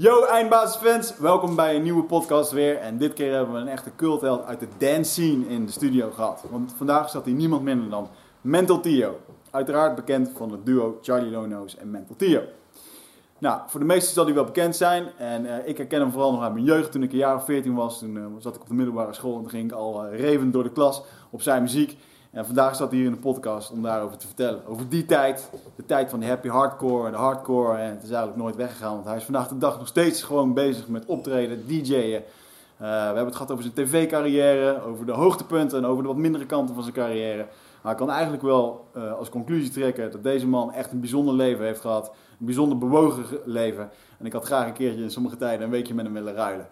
Yo eindbasisfans, welkom bij een nieuwe podcast weer. En dit keer hebben we een echte cultheld uit de dance scene in de studio gehad. Want vandaag zat hier niemand minder dan Mental Tio. Uiteraard bekend van het duo Charlie Lono's en Mental Tio. Nou, voor de meesten zal hij wel bekend zijn. En eh, ik herken hem vooral nog uit mijn jeugd. Toen ik een jaar of 14 was, toen eh, zat ik op de middelbare school. En ging ik al uh, revend door de klas op zijn muziek. En vandaag zat hij hier in de podcast om daarover te vertellen. Over die tijd, de tijd van de happy hardcore en de hardcore. En het is eigenlijk nooit weggegaan, want hij is vandaag de dag nog steeds gewoon bezig met optreden, DJ'en. we hebben het gehad over zijn tv-carrière, over de hoogtepunten en over de wat mindere kanten van zijn carrière. Maar ik kan eigenlijk wel als conclusie trekken dat deze man echt een bijzonder leven heeft gehad. Een bijzonder bewogen leven. En ik had graag een keertje in sommige tijden een weekje met hem willen ruilen.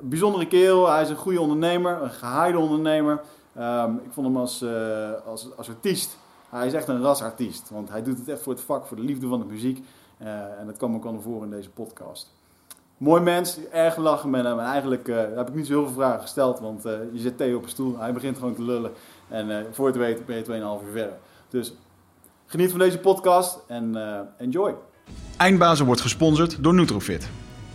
bijzondere kerel, hij is een goede ondernemer, een gehaaide ondernemer. Um, ik vond hem als, uh, als, als artiest, hij is echt een rasartiest. Want hij doet het echt voor het vak, voor de liefde van de muziek. Uh, en dat kwam ook al naar voren in deze podcast. Mooi mens, erg lachen met hem. En eigenlijk uh, heb ik niet zo heel veel vragen gesteld, want je zet Theo op een stoel, hij begint gewoon te lullen. En voor het weten ben je 2,5 uur verder. Dus geniet van deze podcast en enjoy. Eindbazen wordt gesponsord door Nutrofit.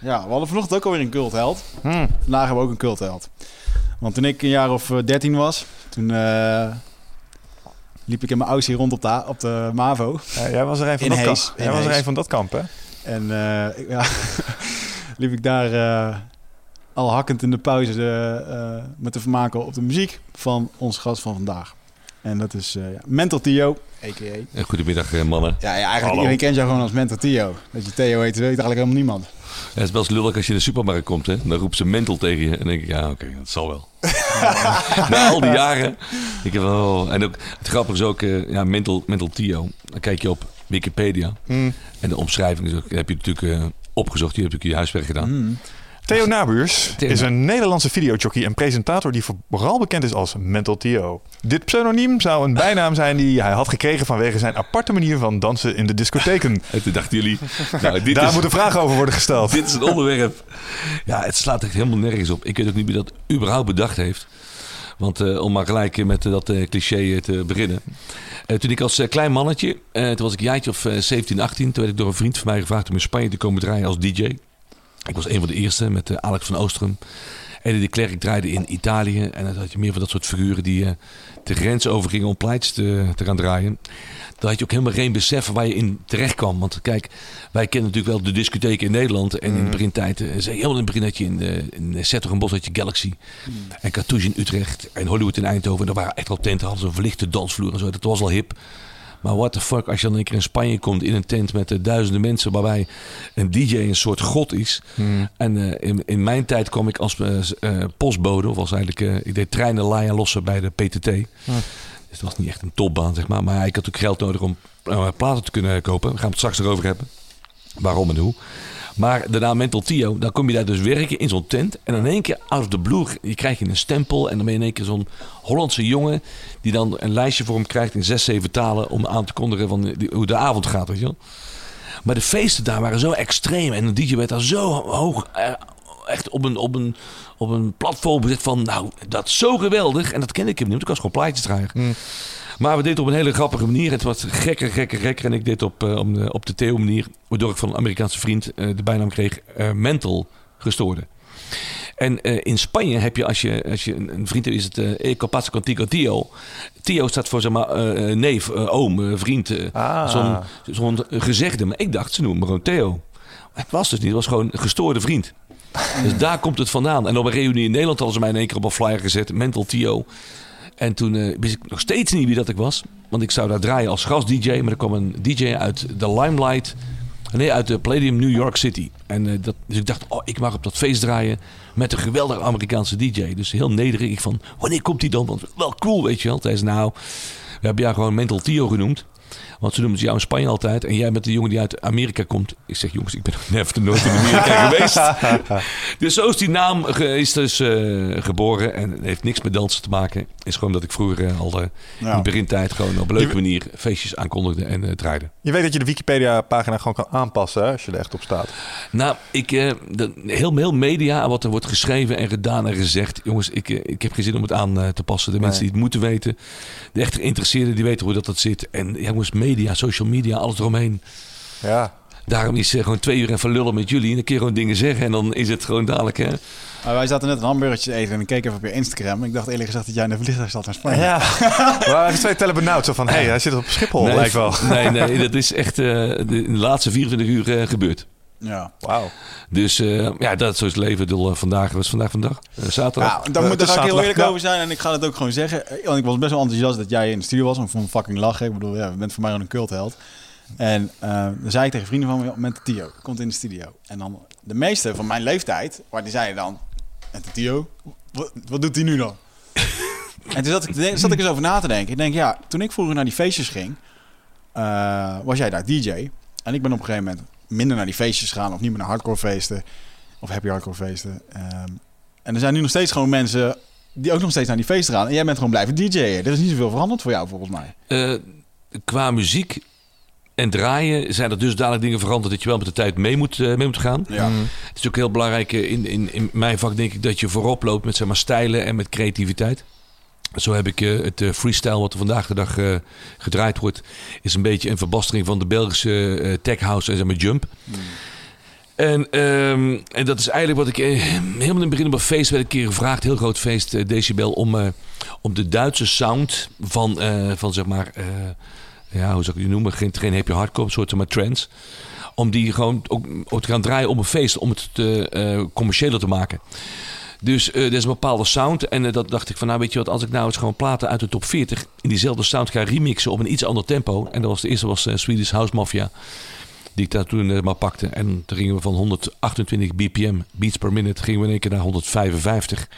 Ja, we hadden vanochtend ook alweer een cultheld. Hmm. Vandaag hebben we ook een cultheld. Want toen ik een jaar of 13 was, toen uh, liep ik in mijn hier rond op de, op de MAVO. Ja, jij was er een van, dat, kamp. Jij was er een van dat kamp, hè? En uh, ja, liep ik daar uh, al hakkend in de pauze met te vermaken op de muziek van ons gast van vandaag. En dat is ja, Mental Tio, a.k.a. Goedemiddag, mannen. Ja, ja eigenlijk iedereen kent jou gewoon als Mental Tio. Dat je Theo heet, weet eigenlijk helemaal niemand. het is wel eens lullig als je in de supermarkt komt. Hè? Dan roept ze mental tegen je. En dan denk ik, ja, oké, dat zal wel. Na al die jaren. Ik heb wel, en ook, het grappige is ook, uh, ja, mental, mental Tio. Dan kijk je op Wikipedia. Hmm. En de omschrijving is ook, heb je natuurlijk uh, opgezocht. Je hebt natuurlijk je huiswerk gedaan. Hmm. Theo Nabuurs is een Nederlandse videojockey en presentator die vooral bekend is als Mental Theo. Dit pseudoniem zou een bijnaam zijn die hij had gekregen vanwege zijn aparte manier van dansen in de discotheken. En toen dachten jullie, nou, dit Daar is, moeten vragen over worden gesteld. Dit is een onderwerp. Ja, het slaat echt helemaal nergens op. Ik weet ook niet wie dat überhaupt bedacht heeft. Want uh, om maar gelijk met uh, dat uh, cliché te beginnen. toen ik als klein mannetje, toen was ik een jaartje of 17, 18, toen werd ik door een vriend van mij gevraagd om in Spanje te komen draaien als DJ. Ik was een van de eerste met uh, Alex van Oostrum. Eddie de Klerk draaide in Italië. En dan had je meer van dat soort figuren die uh, de grens overgingen om pleitjes te, te gaan draaien. Dan had je ook helemaal geen besef waar je in terecht kwam. Want kijk, wij kennen natuurlijk wel de discotheken in Nederland. En in de mm. begintijd, uh, helemaal in het begin had je in, de, in Bos had je Galaxy. Mm. En Cartouche in Utrecht. En Hollywood in Eindhoven. En daar waren echt wel tenten, hadden ze verlichte dansvloer en zo. Dat was al hip. Maar what the fuck, als je dan een keer in Spanje komt in een tent met uh, duizenden mensen, waarbij een DJ een soort god is. Hmm. En uh, in, in mijn tijd kwam ik als uh, postbode, of was eigenlijk, ik deed treinen laaien lossen bij de PTT. Dus het was niet echt een topbaan, zeg maar. Maar ik had ook geld nodig om platen te kunnen kopen. We gaan het straks erover hebben. Waarom en hoe. Maar daarna Mental Tio, dan kom je daar dus werken in zo'n tent. En in één keer out of the blue, je krijgt je een stempel. En dan ben je in één keer zo'n Hollandse jongen... die dan een lijstje voor hem krijgt in zes, zeven talen... om aan te kondigen van hoe de avond gaat, weet je wel. Maar de feesten daar waren zo extreem. En de DJ werd daar zo hoog... Eh, echt op een, op een, op een platform gezet van... nou, dat is zo geweldig. En dat ken ik hem niet, want ik was gewoon plaatjes dragen. Mm. Maar we deden het op een hele grappige manier. Het was gekker, gekker, gekker. En ik deed op, uh, op de Theo manier. Waardoor ik van een Amerikaanse vriend uh, de bijnaam kreeg uh, mental gestoorde. En in Spanje heb je, als je, als je een vriend hebt, is het uh, Capazzo Contigo Tio. Tio staat voor zeg maar neef, oom, vriend. Ah. Zo'n zo'n gezegde. Maar ik dacht, ze noemen me gewoon Theo. Het was dus niet, het was gewoon een gestoorde vriend. Dus daar komt het vandaan. En op een reunie in Nederland hadden ze mij in één keer op een flyer gezet. Mental Tio. En toen eh, wist ik nog steeds niet wie dat ik was. Want ik zou daar draaien als gast-dj. Maar er kwam een dj uit de Limelight. Nee, uit de Palladium New York City. En, eh, dat, dus ik dacht, oh, ik mag op dat feest draaien met een geweldige Amerikaanse dj. Dus heel nederig. Ik van, wanneer komt die dan? Want wel cool, weet je wel. Hij zei, nou, we hebben jou gewoon Mental Tio genoemd. Want ze noemen ze jou in Spanje altijd. En jij bent de jongen die uit Amerika komt. Ik zeg, jongens, ik ben nog nooit in Amerika geweest. dus zo is die naam ge- is dus eh, geboren. En het heeft niks met dansen te maken. Is gewoon dat ik vroeger eh, al eh, in de begintijd gewoon op een leuke manier feestjes aankondigde en draaide. Je weet dat je de Wikipedia-pagina gewoon kan aanpassen hè, als je er echt op staat. Nou, ik, de, heel, heel media, wat er wordt geschreven en gedaan en gezegd. Jongens, ik, ik heb geen zin om het aan te passen. De mensen die het moeten weten. De echt geïnteresseerden, die weten hoe dat, dat zit. En ja, jongens, media, social media, alles eromheen. Ja. Daarom is gewoon twee uur even lullen met jullie. En een keer gewoon dingen zeggen. En dan is het gewoon dadelijk, hè. Maar wij zaten net een hamburgertje te eten en ik keek even op je Instagram. Ik dacht eerlijk gezegd dat jij in de vliegtuig zat naar Spanje. Ja. maar even twee tellen benauwd. Zo van, hé, hey, hij zit op Schiphol, nee, lijkt wel. Nee, nee, dat is echt eh, de, in de laatste 24 uur eh, gebeurd. Ja. Wauw. Dus eh, ja, dat is zo het leven. Eh, vandaag was vandaag vandaag. Eh, zaterdag. Nou, daar, moet, daar ga ik heel eerlijk over zijn en ik ga het ook gewoon zeggen. Want ik was best wel enthousiast dat jij in de studio was. Want ik vond fucking lachen. Ik bedoel, ja, je bent voor mij een cultheld. En dan zei ik tegen vrienden van me, met Tio, komt in de studio. En dan de meeste van mijn leeftijd, waar die zeiden dan, en Tio, wat, wat doet hij nu dan? en toen zat ik, zat ik eens over na te denken. Ik denk, ja, toen ik vroeger naar die feestjes ging, was jij daar DJ. En ik ben op een gegeven moment minder naar die feestjes gegaan of niet meer naar hardcore feesten of happy hardcore feesten. Ehm, en er zijn nu nog steeds gewoon mensen die ook nog steeds naar die feesten gaan. En jij bent gewoon blijven DJ'en. Er is niet zoveel veranderd voor jou volgens mij. Eh, qua muziek en draaien zijn er dus dadelijk dingen veranderd dat je wel met de tijd mee moet, eh, mee moet gaan. Ja. Het is ook heel belangrijk eh, in, in, in mijn vak denk ik dat je voorop loopt met zeg maar, stijlen en met creativiteit. Zo heb ik eh, het eh, freestyle wat er vandaag de dag eh, gedraaid wordt, is een beetje een verbastering van de Belgische tech house en zeg maar jump. En, ehm, en dat is eigenlijk wat ik eh, helemaal in het begin op een feest werd een keer gevraagd, heel groot feest, Decibel, om, om de Duitse sound van, van zeg maar, ja, hoe zou ik die noemen? Geen, geen happy hardcore, een soort zeg maar trance. Om die gewoon ook, ook te gaan draaien op een feest, om het te, commerciëler te maken. Dus eh er is een bepaalde sound. En eh, dat dacht ik van, nou weet je wat, als ik nou eens gewoon platen uit de top 40 in diezelfde sound ga remixen op een iets ander tempo. En dat was de eerste was eh, Swedish House Mafia. Die ik daar toen maar pakte. En toen gingen we van 128 bpm, beats per minute, gingen we in één keer naar 155.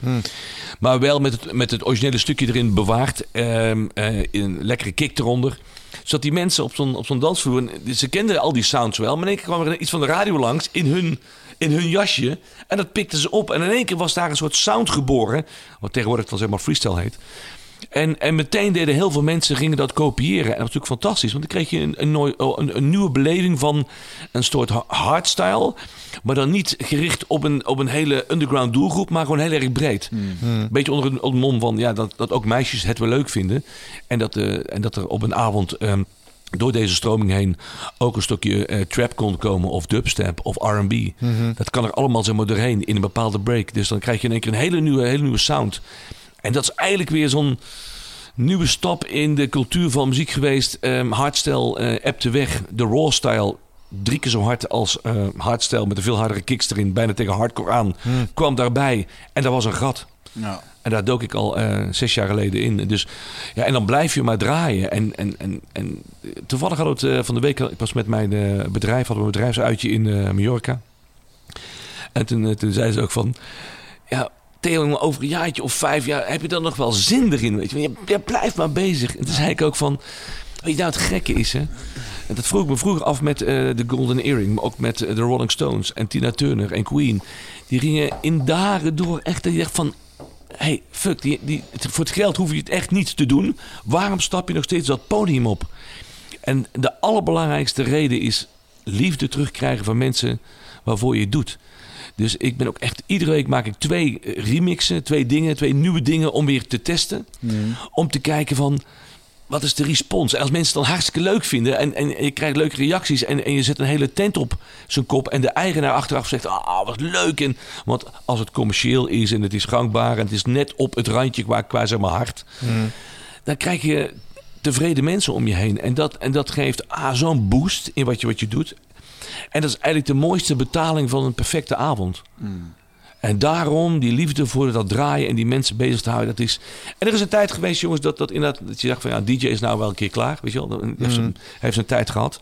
Maar wel met het, met het originele stukje erin bewaard. ehm, eh, een lekkere kick eronder. Zodat die mensen op zo'n, op zo'n dansvloer... Ze kenden al die sounds wel. Maar in één keer kwam er iets van de radio langs in hun, in hun jasje. En dat pikten ze op. En in één keer was daar een soort sound geboren. Wat tegenwoordig dan zeg maar freestyle heet. En, en meteen deden heel veel mensen gingen dat kopiëren. En dat was natuurlijk fantastisch. Want dan kreeg je een, een, oh, een, een nieuwe beleving van een soort ha- hardstyle. Maar dan niet gericht op een, op een hele underground doelgroep. Maar gewoon heel erg breed. Een beetje onder een, onder een mom van ja, dat, dat ook meisjes het wel leuk vinden. En dat, eh, en dat er op een avond... ehm, door deze stroming heen ook een stukje eh, trap kon komen of dubstep of R&B. Dat kan er allemaal zeg maar doorheen in een bepaalde break. Dus dan krijg je in één keer een hele nieuwe, hele nieuwe sound. En dat is eigenlijk weer zo'n nieuwe stap in de cultuur van muziek geweest. Ehm hardstyle eh appte weg. De raw style drie keer zo hard als eh hardstyle met een veel hardere kicks erin. Bijna tegen hardcore aan. Kwam daarbij en daar was een gat. Ja. En daar dook ik al eh, zes jaar geleden in. Dus ja, en dan blijf je maar draaien. En, en, en, en toevallig had het eh, van de week, ik was met mijn eh, bedrijf, hadden we een bedrijfsuitje in Mallorca. En toen, toen zei ze ook van, ja, Theo, over een jaartje of vijf jaar heb je dan nog wel zin erin? Weet je, je, je blijft maar bezig. En toen zei ik ook van, weet je nou het gekke is, hè? En dat vroeg ik me vroeger af met de Golden Earring, maar ook met de Rolling Stones en Tina Turner en Queen. Die gingen in dagen door echt, dat je dacht van, hey, fuck, die, die, voor het geld hoef je het echt niet te doen. Waarom stap je nog steeds dat podium op? En de allerbelangrijkste reden is liefde terugkrijgen van mensen waarvoor je het doet. Dus ik ben ook echt, iedere week maak ik twee eh, remixen, twee dingen, twee nieuwe dingen om weer te testen. Om te kijken van, wat is de respons? En als mensen het dan hartstikke leuk vinden en, en je krijgt leuke reacties en, en je zet een hele tent op zijn kop en de eigenaar achteraf zegt, ah, wat leuk. En, want als het commercieel is en het is gangbaar en het is net op het randje qua, qua zeg maar hart, dan krijg je tevreden mensen om je heen. En dat, en dat geeft ah, zo'n boost in wat je, wat je doet. En dat is eigenlijk de mooiste betaling van een perfecte avond. En daarom die liefde voor dat draaien en die mensen bezig te houden. Dat is... En er is een tijd geweest, jongens, dat, dat, inderdaad, dat je zegt van ja, DJ is nou wel een keer klaar. Weet je wel, hij heeft, zijn, heeft zijn tijd gehad.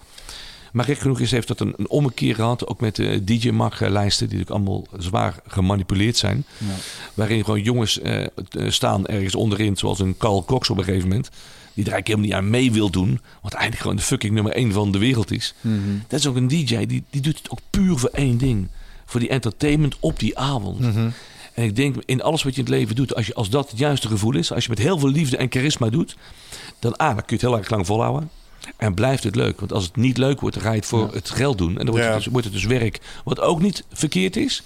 Maar gek genoeg is, heeft dat een, een ommekeer gehad. Ook met de DJ-mag-lijsten, die natuurlijk allemaal zwaar gemanipuleerd zijn. Ja. Waarin gewoon jongens eh, eh, staan ergens onderin, zoals een Carl Cox op een gegeven moment. Die er eigenlijk helemaal niet aan mee wil doen. Wat eigenlijk gewoon de fucking nummer één van de wereld is. Mhm. Dat is ook een DJ, die, die doet het ook puur voor één ding. Voor die entertainment op die avond. Mhm. En ik denk, in alles wat je in het leven doet, als, je, als dat het juiste gevoel is, als je met heel veel liefde en charisma doet, dan, ah, dan kun je het heel erg lang volhouden. En blijft het leuk. Want als het niet leuk wordt, dan ga je het voor Ja. het geld doen. En dan wordt, Ja. het dus, wordt het dus werk. Wat ook niet verkeerd is.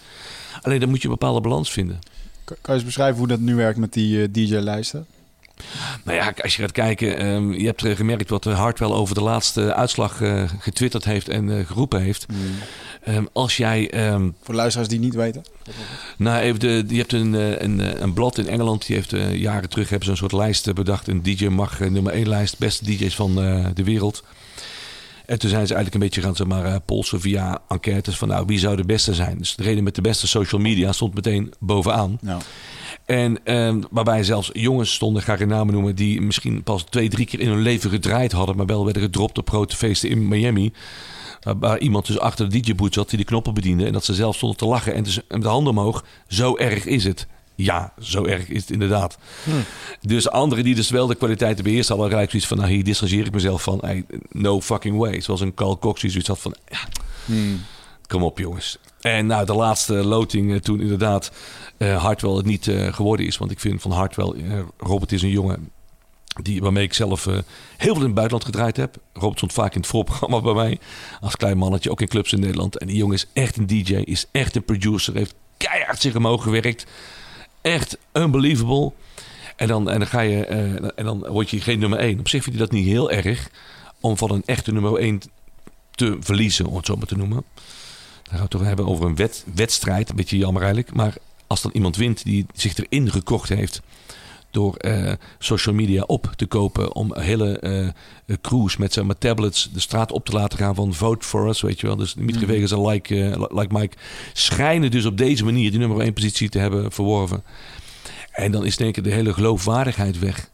Alleen dan moet je een bepaalde balans vinden. Kan kan je eens beschrijven hoe dat nu werkt met die eh, DJ-lijsten? Nou ja, als je gaat kijken, ehm, je hebt eh, gemerkt wat Hartwell over de laatste uitslag eh, getwitterd heeft en eh, geroepen heeft. Ehm, als jij ehm, Voor luisteraars die niet weten. Nou, even de, je hebt een, eh, een, eh, een blad in Engeland. Die heeft eh, jaren terug hebben ze een soort lijst eh, bedacht. Een DJ mag eh, nummer 1 lijst. Beste DJ's van eh, de wereld. En toen zijn ze eigenlijk een beetje gaan zeg maar, eh, polsen via enquêtes. Van nou, wie zou de beste zijn? Dus de reden met de beste social media stond meteen bovenaan. Nou, En ehm, waarbij zelfs jongens stonden, ga ik geen namen noemen, die misschien pas twee, drie keer in hun leven gedraaid hadden, maar wel werden gedropt op grote feesten in Miami. Waar, waar iemand dus achter de DJ-boot zat die de knoppen bediende. En dat ze zelf stonden te lachen en dus met de handen omhoog. Zo erg is het. Ja, zo erg is het inderdaad. Dus anderen die dus wel de kwaliteiten beheerst hadden gelijk zoiets van, nou hier distancieer ik mezelf van. Hey, no fucking way. Zoals een Carl Cox die zoiets had van, ja, hmm. Kom op, jongens. En nou, de laatste loting eh, toen inderdaad eh Hartwell het niet eh, geworden is. Want ik vind van Hartwell, eh, Robert is een jongen die, waarmee ik zelf heel veel in het buitenland gedraaid heb. Robert stond vaak in het voorprogramma bij mij. Als klein mannetje, ook in clubs in Nederland. En die jongen is echt een DJ, is echt een producer. Heeft keihard zich omhoog gewerkt. Echt unbelievable. En dan, en dan, ga je, en dan word je geen nummer 1. Op zich vind je dat niet heel erg om van een echte nummer 1 te verliezen, om het zo maar te noemen. Dan gaan we het toch hebben over een wet, wedstrijd. Een beetje jammer eigenlijk. Maar als dan iemand wint die zich erin gekocht heeft door eh, social media op te kopen om hele eh, crews met zeg maar tablets de straat op te laten gaan van vote for us, weet je wel. Dus Dimitri Vegas en like, eh, like Mike schijnen dus op deze manier die nummer 1 positie te hebben verworven. En dan is denk ik de hele geloofwaardigheid weg.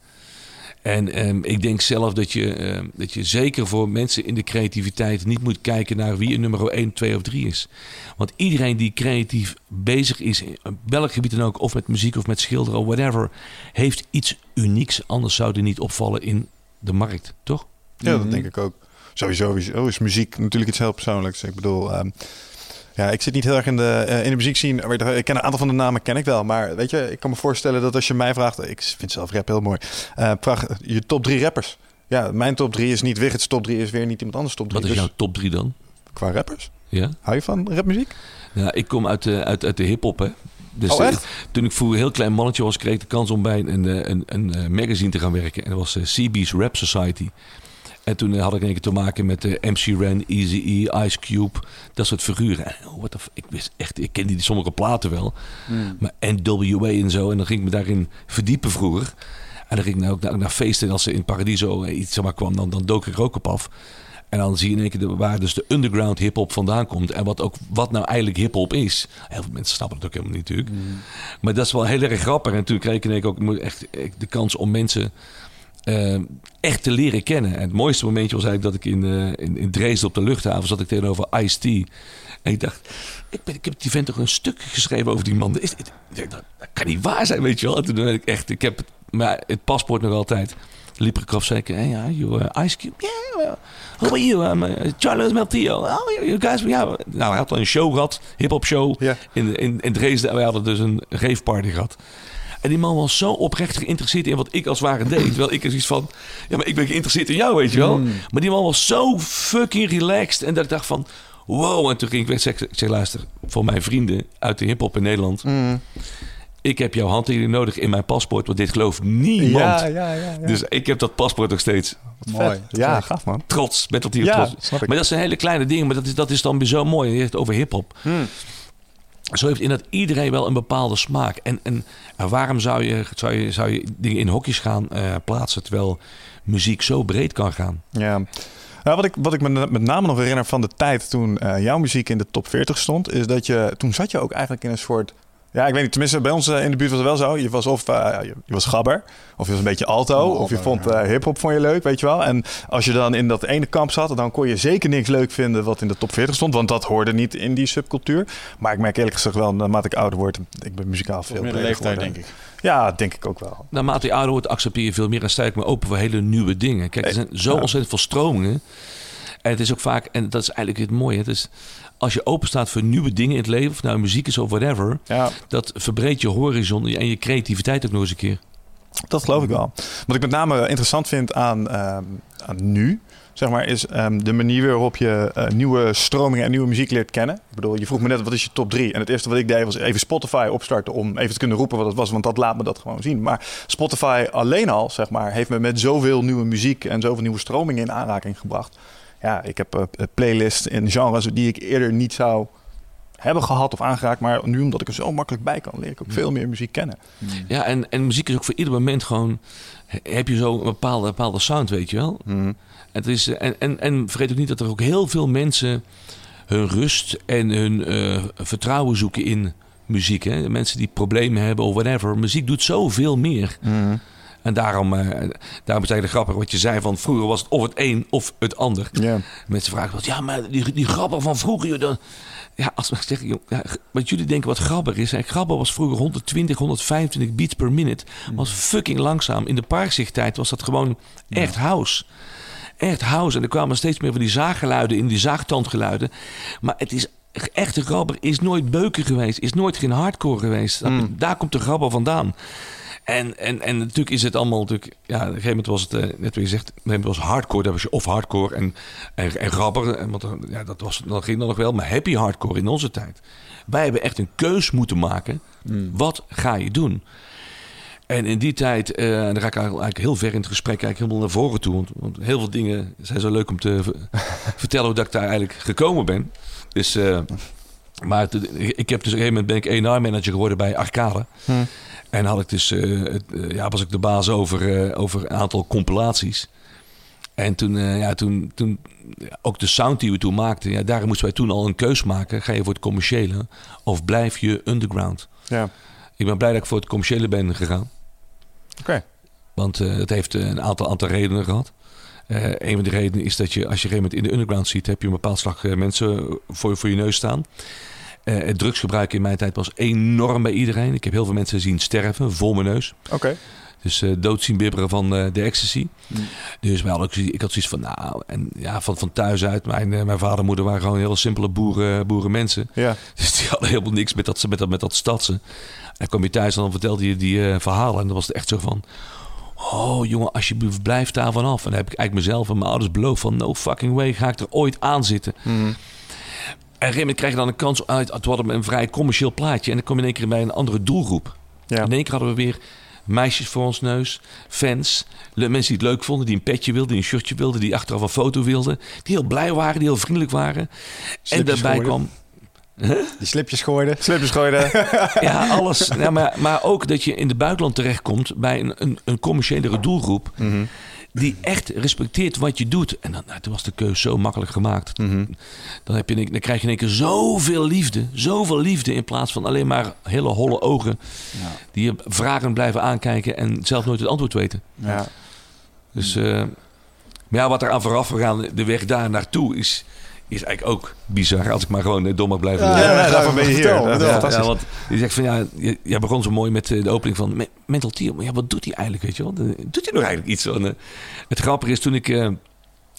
En ehm, ik denk zelf dat je, ehm, dat je zeker voor mensen in de creativiteit niet moet kijken naar wie een nummer 1, 2 of 3 is. Want iedereen die creatief bezig is, in welk gebied dan ook, of met muziek of met schilderen of whatever, heeft iets unieks. Anders zou die niet opvallen in de markt, toch? Ja, Mhm. dat denk ik ook. Sowieso sowieso is muziek natuurlijk iets heel persoonlijks. Ik bedoel, ehm, ja, ik zit niet heel erg in de, eh, in de muziek zien. Ik ken een aantal van de namen ken ik wel. Maar weet je, ik kan me voorstellen dat als je mij vraagt... Ik vind zelf rap heel mooi. vraag je top drie rappers. Ja, mijn top drie is niet Wigget's top drie. Is weer niet iemand anders top drie. Wat is Dus jouw top 3 dan? Qua rappers? Ja? Hou je van rapmuziek? Ja, ik kom uit de, uit, uit de hip-hop, hè. Dus Oh, eh, echt? toen ik een heel klein mannetje was, kreeg ik de kans om bij een, een, een, eh, magazine te gaan werken. En dat was CB's Rap Society. En toen had ik in één keer te maken met eh, MC Ren, Eazy-E, Ice Cube, dat soort figuren. En, oh, what the ik wist echt, ik kende die sommige platen wel. Hmm. Maar NWA en zo. En dan ging ik me daarin verdiepen vroeger. En dan ging ik nou ook naar, naar feesten. En als ze in Paradiso eh, iets zeg maar, kwam, dan, dan dook ik er ook op af. En dan zie je in één keer de- waar dus de underground hip-hop vandaan komt. En wat, ook, wat nou eigenlijk hip-hop is. Heel veel mensen snappen het ook helemaal niet natuurlijk. Maar dat is wel heel erg grappig. En toen kreeg ik in één keer ook echt, echt de kans om mensen eh, echt te leren kennen. En het mooiste momentje was eigenlijk dat ik in, eh, in, in Dresden op de luchthaven zat ik tegenover Ice-T. En ik dacht, ik, ben, ik heb die vent toch een stuk geschreven over die man. Is, dit- ik dat, kan niet waar zijn, weet je wel. En toen ben ik echt, ik heb het, maar het paspoort nog altijd. Liep ik erop zeker, hey, ja, you uh, Ice Cube, yeah, well, how are you? I'm uh, Charles Meltillo. Oh, you, guys, ja. Nou, hij had al een show gehad, hip-hop show in, in, in Dresden. En wij hadden dus een raveparty gehad. En die man was zo oprecht geïnteresseerd in wat ik als ware deed. Terwijl ik er zoiets van, ja, maar ik ben geïnteresseerd in jou, weet je wel. Maar die man was zo fucking relaxed. En dat ik dacht van, wow. En toen ging ik weg. Ik zeg, luister, voor mijn vrienden uit de hiphop in Nederland. Ik heb jouw handtekening nodig in mijn paspoort. Want dit gelooft niemand. Ja, ja, ja. ja. Dus ik heb dat paspoort nog steeds. Mooi. ja, gaaf man. Trots, met dat hier Ja, trots. snap ik. Maar dat zijn hele kleine dingen. Maar dat is, dat is dan weer zo mooi. Je hebt het over hiphop. Hmm. Zo heeft inderdaad iedereen wel een bepaalde smaak. En, en, waarom zou je, zou, je, zou je dingen in hokjes gaan eh, plaatsen... terwijl muziek zo breed kan gaan? Ja. Nou, wat, ik, wat ik me met name nog herinner van de tijd toen eh, jouw muziek in de top 40 stond, is dat je toen zat je ook eigenlijk in een soort Ja, ik weet niet. Tenminste, bij ons eh, in de buurt was het wel zo. Je was of uh, je, je, was gabber, of je was een beetje alto, Oh, of je vond uh, hip-hop vond je leuk, weet je wel. En als je dan in dat ene kamp zat, dan kon je zeker niks leuk vinden wat in de top 40 stond, want dat hoorde niet in die subcultuur. Maar ik merk eerlijk gezegd wel, naarmate ik ouder word, ik ben muzikaal veel Meer de leeftijd, geworden. denk ik. Ja, denk ik ook wel. Naarmate je ouder wordt, accepteer je veel meer en sta ik me open voor hele nieuwe dingen. Kijk, er zijn zo Ja. ontzettend veel stromingen. En het is ook vaak, en dat is eigenlijk het mooie. Het is, als je open staat voor nieuwe dingen in het leven, of nou muziek is of whatever, Ja, dat verbreedt je horizon en je creativiteit ook nog eens een keer. dat geloof ik wel. Wat ik met name interessant vind aan, ehm, aan nu, zeg maar, is ehm, de manier waarop je eh, nieuwe stromingen en nieuwe muziek leert kennen. Ik bedoel, je vroeg me net wat is je top 3? En het eerste wat ik deed was even Spotify opstarten om even te kunnen roepen wat het was, want dat laat me dat gewoon zien. Maar Spotify alleen al, zeg maar, heeft me met zoveel nieuwe muziek en zoveel nieuwe stromingen in aanraking gebracht. Ja, ik heb uh, playlists in genres die ik eerder niet zou hebben gehad of aangeraakt. Maar nu omdat ik er zo makkelijk bij kan, leer ik ook veel meer muziek kennen. Ja, en, en muziek is ook voor ieder moment gewoon, heb je zo een bepaalde, bepaalde sound, weet je wel. Het is, en, en, en vergeet ook niet dat er ook heel veel mensen hun rust en hun uh, vertrouwen zoeken in muziek. Hè? Mensen die problemen hebben of whatever. Muziek doet zoveel meer. Mm. En daarom, uh, daarom het eigenlijk grappig wat je zei van vroeger was het of het een of het ander. Mensen vragen wat, ja, maar die, die grappen van vroeger, joh, dan, ja, als we zeggen, joh, ja, wat jullie denken wat grabber is. Hè? Grabber was vroeger 120, 125 beats per minute. Was fucking langzaam. In de parkzichttijd was dat gewoon echt house. Echt house. En er kwamen steeds meer van die zaaggeluiden in, die zaagtandgeluiden. Maar het is echte grabber is nooit beuken geweest. Is nooit geen hardcore geweest. Mm. Daar komt de grabber vandaan. En, en, en natuurlijk is het allemaal natuurlijk... Ja, op een gegeven moment was het, uh, net wat je zegt... Het was hardcore, dat was je of hardcore en, en, en grabber. Want ja, dat, was, dat ging dan nog wel. Maar happy hardcore in onze tijd. Wij hebben echt een keus moeten maken. Mm. Wat ga je doen? En in die tijd, uh, en dan ga ik eigenlijk heel ver in het gesprek, eigenlijk helemaal naar voren toe. Want, want heel veel dingen zijn zo leuk om te vertellen hoe dat ik daar eigenlijk gekomen ben. Dus, uh, maar ik heb dus op een gegeven moment ben ik A&R-manager geworden bij Arcade. Hm. En had ik dus, uh, het, ja, was ik de baas over, over een aantal compilaties. En toen, ja, toen, toen, ook de sound die we toen maakten, ja, daar moesten wij toen al een keus maken. Ga je voor het commerciële of blijf je underground? Ja. Ik ben blij dat ik voor het commerciële ben gegaan. Oké. Okay. Want het heeft een aantal, aantal redenen gehad. Uh, een van de redenen is dat je als je een moment in de underground ziet, heb je een bepaald slag mensen voor, voor je neus staan. Uh, het drugsgebruik in mijn tijd was enorm bij iedereen. Ik heb heel veel mensen zien sterven voor mijn neus. Oké. Okay. Dus uh, dood zien bibberen van uh, de ecstasy. Mm. Dus wel, ik, ik had zoiets van, nou, en ja, van, van thuis uit. Mijn, mijn vader en moeder waren gewoon heel simpele boeren, boerenmensen. Ja. Dus die hadden helemaal niks met dat, met dat, met dat stadse. En kwam je thuis en dan vertelde je die uh, verhalen. En dan was het echt zo van, oh jongen, alsjeblieft, blijf daar vanaf. En dan heb ik eigenlijk mezelf en mijn ouders beloofd van, no fucking way, ga ik er ooit aan zitten. Mm. En een gegeven moment krijg je dan een kans uit. Hadden we een vrij commercieel plaatje. En dan kom je in één keer bij een andere doelgroep. Ja. In één keer hadden we weer meisjes voor ons neus, fans, mensen die het leuk vonden, die een petje wilden, die een shirtje wilden, die achteraf een foto wilden, die heel blij waren, die heel vriendelijk waren. Slipjes en daarbij gooiden. kwam. Die slipjes gooiden. Slipjes gooiden. Ja, alles. Ja, maar, maar ook dat je in het buitenland terechtkomt bij een, een, een commerciëlere doelgroep. Mm -hmm. Die echt respecteert wat je doet. En dan, nou, toen was de keuze zo makkelijk gemaakt. Mm -hmm. dan, heb je, dan krijg je in één keer zoveel liefde. Zoveel liefde in plaats van alleen maar hele holle ogen. Ja. Die je vragen blijven aankijken en zelf nooit het antwoord weten. Ja. Dus uh, maar ja, wat er aan vooraf gegaan, de weg daar naartoe is, is eigenlijk ook bizar. Als ik maar gewoon dom mag blijven. Ja, ja, ja, daarvoor ben je hier. Ja, want je zegt van ja, je, jij begon zo mooi met eh, de opening van Me- Mental Tier. Maar ja, wat doet hij eigenlijk, weet je wel? Eh, Doet hij nog eigenlijk iets? van, eh, het grappige is, toen ik, eh,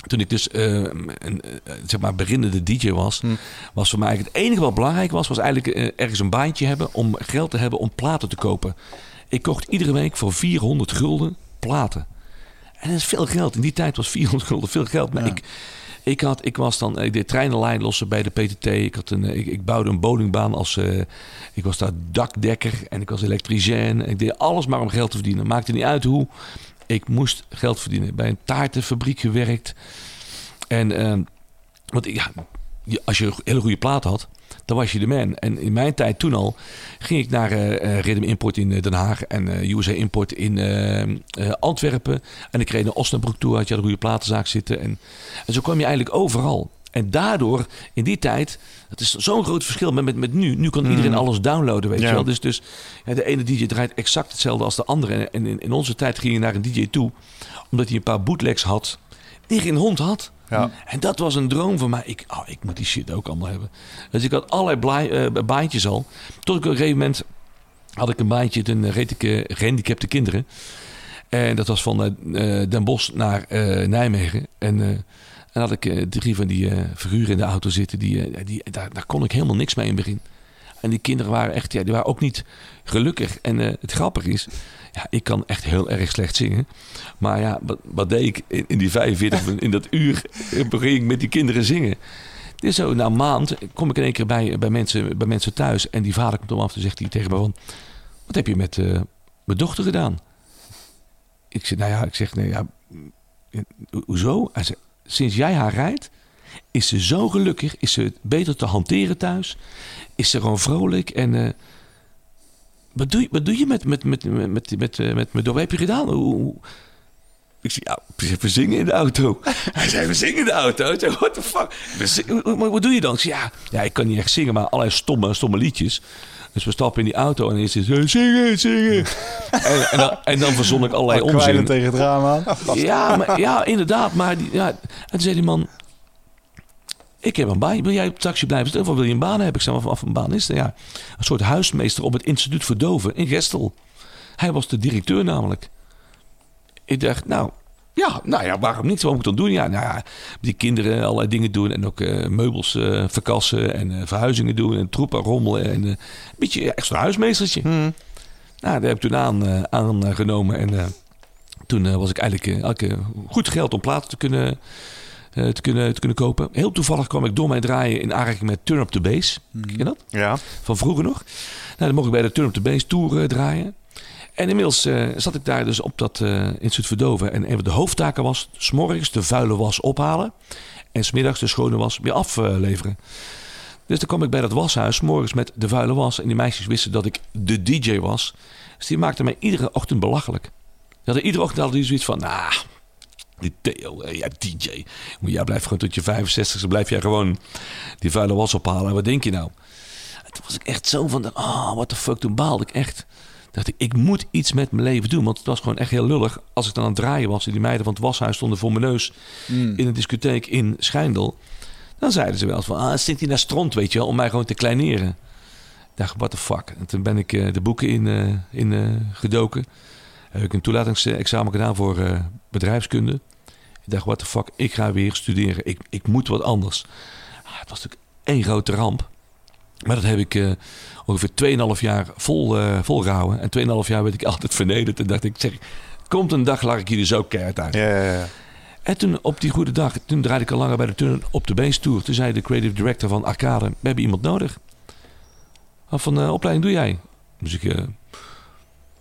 toen ik dus eh, een eh, zeg maar beginnende DJ was, Hm. was voor mij eigenlijk het enige wat belangrijk was, was eigenlijk eh, ergens een baantje hebben om geld te hebben om platen te kopen. Ik kocht iedere week voor 400 gulden platen. En dat is veel geld. In die tijd was 400 gulden veel geld. Maar Ja. ik, ik, had, ik was dan, ik deed treinenlijn lossen bij de PTT. Ik, had een, eh, ik, ik bouwde een bowlingbaan als, eh, ik was daar dakdekker en ik was elektricien. Ik deed alles maar om geld te verdienen. Maakte niet uit hoe. Ik moest geld verdienen. Bij een taartenfabriek gewerkt. En, eh, want ja, als je een hele goede plaat had, dan was je de man. En in mijn tijd toen al ging ik naar eh, Rhythm Import in eh, Den Haag en USA Import in Antwerpen. En ik reed naar Osnabrück toe, had je een goede platenzaak zitten. En, en zo kwam je eigenlijk overal. En daardoor, in die tijd, het is zo'n groot verschil met, met, met nu. Nu kan iedereen alles downloaden, weet Ja. je wel. Dus, dus ja, de ene DJ draait exact hetzelfde als de andere. En, en in, in onze tijd ging je naar een DJ toe, omdat hij een paar bootlegs had, die geen hond had. Ja. En dat was een droom van mij. Ik, oh, ik moet die shit ook allemaal hebben. Dus ik had allerlei eh, baantjes al. Tot ik op een gegeven moment had ik een baantje, toen reed ik eh, gehandicapte kinderen. En dat was van eh, eh, Den Bosch naar eh, Nijmegen. En, eh, en had ik eh, drie van die eh, figuren in de auto zitten. Die, eh, die, daar, daar kon ik helemaal niks mee in het begin. En die kinderen waren echt, ja, die waren ook niet gelukkig. En eh, het grappige is, ja, ik kan echt heel erg slecht zingen. Maar ja, wat, deed ik in, die 45, min- in dat uur, begin ik met die kinderen zingen. Dus zo, na een maand kom ik in één keer bij, bij, mensen, bij mensen thuis. En die vader komt om af en zegt tegen me van... Wat heb je met eh, mijn dochter gedaan? Ik zeg, nou ja, ik zeg, nee, ja, ho- hoezo? Hij zegt, sinds jij haar rijdt, is ze zo gelukkig. Is ze beter te hanteren thuis. Is ze gewoon vrolijk. En eh, wat, doe je, wat doe je met, met, met, met, met, met, eh, met, met, wat heb je gedaan? Hoe, ik zei, ja, we zingen in de auto. Hij zei, we zingen in de auto. Ik zei, what the fuck? Zingen- wat, doe je dan? Ik zei, ja, ja, ik kan niet echt zingen, maar allerlei stomme, stomme liedjes. Dus we stappen in die auto en is het zingen, zingen. en, en, dan, en dan verzon ik allerlei onzin. tegen het raam aan. Ja, maar, ja, inderdaad. Maar die, ja, en toen zei die man... Ik heb een baan. Wil jij op taxi blijven zitten? Of wil je een baan hebben? Ik zei, wat voor een baan is? Ja, een soort huismeester op het instituut voor doven in Gestel. Hij was de directeur namelijk. Ik dacht, nou... Ja, nou ja, waarom niet? Wat moet ik dan doen? Ja, nou ja, die kinderen allerlei dingen doen. En ook eh, meubels eh, verkassen. En eh, verhuizingen doen. En troepen rommelen. En een beetje ja, zo'n huismeestertje. Nou, daar heb ik toen aan, aangenomen. En toen was ik eigenlijk eh, goed geld om platen te kunnen, te, kunnen, te kunnen kopen. Heel toevallig kwam ik door mijn draaien in aanraking met Turn Up The Bass. Ken je dat? Ja. Van vroeger nog. Nou, dan mocht ik bij de Turn Up The Bass Tour eh, draaien. En inmiddels eh, zat ik daar dus op dat eh instituut Verdoven. En een van de hoofdtaken was... s'morgens de vuile was ophalen... en smiddags de schone was weer afleveren. Dus dan kwam ik bij dat washuis... 's morgens met de vuile was. En die meisjes wisten dat ik de DJ was. Dus die maakten mij iedere ochtend belachelijk. Die hadden iedere ochtend hadden die zoiets van... Nou, die Theo, eh, ja, DJ. Maar jij blijft gewoon tot je 65 blijf jij gewoon die vuile was ophalen. En wat denk je nou? En toen was ik echt zo van, ah, what the fuck, toen baalde ik echt. Dacht ik, ik moet iets met mijn leven doen. Want het was gewoon echt heel lullig. Als ik dan aan het draaien was en die meiden van het washuis stonden voor mijn neus in een discotheek in Schijndel. Dan zeiden ze wel eens van, ah, zit hij naar stront, weet je wel, om mij gewoon te kleineren. Ik dacht, what the fuck. En toen ben ik eh, de boeken in, eh, in gedoken. Heb ik een toelatingsexamen gedaan voor bedrijfskunde. Dacht, what the fuck, ik ga weer studeren. Ik, ik moet wat anders. Ah, het was natuurlijk één grote ramp. Maar dat heb ik eh, ongeveer 2,5 jaar vol, eh volgehouden. En 2,5 jaar werd ik altijd vernederd. En dacht ik, zeg, komt een dag, lag ik hier zo keihard uit. Ja, ja, ja. En toen op die goede dag, toen draaide ik al langer bij de turn op de Base Tour. Toen zei de creative director van Arcade, we hebben iemand nodig. Wat van uh, opleiding doe jij? Dus ik, eh,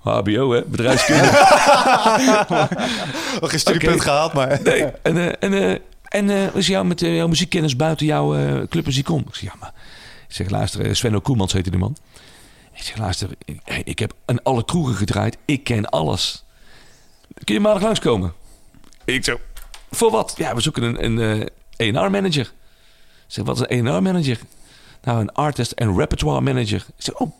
HBO hè, bedrijfskunde. Nog geen studiepunt Oké. gehaald, maar... nee. En, eh, en, eh, en eh, was jou met jouw muziekkennis buiten jouw eh, clubmuziek om? Ik zeg, ja maar... Ik zeg, luister, Sven Koemans heette die man. Ik zeg, luister, ik, heb aan alle kroegen gedraaid. Ik ken alles. Kun je maandag langskomen? Ik zo, voor wat? Ja, we zoeken een, een eh, A&R-manager. Ik zeg, wat is een A&R-manager? Nou, een artist en repertoire manager. Ik zeg, oh,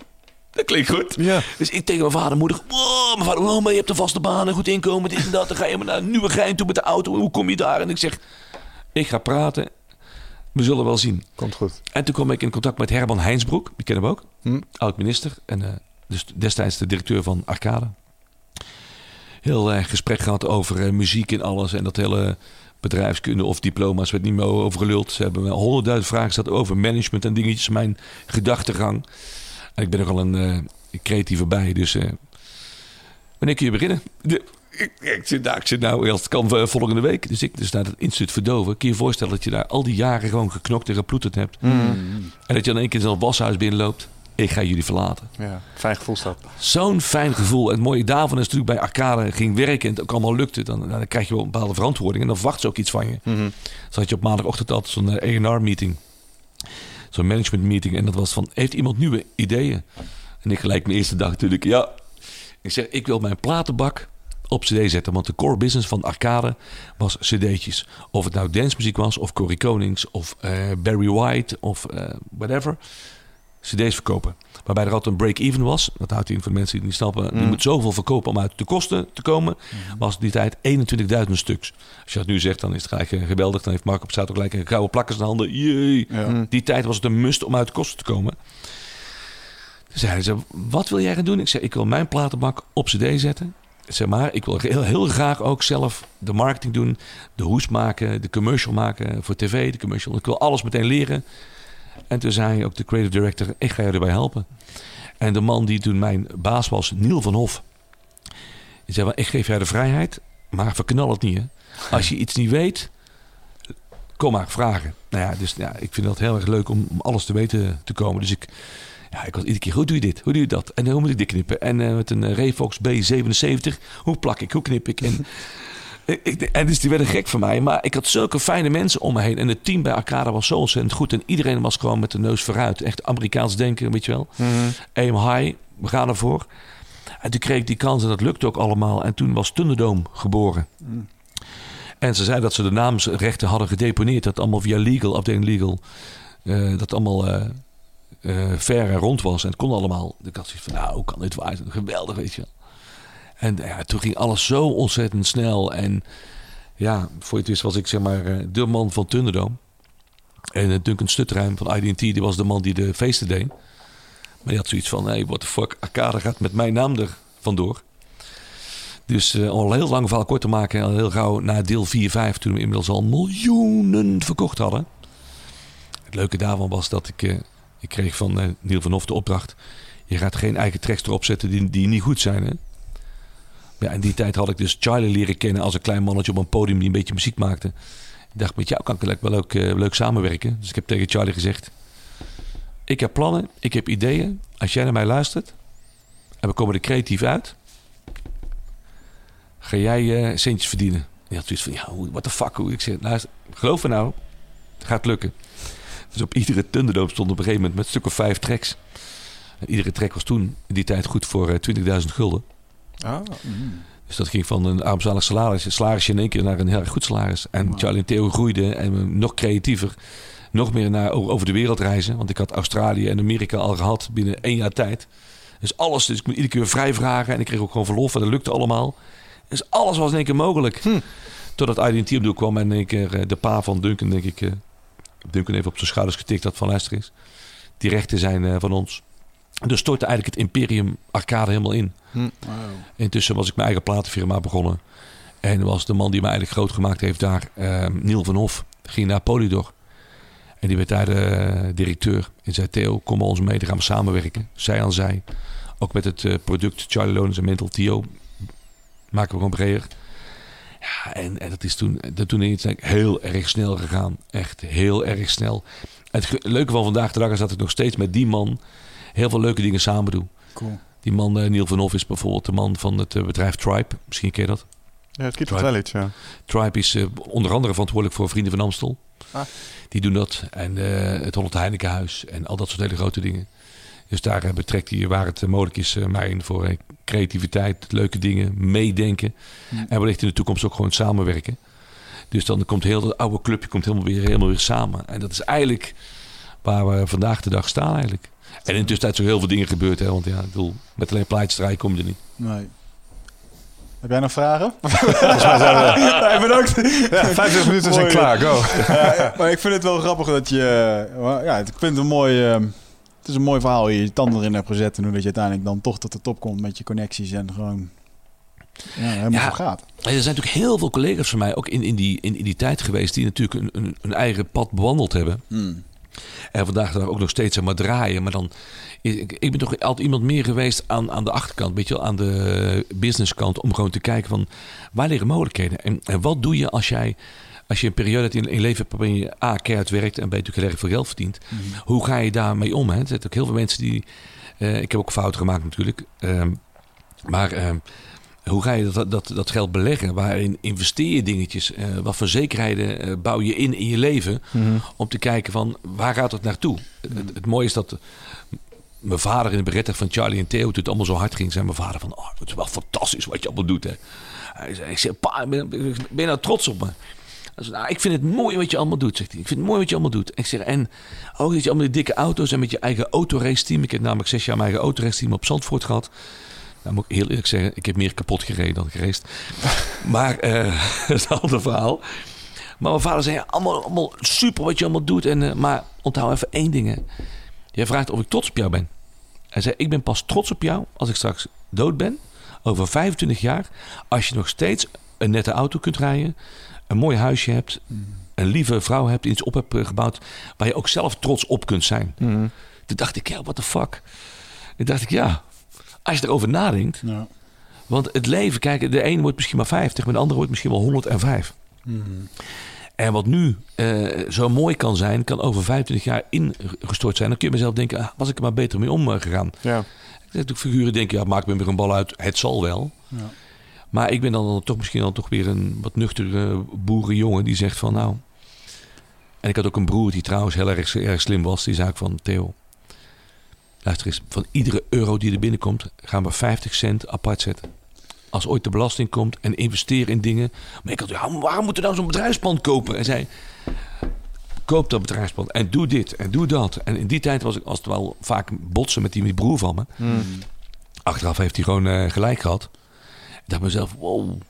dat klinkt goed. Ja. Dus ik tegen mijn vader en moeder. Wow, mijn vader, oh, maar je hebt een vaste baan, een goed inkomen, dit en dat. Dan ga je maar naar een nieuwe gein toe met de auto. Hoe kom je daar? En ik zeg, ik ga praten. We zullen wel zien. Komt goed. En toen kwam ik in contact met Herman Heinsbroek. Die kennen we ook. Hm. Oud-minister. En eh, dus destijds de directeur van Arcade. Heel erg gesprek gehad over eh, muziek en alles. En dat hele bedrijfskunde of diploma's werd niet meer over geluld. Ze hebben honderdduizend vragen gesteld over management en dingetjes. Mijn gedachtegang. Ik ben nogal een eh, creatieve bij. Dus eh, wanneer kun je beginnen? De, ik, ik, zit, nou, ik zit nou, het kan eh, volgende week. Dus ik dus naar het instituut Verdoven. Kun je je voorstellen dat je daar al die jaren gewoon geknokt en geploeterd hebt. En dat je dan één keer zo'n washuis binnenloopt. Ik ga jullie verlaten. Ja, fijn gevoel staat. Zo'n fijn gevoel. En het mooie daarvan is natuurlijk bij Arcade ging werken en het ook allemaal lukte. Dan, dan krijg je wel een bepaalde verantwoording en dan verwacht ze ook iets van je. Zo had je op maandagochtend altijd zo'n A&R meeting. Zo'n management meeting. En dat was van, heeft iemand nieuwe ideeën? En ik gelijk mijn eerste dag natuurlijk, ja. Ik zeg, ik wil mijn platenbak op cd zetten. Want de core business van arcade was cd'tjes. Of het nou dancemuziek was, of Corey Konings, of eh, Barry White, of eh, whatever. Cd's verkopen. Waarbij er altijd een break-even was. Dat houdt in voor de mensen die het niet snappen. Je moet zoveel verkopen om uit de kosten te komen. Was die tijd 21.000 stuks. Als je dat nu zegt, dan is het gelijk eh, geweldig. Dan heeft Mark op staat ook gelijk een gouden plakkers in de handen. Jee. Ja. Die tijd was het een must om uit de kosten te komen. Toen zeiden ze, wat wil jij gaan doen? Ik zei, ik wil mijn platenbak op cd zetten. Zeg maar, ik wil heel, heel graag ook zelf de marketing doen. De hoes maken, de commercial maken voor tv, de commercial. Ik wil alles meteen leren. En toen zei ook de creative director, ik ga je erbij helpen. En de man die toen mijn baas was, Niel van Hof. Die zei, ik geef jij de vrijheid, maar verknal het niet. Hè? Als je iets niet weet, kom maar vragen. Nou ja, dus ja, ik vind dat heel erg leuk om, alles te weten te komen. Dus ik, ja, ik was iedere keer, hoe doe je dit? Hoe doe je dat? En hoe moet ik dit knippen? En eh, met een eh, Revox B77, hoe plak ik? Hoe knip ik? En, ik- en dus die werden gek van mij. Maar ik had zulke fijne mensen om me heen. En het team bij Arcada was zo ontzettend goed. En iedereen was gewoon met de neus vooruit. Echt Amerikaans denken, weet je wel. Aim high, we gaan ervoor. En toen kreeg ik die kans en dat lukte ook allemaal. En toen was Thunderdome geboren. En ze zei dat ze de naamsrechten hadden gedeponeerd. Dat allemaal via legal, afdeling legal. eh, dat allemaal eh, ver en rond was. En het kon allemaal. Ik had zoiets van, nou, hoe kan dit waar? Geweldig, weet je wel. En ja, toen ging alles zo ontzettend snel. En ja, voor je het wist was ik zeg maar eh, de man van Thunderdome. En eh, Duncan Stutterheim van IDT, die was de man die de feesten deed. Maar die had zoiets van, hey, what the fuck, Arcade gaat met mijn naam er vandoor. Dus eh, om al heel lang verhaal kort te maken, al heel gauw na deel 4, 5, toen we inmiddels al miljoenen verkocht hadden. Het leuke daarvan was dat ik, ik kreeg van eh Neil van Hof de opdracht. Je gaat geen eigen tracks erop zetten die, die niet goed zijn. Hè? Ja, in die tijd had ik dus Charlie leren kennen als een klein mannetje op een podium die een beetje muziek maakte. Ik dacht, met jou kan ik wel leuk, eh, leuk samenwerken. Dus ik heb tegen Charlie gezegd: Ik heb plannen, ik heb ideeën. Als jij naar mij luistert en we komen er creatief uit, ga jij eh, centjes verdienen. Die had zoiets van: Ja, what the fuck? Ik zeg: Luister, geloof me nou, het gaat lukken. Dus op iedere Thunderdome stond op een gegeven moment met stuk of vijf tracks. En iedere track was toen in die tijd goed voor eh, 20.000 gulden. Ah, Dus dat ging van een armzalig salaris, salarisje in één keer naar een heel erg goed salaris. En Charlie en Theo groeiden en nog creatiever. Nog meer naar, over de wereld reizen. Want ik had Australië en Amerika al gehad binnen één jaar tijd. Dus alles, dus ik moet iedere keer vrij vragen. En ik kreeg ook gewoon verlof en dat lukte allemaal. Dus alles was in één keer mogelijk. Totdat IDT op doel kwam en in één keer eh, de pa van Duncan, denk ik... eh, Duncan even op zijn schouders getikt had van luister eens. Die rechten zijn eh, van ons. Dus stortte eigenlijk het Imperium Arcade helemaal in. Intussen was ik mijn eigen platenfirma begonnen. En was de man die me eigenlijk groot gemaakt heeft daar, eh, Niel van Hof, ging naar Polydor. En die werd daar de directeur. En zei Theo, kom ons mee, dan gaan we samenwerken. Zij aan zij. Ook met het eh, product Charlie Lonens en Mental Tio. Maken we gewoon breder. Ja, en, en dat is toen, dat toen is het heel erg snel gegaan. Echt heel erg snel. Het leuke van vandaag de dag is dat ik nog steeds met die man heel veel leuke dingen samen doe. Cool. Die man, eh, Neil van Hof, is bijvoorbeeld de man van het eh, bedrijf Tribe. Misschien ken je dat. ja, het kiet wel iets, ja. Tribe is eh, onder andere verantwoordelijk voor Vrienden van Amstel. Ah. Die doen dat. En eh, het Holland Heinekenhuis en al dat soort hele grote dingen. Dus daar betrekt hij waar het mogelijk is mij in voor creativiteit, leuke dingen, meedenken. En wellicht in de toekomst ook gewoon samenwerken. Dus dan komt heel dat oude clubje komt helemaal weer, helemaal weer samen. En dat is eigenlijk waar we vandaag de dag staan eigenlijk. En in de tussentijd zijn er heel veel dingen gebeurd. Hè? Want ja, ik bedoel, met alleen plaatjes draaien kom je er niet. Nee. Heb jij nog vragen? Nee, bedankt. Ja, 25 minuten zijn klaar, go. Ja, maar ik vind het wel grappig dat je... eh, Ja, ik vind het een mooi... eh, Het is een mooi verhaal hier, je tanden erin hebt gezet... en hoe dat je uiteindelijk dan toch tot de top komt met je connecties... en gewoon ja, helemaal Ja. voor gaat. Er zijn natuurlijk heel veel collega's van mij, ook in, in, die, in, in die tijd geweest, die natuurlijk een, een, een eigen pad bewandeld hebben. En vandaag de dag ook nog steeds zeg maar draaien. Maar dan, ik, ik ben toch altijd iemand meer geweest aan, aan de achterkant, weet je wel, aan de businesskant, om gewoon te kijken van waar liggen mogelijkheden en, en wat doe je als jij als je een periode in, in je leven hebt waarin je A, keihard werkt en B, natuurlijk heel erg veel geld verdient. Hoe ga je daarmee om? Hè? Er zijn ook heel veel mensen die... eh, ik heb ook fouten gemaakt natuurlijk. Ehm, maar ehm, hoe ga je dat, dat, dat geld beleggen? Waarin investeer je dingetjes? Eh, wat voor zekerheden eh, bouw je in in je leven? Om te kijken van waar gaat het naartoe? Het, het, het mooie is dat mijn vader in de beretter van Charlie en Theo... toen het allemaal zo hard ging, zei mijn vader van... Oh, het is wel fantastisch wat je allemaal doet. Hè. Hij zei, ik zeg, pa, ben, ben je nou trots op me? Hij zei, nou, ik vind het mooi wat je allemaal doet, zegt hij. Ik vind het mooi wat je allemaal doet. Ik zeg, en ook dat je allemaal die dikke auto's en met je eigen autoraceteam. Ik heb namelijk zes jaar mijn eigen autoraceteam op Zandvoort gehad. Nou moet ik heel eerlijk zeggen, ik heb meer kapot gereden dan geraced. maar eh, dat is een ander verhaal. Maar mijn vader zei, allemaal, allemaal super wat je allemaal doet. En, eh, maar onthoud even één ding. Hè. Jij vraagt of ik trots op jou ben. Hij zei, ik ben pas trots op jou als ik straks dood ben. Over 25 jaar. Als je nog steeds een nette auto kunt rijden. Een mooi huisje hebt. Een lieve vrouw hebt. Iets op hebt eh, gebouwd. Waar je ook zelf trots op kunt zijn. Toen dacht ik, ja, what the fuck. Toen dacht ik, ja. Als je erover nadenkt. Ja. Want het leven, kijk, de een wordt misschien maar 50. Maar de andere wordt misschien wel 105. En wat nu eh, zo mooi kan zijn, kan over 25 jaar ingestort zijn. Dan kun je mezelf denken, ah, was ik er maar beter mee omgegaan. Ja. Ik heb natuurlijk figuren denken, ja, maak me weer een bal uit. Het zal wel. Ja. Maar ik ben dan toch misschien dan toch weer een wat nuchtere boerenjongen die zegt van nou. En ik had ook een broer die trouwens heel erg, erg slim was. Die zei ook van Theo, luister eens, van iedere euro die er binnenkomt gaan we 50 cent apart zetten. Als ooit de belasting komt en investeren in dingen. Maar ik had, ja, waarom moeten we nou zo'n bedrijfspand kopen? En zei, koop dat bedrijfspand en doe dit en doe dat. En in die tijd was ik als het wel vaak botsen met die, met die broer van me. Achteraf heeft hij gewoon eh, gelijk gehad. Ik dacht mezelf, wow.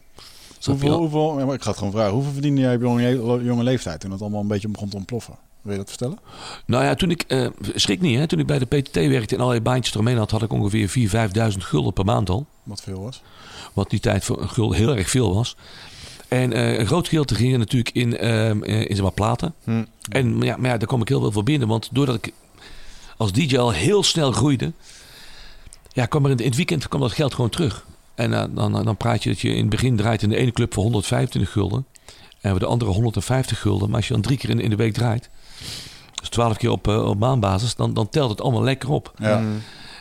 Hoeveel, hoeveel, ja, maar ik ga het gewoon vragen. Hoeveel verdiende jij op jonge, jonge leeftijd toen het allemaal een beetje begon te ontploffen? Wil je dat vertellen? Nou ja, toen ik, eh, schrik niet hè, toen ik bij de PTT werkte en allerlei baantjes eromheen had, had ik ongeveer 4.000, 5.000 gulden per maand al. Wat veel was. Wat die tijd voor een gulden heel erg veel was. En eh, een groot gedeelte ging natuurlijk in, ehm, eh, in zeg maar, platen. Hm. En maar ja, maar ja, daar kwam ik heel veel voor binnen. Want doordat ik als DJ al heel snel groeide, ja, kwam er in, het weekend kwam dat geld gewoon terug. En eh, dan, dan praat je dat je in het begin draait in de ene club voor 125 gulden. En de andere 150 gulden. Maar als je dan drie keer in, in de week draait, dus 12 keer op, eh, op maandbasis, dan, dan telt het allemaal lekker op. Ja.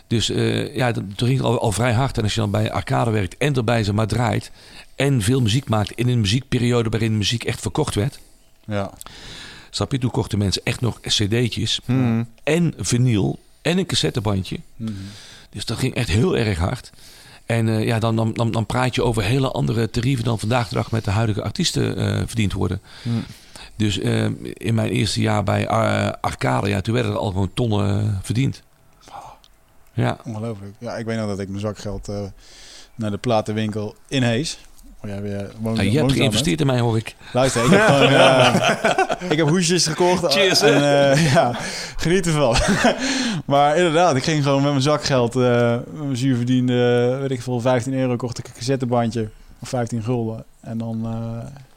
Dus eh, ja, dat- toen ging het al, al vrij hard. En als je dan bij arcade werkt en erbij ze maar draait. En veel muziek maakt in een muziekperiode waarin muziek echt verkocht werd. Ja. Snap je? Toen kochten mensen echt nog cd'tjes. Hm. En vinyl. En een cassettebandje. Mhm. Dus dat ging echt heel erg hard. En eh, ja, dan, dan, dan, dan praat je over hele andere tarieven dan vandaag de dag met de huidige artiesten eh, verdiend worden. Dus eh, in mijn eerste jaar bij eh, Arcade, ja, toen werden er al gewoon tonnen eh, verdiend. Ja. Ongelooflijk. Ja, ik weet nog dat ik mijn zakgeld naar de platenwinkel in Hees. Jij weer Nou, je hebt geïnvesteerd in mij, hoor ik. Luister, ik heb, gewoon, ik heb hoesjes gekocht. Cheers, En, ja, geniet ervan. maar inderdaad, ik ging gewoon met mijn zakgeld, met mijn zuurverdiende, weet ik veel, 15 euro kocht ik een cassettebandje. Of 15 gulden. En dan,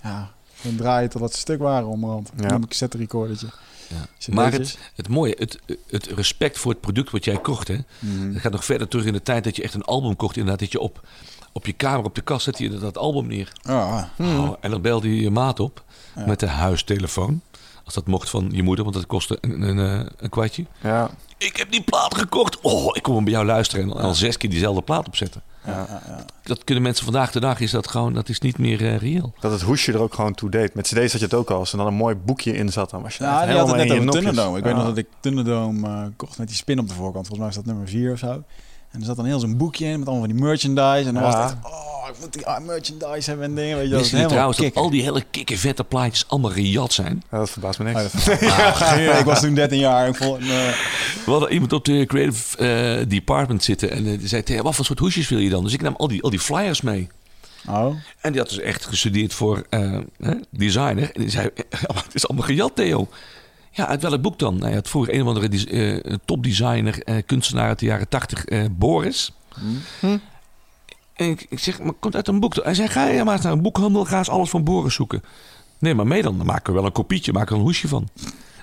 ja, dan draai je tot dat ze stuk waren onderhand. Ja. Dan een cassette recordertje. Ja. Maar het, het mooie, het, het respect voor het product wat jij kocht, hè, Mhm. dat gaat nog verder terug in de tijd dat je echt een album kocht. Inderdaad, dat je op, op je kamer, op de kast zette je dat album neer. Ah, Oh, en dan belde je je maat op Ja. met de huistelefoon. Als dat mocht van je moeder, want dat kostte een, een, een kwartje. Ja. Ik heb die plaat gekocht. Oh, ik kom hem bij jou luisteren en al zes keer diezelfde plaat opzetten. Ja, ja, ja. Dat kunnen mensen vandaag de dag, is dat gewoon, dat is niet meer eh, reëel. Dat het hoesje er ook gewoon toe deed. Met cd's had je het ook al. Als er dan een mooi boekje in zat, dan was je Ja, echt die had het net over. Thunderdome. Ik weet nog dat ik Thunderdome eh, kocht met die spin op de voorkant. Volgens mij is dat nummer 4 of zo. En er zat dan heel zo'n boekje in met allemaal van die merchandise. En dan was het echt, oh, ik moet die ah, merchandise hebben en dingen. Weet je, dat helemaal trouwens dat kicken. al die hele kikke vette plaatjes allemaal gejat zijn? Ja, dat verbaast me Oh, niks. dat- Ah, ik was toen 13 jaar. Ik vond, eh, We hadden iemand op de creative eh, department zitten en eh, die zei, "Theo, wat voor soort hoesjes wil je dan? Dus ik nam al die, al die flyers mee. oh, En die had dus echt gestudeerd voor eh, hè, designer. En die zei, "Ja, maar het is allemaal gejat, Theo. Ja, uit welk boek dan? Nou, je had vroeger een of andere eh, topdesigner, eh, kunstenaar uit de jaren tachtig, eh, Boris. En ik, ik zeg, maar komt uit een boek. Hij zei, ga je maar eens naar een boekhandel, ga eens alles van Boris zoeken. Nee, maar mee dan. Dan maken we wel een kopietje, maken er een hoesje van.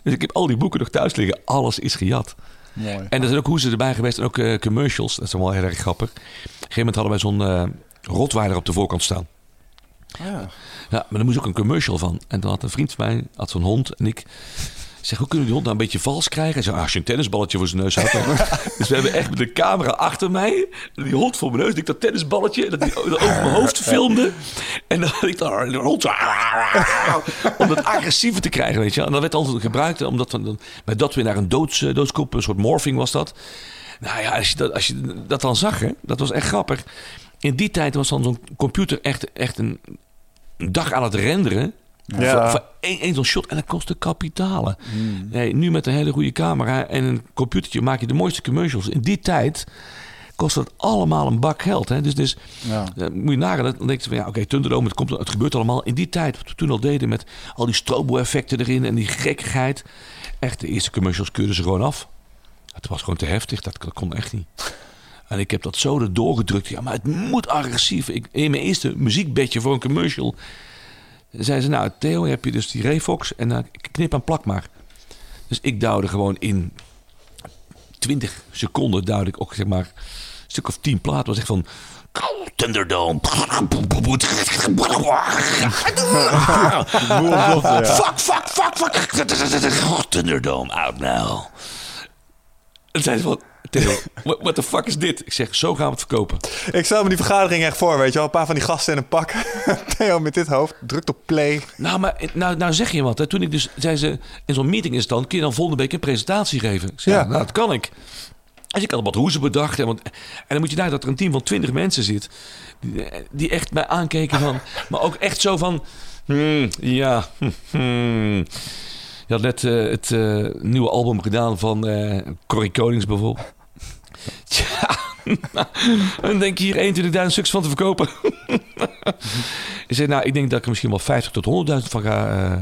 Dus ik heb al die boeken nog thuis liggen. Alles is gejat. mooi. En er zijn ook hoezen erbij geweest en ook commercials. Dat is wel heel erg grappig. Op een gegeven moment hadden wij zo'n rotweiler op de voorkant staan. Ja. Ja, maar daar moest ook een commercial van. En dan had een vriend van mij, had zo'n hond. En ik zeg, hoe kunnen we die hond nou een beetje vals krijgen? Hij ah, als je een tennisballetje voor zijn neus had. Dan. dus we hebben echt met de camera achter mij. Die hond voor mijn neus. Ik dat tennisballetje. Dat die dat over mijn hoofd filmde. En dan had ik daar de hond om dat agressiever te krijgen, weet je. En dat werd altijd gebruikt. Omdat we dan, bij dat weer naar een doods, eh. Een soort morphing was dat. Nou ja, als je dat, als je dat dan zag, hè, dat was echt grappig. in die tijd was dan zo'n computer echt, echt een, een dag aan het renderen. Ja. Voor, één, zo'n shot en dat kostte kapitalen. Nee, nu met een hele goede camera en een computertje maak je de mooiste commercials. In die tijd kostte dat allemaal een bak geld. Hè? Dus, dus Ja. eh, moet je nagaan, dan denk je van ja, oké, Thunderdome, het, komt, het gebeurt allemaal. In die tijd, wat we toen al deden met al die strobo-effecten erin en die gekkigheid. Echt, de eerste commercials keurden ze gewoon af. Het was gewoon te heftig, dat, dat kon echt niet. En ik heb dat zo erdoor gedrukt. Ja, maar het moet agressief. Ik, in mijn eerste muziekbedje voor een commercial zeiden ze, nou Theo, heb je dus die Refox en dan knip en plak maar. Dus ik duwde gewoon in 20 seconden duwde ik ook zeg maar een stuk of 10 platen. was echt van Thunderdome. Fuck, fuck, fuck, fuck. Thunderdome, out now. En zeiden ze van, what, what the fuck is dit? Ik zeg, zo gaan we het verkopen. Ik stel me die vergadering echt voor, weet je wel. Een paar van die gasten in een pak. Theo met dit hoofd, drukt op play. Nou, maar nou, nou zeg je wat. Hè. Toen ik dus, zei ze, in zo'n meeting is dan, kun je dan volgende week een presentatie geven? Ik zei, Ja. nou, dat kan ik. Dus ik had wat hoezen bedacht. Hè, want, en dan moet je daar dat er een team van 20 mensen zit. Die, die echt mij aankeken van, maar ook echt zo van, hmm, ja, hm, hmm. Je had net eh, het eh, nieuwe album gedaan van eh Corrie Konings bijvoorbeeld. Tja, dan denk je hier 21.000 stuks van te verkopen. Ik zei, nou, ik denk dat ik er misschien wel 50 tot 100.000 van ga eh,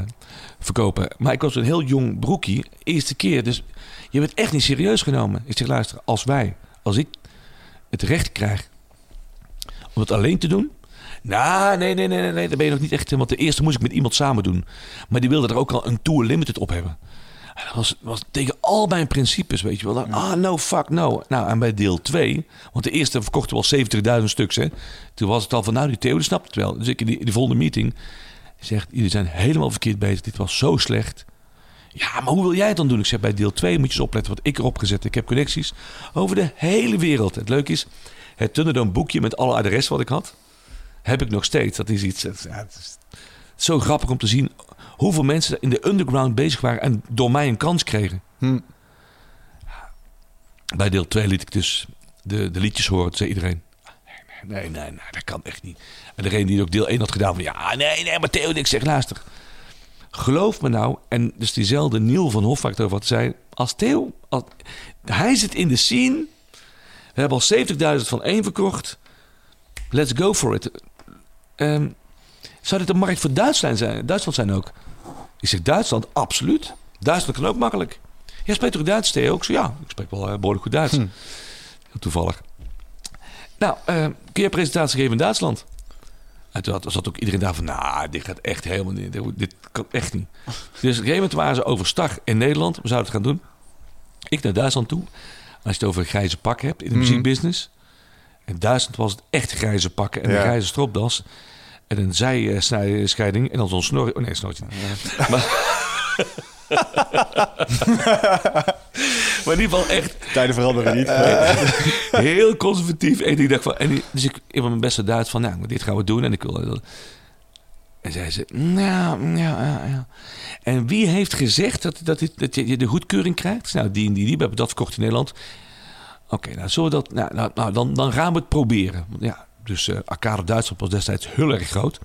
verkopen. Maar ik was een heel jong broekie, eerste keer. Dus je bent echt niet serieus genomen. Ik zeg, luister, als wij, als ik het recht krijg om het alleen te doen... Nou, nee, nee, nee, nee, daar ben je nog niet echt... Want de eerste moest ik met iemand samen doen. Maar die wilde er ook al een Tour Limited op hebben. En Dat was, was tegen al mijn principes, weet je wel. Dan, Ah, no, fuck, no. Nou, en bij deel 2, want de eerste verkochten wel 70.000 stuks, hè. Toen was het al van, nou, die Theo, die snapt het wel. Dus ik in die, in die volgende meeting zegt, jullie zijn helemaal verkeerd bezig. Dit was zo slecht. Ja, maar hoe wil jij het dan doen? Ik zeg, bij deel 2 moet je eens opletten wat ik erop gezet. Ik heb connecties over de hele wereld. Het leuke is, het Thunderdome boekje met alle adressen wat ik had, heb ik nog steeds. Dat is iets, ja, het is zo grappig om te zien hoeveel mensen in de underground bezig waren en door mij een kans kregen. Hm. Bij deel 2 liet ik dus de, de liedjes horen. Toen zei iedereen, nee, nee, nee, nee, dat kan echt niet. En degene die ook deel 1 had gedaan van, ja, nee, nee, maar Theo, ik zeg, luister. Geloof me nou, en dus diezelfde Niel van over wat zei, als Theo, als, hij zit in de scene, we hebben al 70.000 van één verkocht, let's go for it. Ehm, zou dit een markt voor Duitsland zijn, Duitsland zijn ook? Ik zeg, Duitsland, absoluut. Duitsland kan ook makkelijk. Jij spreekt toch Duits, Theo? Ik zeg, ja, ik spreek wel eh, behoorlijk goed Duits. Heel toevallig. Nou, eh, kun je presentatie geven in Duitsland? En toen zat ook iedereen daar van, nou, dit gaat echt helemaal niet. Dit, dit kan echt niet. Dus op een gegeven moment waren ze overstag in Nederland. We zouden het gaan doen. Ik naar Duitsland toe. Als je het over grijze pak hebt in de muziekbusiness. In Duitsland was het echt grijze pakken en Ja. een grijze stropdas. En een zijscheiding en dan zo'n snor. Oh nee, snortje. Maar, maar in ieder geval echt Tijden veranderen niet. heel conservatief. En ik dacht van, en dus ik in mijn beste Duits van, nou, dit gaan we doen. En ik wil. En zei ze, nou, ja, ja, ja. En wie heeft gezegd dat, dat, dit, dat je de goedkeuring krijgt? Nou, die en die, die hebben dat verkocht in Nederland. Oké, nou, zullen we dat, nou, nou, nou, dan, dan gaan we het proberen. Ja, dus eh Arcade Duitsland was destijds heel erg groot.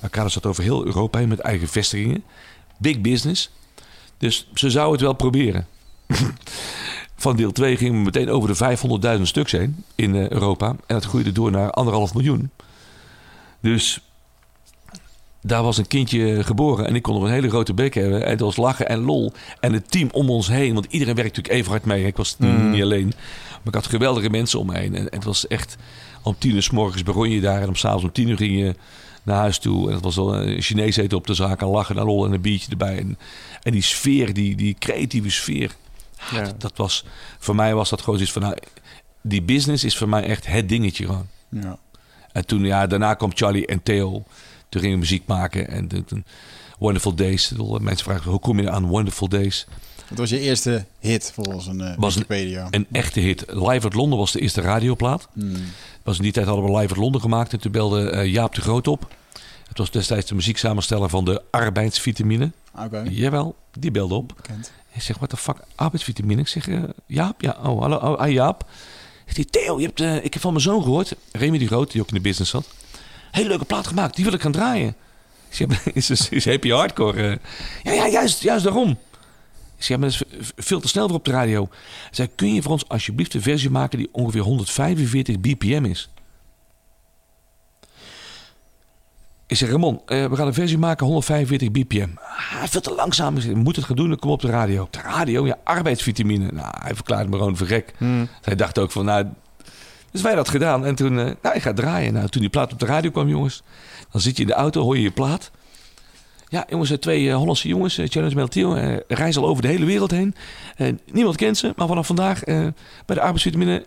Arcade zat over heel Europa heen met eigen vestigingen. Big business. Dus ze zouden het wel proberen. Van deel 2 gingen we meteen over de 500.000 stuks heen in eh, Europa. En dat groeide door naar anderhalf miljoen. Dus daar was een kindje geboren en ik kon nog een hele grote bek hebben. En het was lachen en lol. En het team om ons heen, want iedereen werkte natuurlijk even hard mee. Ik was niet alleen, maar ik had geweldige mensen om me heen. En, en het was echt, om tien uur s morgens begon je daar en om s'avonds om tien uur ging je naar huis toe. En het was al een Chinees eten op de zaak en lachen en lol en een biertje erbij. En, en die sfeer, die, die creatieve sfeer, Ja. dat, dat was, voor mij was dat gewoon iets van, nou, die business is voor mij echt het dingetje gewoon. Ja. En toen, ja, daarna kwam Charlie en Theo. Toen gingen we muziek maken. En toen, Wonderful Days. Mensen vragen, hoe kom je aan Wonderful Days? Wat was je eerste hit volgens een uh, Was een- Wikipedia? Een echte hit. Live uit Londen was de eerste radioplaat. Hmm. Was in die tijd hadden we Live uit Londen gemaakt. En toen belde eh, Jaap de Groot op. Het was destijds de muzieksamensteller van de arbeidsvitamine. Oké, Jawel, die belde op. bekend. Ik zeg, what the fuck, arbeidsvitamine? Ik zeg, eh, Jaap? Ja, oh, hallo, oh, ah, Jaap. Zegt hij, Theo, je hebt, eh, ik heb van mijn zoon gehoord. Remy die Groot, die ook in de business zat. Hele leuke plaat gemaakt, die wil ik gaan draaien. Ik zeg, is, is, is happy hardcore? ja, ja, juist, juist daarom. Ik zeg, maar dat is veel te snel voor op de radio. Zei, kun je voor ons alsjeblieft een versie maken die ongeveer 145 bpm is? Ik zeg, Ramon, eh, we gaan een versie maken 145 bpm. Ah, veel te langzaam. We moeten het gaan doen, dan kom op de radio. Op de radio, ja, arbeidsvitamine. Nou, hij verklaarde me gewoon voor gek. Hij dacht ook van, nou... Dus wij dat gedaan. En toen, eh, nou, ik ga draaien. Nou, toen die plaat op de radio kwam, jongens. Dan zit je in de auto, hoor je je plaat. Ja, jongens, eh, twee eh, Hollandse jongens, uh, Challenge Meltiel, eh reizen al over de hele wereld heen. Eh, niemand kent ze, maar vanaf vandaag eh, bij de arbeidsvitamine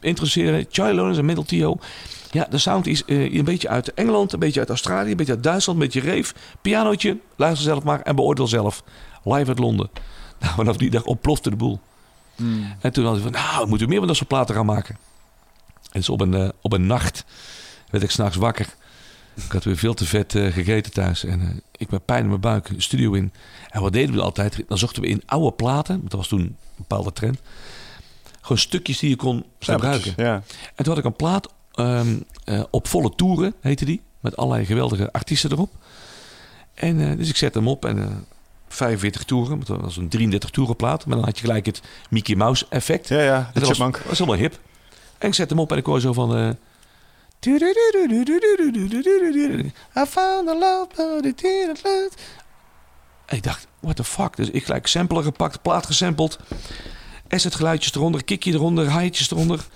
introduceren Charlie Loners en Tio. Ja, de sound is eh, een beetje uit Engeland, een beetje uit Australië, een beetje uit Duitsland, een beetje reef. Pianootje, luister zelf maar en beoordeel zelf. Live uit Londen. Nou, vanaf die dag ontplofte de boel. En toen hadden we van, nou, we moeten meer van dat soort platen gaan maken. En dus op een, eh, op een nacht werd ik s'nachts wakker. Ik had weer veel te vet eh, gegeten thuis. En eh, ik met pijn in mijn buik de studio in. En wat deden we altijd? Dan zochten we in oude platen. Dat was toen een bepaalde trend. Gewoon stukjes die je kon gebruiken. Ja. En toen had ik een plaat ehm, eh, op volle toeren, heette die. Met allerlei geweldige artiesten erop. En dus ik zet hem op en eh 45 toeren. Dat was een 33 toeren plaat. Maar dan had je gelijk het Mickey Mouse effect. Ja, ja, dat was, was helemaal hip. En ik zet hem op en ik hoor zo van... I found the love, but it didn't last. En ik dacht, what the fuck? Dus ik gelijk sampler gepakt, plaat gesampled. Asset geluidjes eronder, kickje eronder, haaitjes eronder.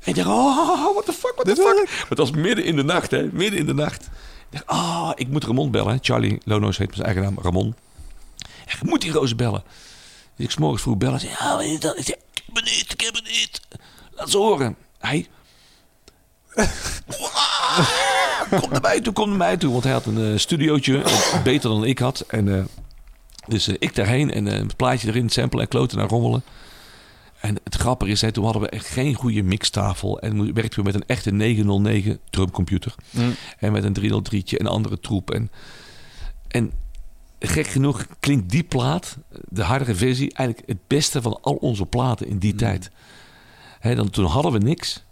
En ik dacht, oh, what the fuck, what the fuck? Maar het was midden in de nacht, hè. Midden in de nacht. Ik dacht, ah, ik moet Ramon bellen. Charlie Lono's heet met zijn eigen naam, Ramon. Ik moet die roze bellen. Dus ik 's morgens vroeg bellen. Zei? Ik zei, ik heb het niet, ik heb het niet. Laat ze horen. Hij... kom naar mij toe, kom naar mij toe. Want hij had een eh, studiootje, beter dan ik had. En, eh, dus eh, ik daarheen en het plaatje erin, samplen en kloten naar rommelen. En het grappige is, hè, toen hadden we echt geen goede mixtafel. En werkten we met een echte 909 drumcomputer. En met een 303'tje en andere troep. En, en gek genoeg klinkt die plaat, de hardere versie, eigenlijk het beste van al onze platen in die tijd. Hè, dan, toen hadden we niks.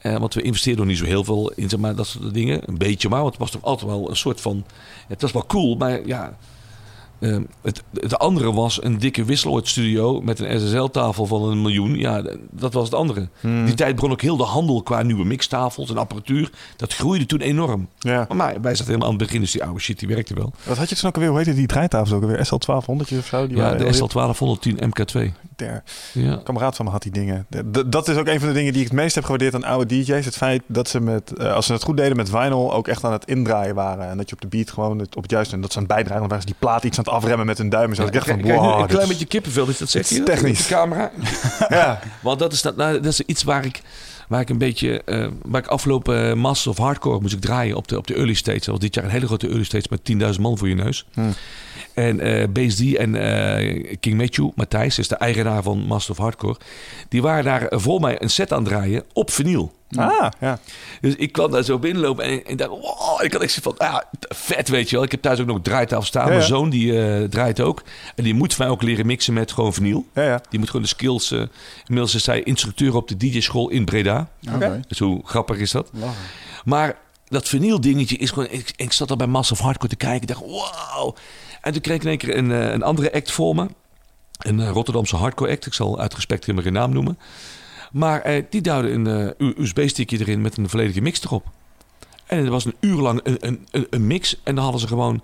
Eh, want we investeerden nog niet zo heel veel in zeg maar, dat soort dingen. Een beetje maar, want het was toch altijd wel een soort van... Het was wel cool, maar ja... eh, het, het andere was een dikke wisseloordstudio met een SSL-tafel van een miljoen. Ja, dat was het andere. Die tijd begon ook heel de handel qua nieuwe mixtafels en apparatuur. Dat groeide toen enorm. Ja. Maar wij zaten helemaal aan het begin, dus die oude shit die werkte wel. Wat had je toen ook alweer? Hoe heette die draaitafels ook alweer? SL1200 of zo? Die Ja, de heel SL1210 MK2. Ja. Een kameraad van me had die dingen. D- dat is ook een van de dingen die ik het meest heb gewaardeerd aan oude DJ's. Het feit dat ze met, eh, als ze het goed deden met vinyl, ook echt aan het indraaien waren. En dat je op de beat gewoon het, op het juiste... En dat ze aan het bijdragen, waren ze die plaat iets aan het afremmen met hun duim. Zo. ik dacht van, wow. een klein is- beetje kippenvel is dat, is hij? technisch. Op de camera. Ja, Want dat is, dat, nou, dat is iets waar ik, waar ik een beetje... eh, waar ik afgelopen uh, Masters of Hardcore moest ik draaien op de, op de early stage. Dat was dit jaar een hele grote early stage met 10.000 man voor je neus. Hmm. En eh Base D en eh, King Matthew, Matthijs, is de eigenaar van Master of Hardcore. Die waren daar eh, voor mij een set aan het draaien op vinyl. Ah, ja. Dus ik kwam daar zo binnenlopen en, en dacht, wow, ik had echt zo van, ah, vet weet je wel. Ik heb thuis ook nog een draaitafel staan. Ja, Mijn zoon die eh, draait ook. En die moet van mij ook leren mixen met gewoon vinyl. ja, ja. Die moet gewoon de skills... eh inmiddels is hij instructeur op de DJ-school in Breda. Oké. Dus hoe grappig is dat? Lachen. Maar dat vinyl dingetje is gewoon... Ik, ik zat al bij Massive Hardcore te kijken. Ik dacht, wow. En toen kreeg ik in één keer een, eh, een andere act voor me. Een Rotterdamse hardcore act. Ik zal uit respect helemaal geen naam noemen. Maar eh, die duwde een eh, USB-stickje erin met een volledige mix erop. En er was een uur lang een, een, een, mix. En dan hadden ze gewoon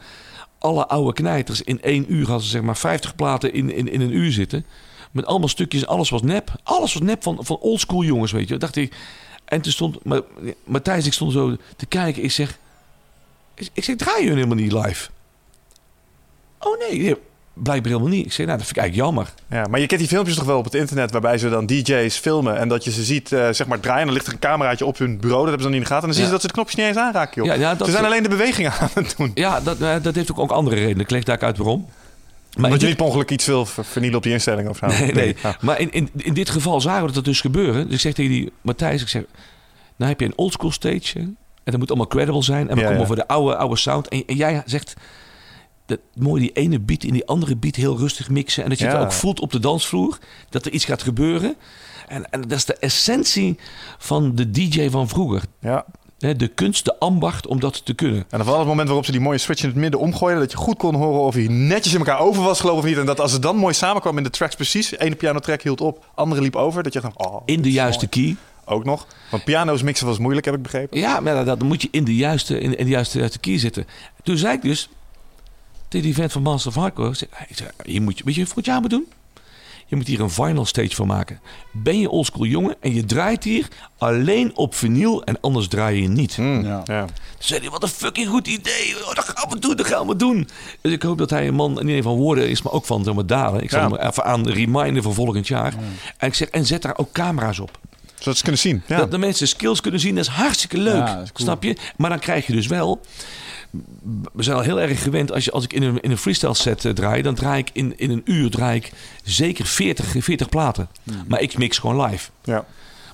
alle oude knijters. In één uur hadden ze zeg maar 50 platen in, in, in een uur zitten. Met allemaal stukjes. Alles was nep. Alles was nep van, van oldschool jongens, weet je. Dacht ik. En toen stond Ma- Matthijs, ik stond zo te kijken. Ik zeg, ik, zeg, draai je helemaal niet live? Oh nee, blijkbaar helemaal niet. Ik zeg, nou, dat vind ik eigenlijk jammer. Ja, maar je kent die filmpjes toch wel op het internet waarbij ze dan DJ's filmen en dat je ze ziet eh, zeg maar draaien. Dan ligt er een cameraatje op hun bureau, dat hebben ze dan niet in de gaten. En dan zien ze dat ze de knopjes niet eens aanraken, joh. Ja, ja, dat- ze zijn alleen de bewegingen aan het doen. Ja, dat, eh, dat heeft ook, ook andere redenen. Ik leg daar uit waarom. Maar Omdat je niet per ongeluk iets wil ver- vernielen op die instelling of zo. Nee, nee. Ja. Maar in, in, in dit geval zagen we dat dus gebeuren. Dus ik zeg tegen die Matthijs, ik zeg, nou heb je een oldschool stage. En dat moet allemaal credible zijn. En we Ja, komen voor de oude, oude sound. En, en jij zegt, dat, mooi die ene beat in die andere beat heel rustig mixen. En dat je Ja. het ook voelt op de dansvloer. Dat er iets gaat gebeuren. En, en dat is de essentie van de DJ van vroeger. Ja. De kunst, de ambacht om dat te kunnen. En dan vooral het moment waarop ze die mooie switch in het midden omgooiden. Dat je goed kon horen of hij netjes in elkaar over was geloof ik of niet. En dat als het dan mooi samenkwam in de tracks precies. Ene piano track hield op, andere liep over. Dat je dacht, oh, In de juiste mooi. key. Ook nog. Want piano's mixen was moeilijk, heb ik begrepen. Ja, maar dat, dat moet je in de juiste, in, in de juiste, juiste key zitten. Toen zei ik dus die vent van Master of Hardcore... ik hier moet je, weet je wat je aan moet doen? Je moet hier een final stage van maken. Ben je oldschool jongen en je draait hier alleen op vinyl en anders draai je niet. Hmm, Ja. ja. Toen zei hij, wat een fucking goed idee. Oh, dat gaan we doen, dat gaan we doen. Dus ik hoop dat hij een man niet alleen van woorden is, maar ook van zeg daden. Ik zal Ja. hem even aan reminden voor volgend jaar. En ik zeg, en zet daar ook camera's op. Zodat ze kunnen zien. Ja. Dat de mensen skills kunnen zien, dat is hartstikke leuk. Ja, dat is cool. Snap je? Maar dan krijg je dus wel... We zijn al heel erg gewend, als, je, als ik in een, in een freestyle set eh, draai... dan draai ik in, in een uur draai ik zeker 40, 40 platen. Hmm. Maar ik mix gewoon live. ja.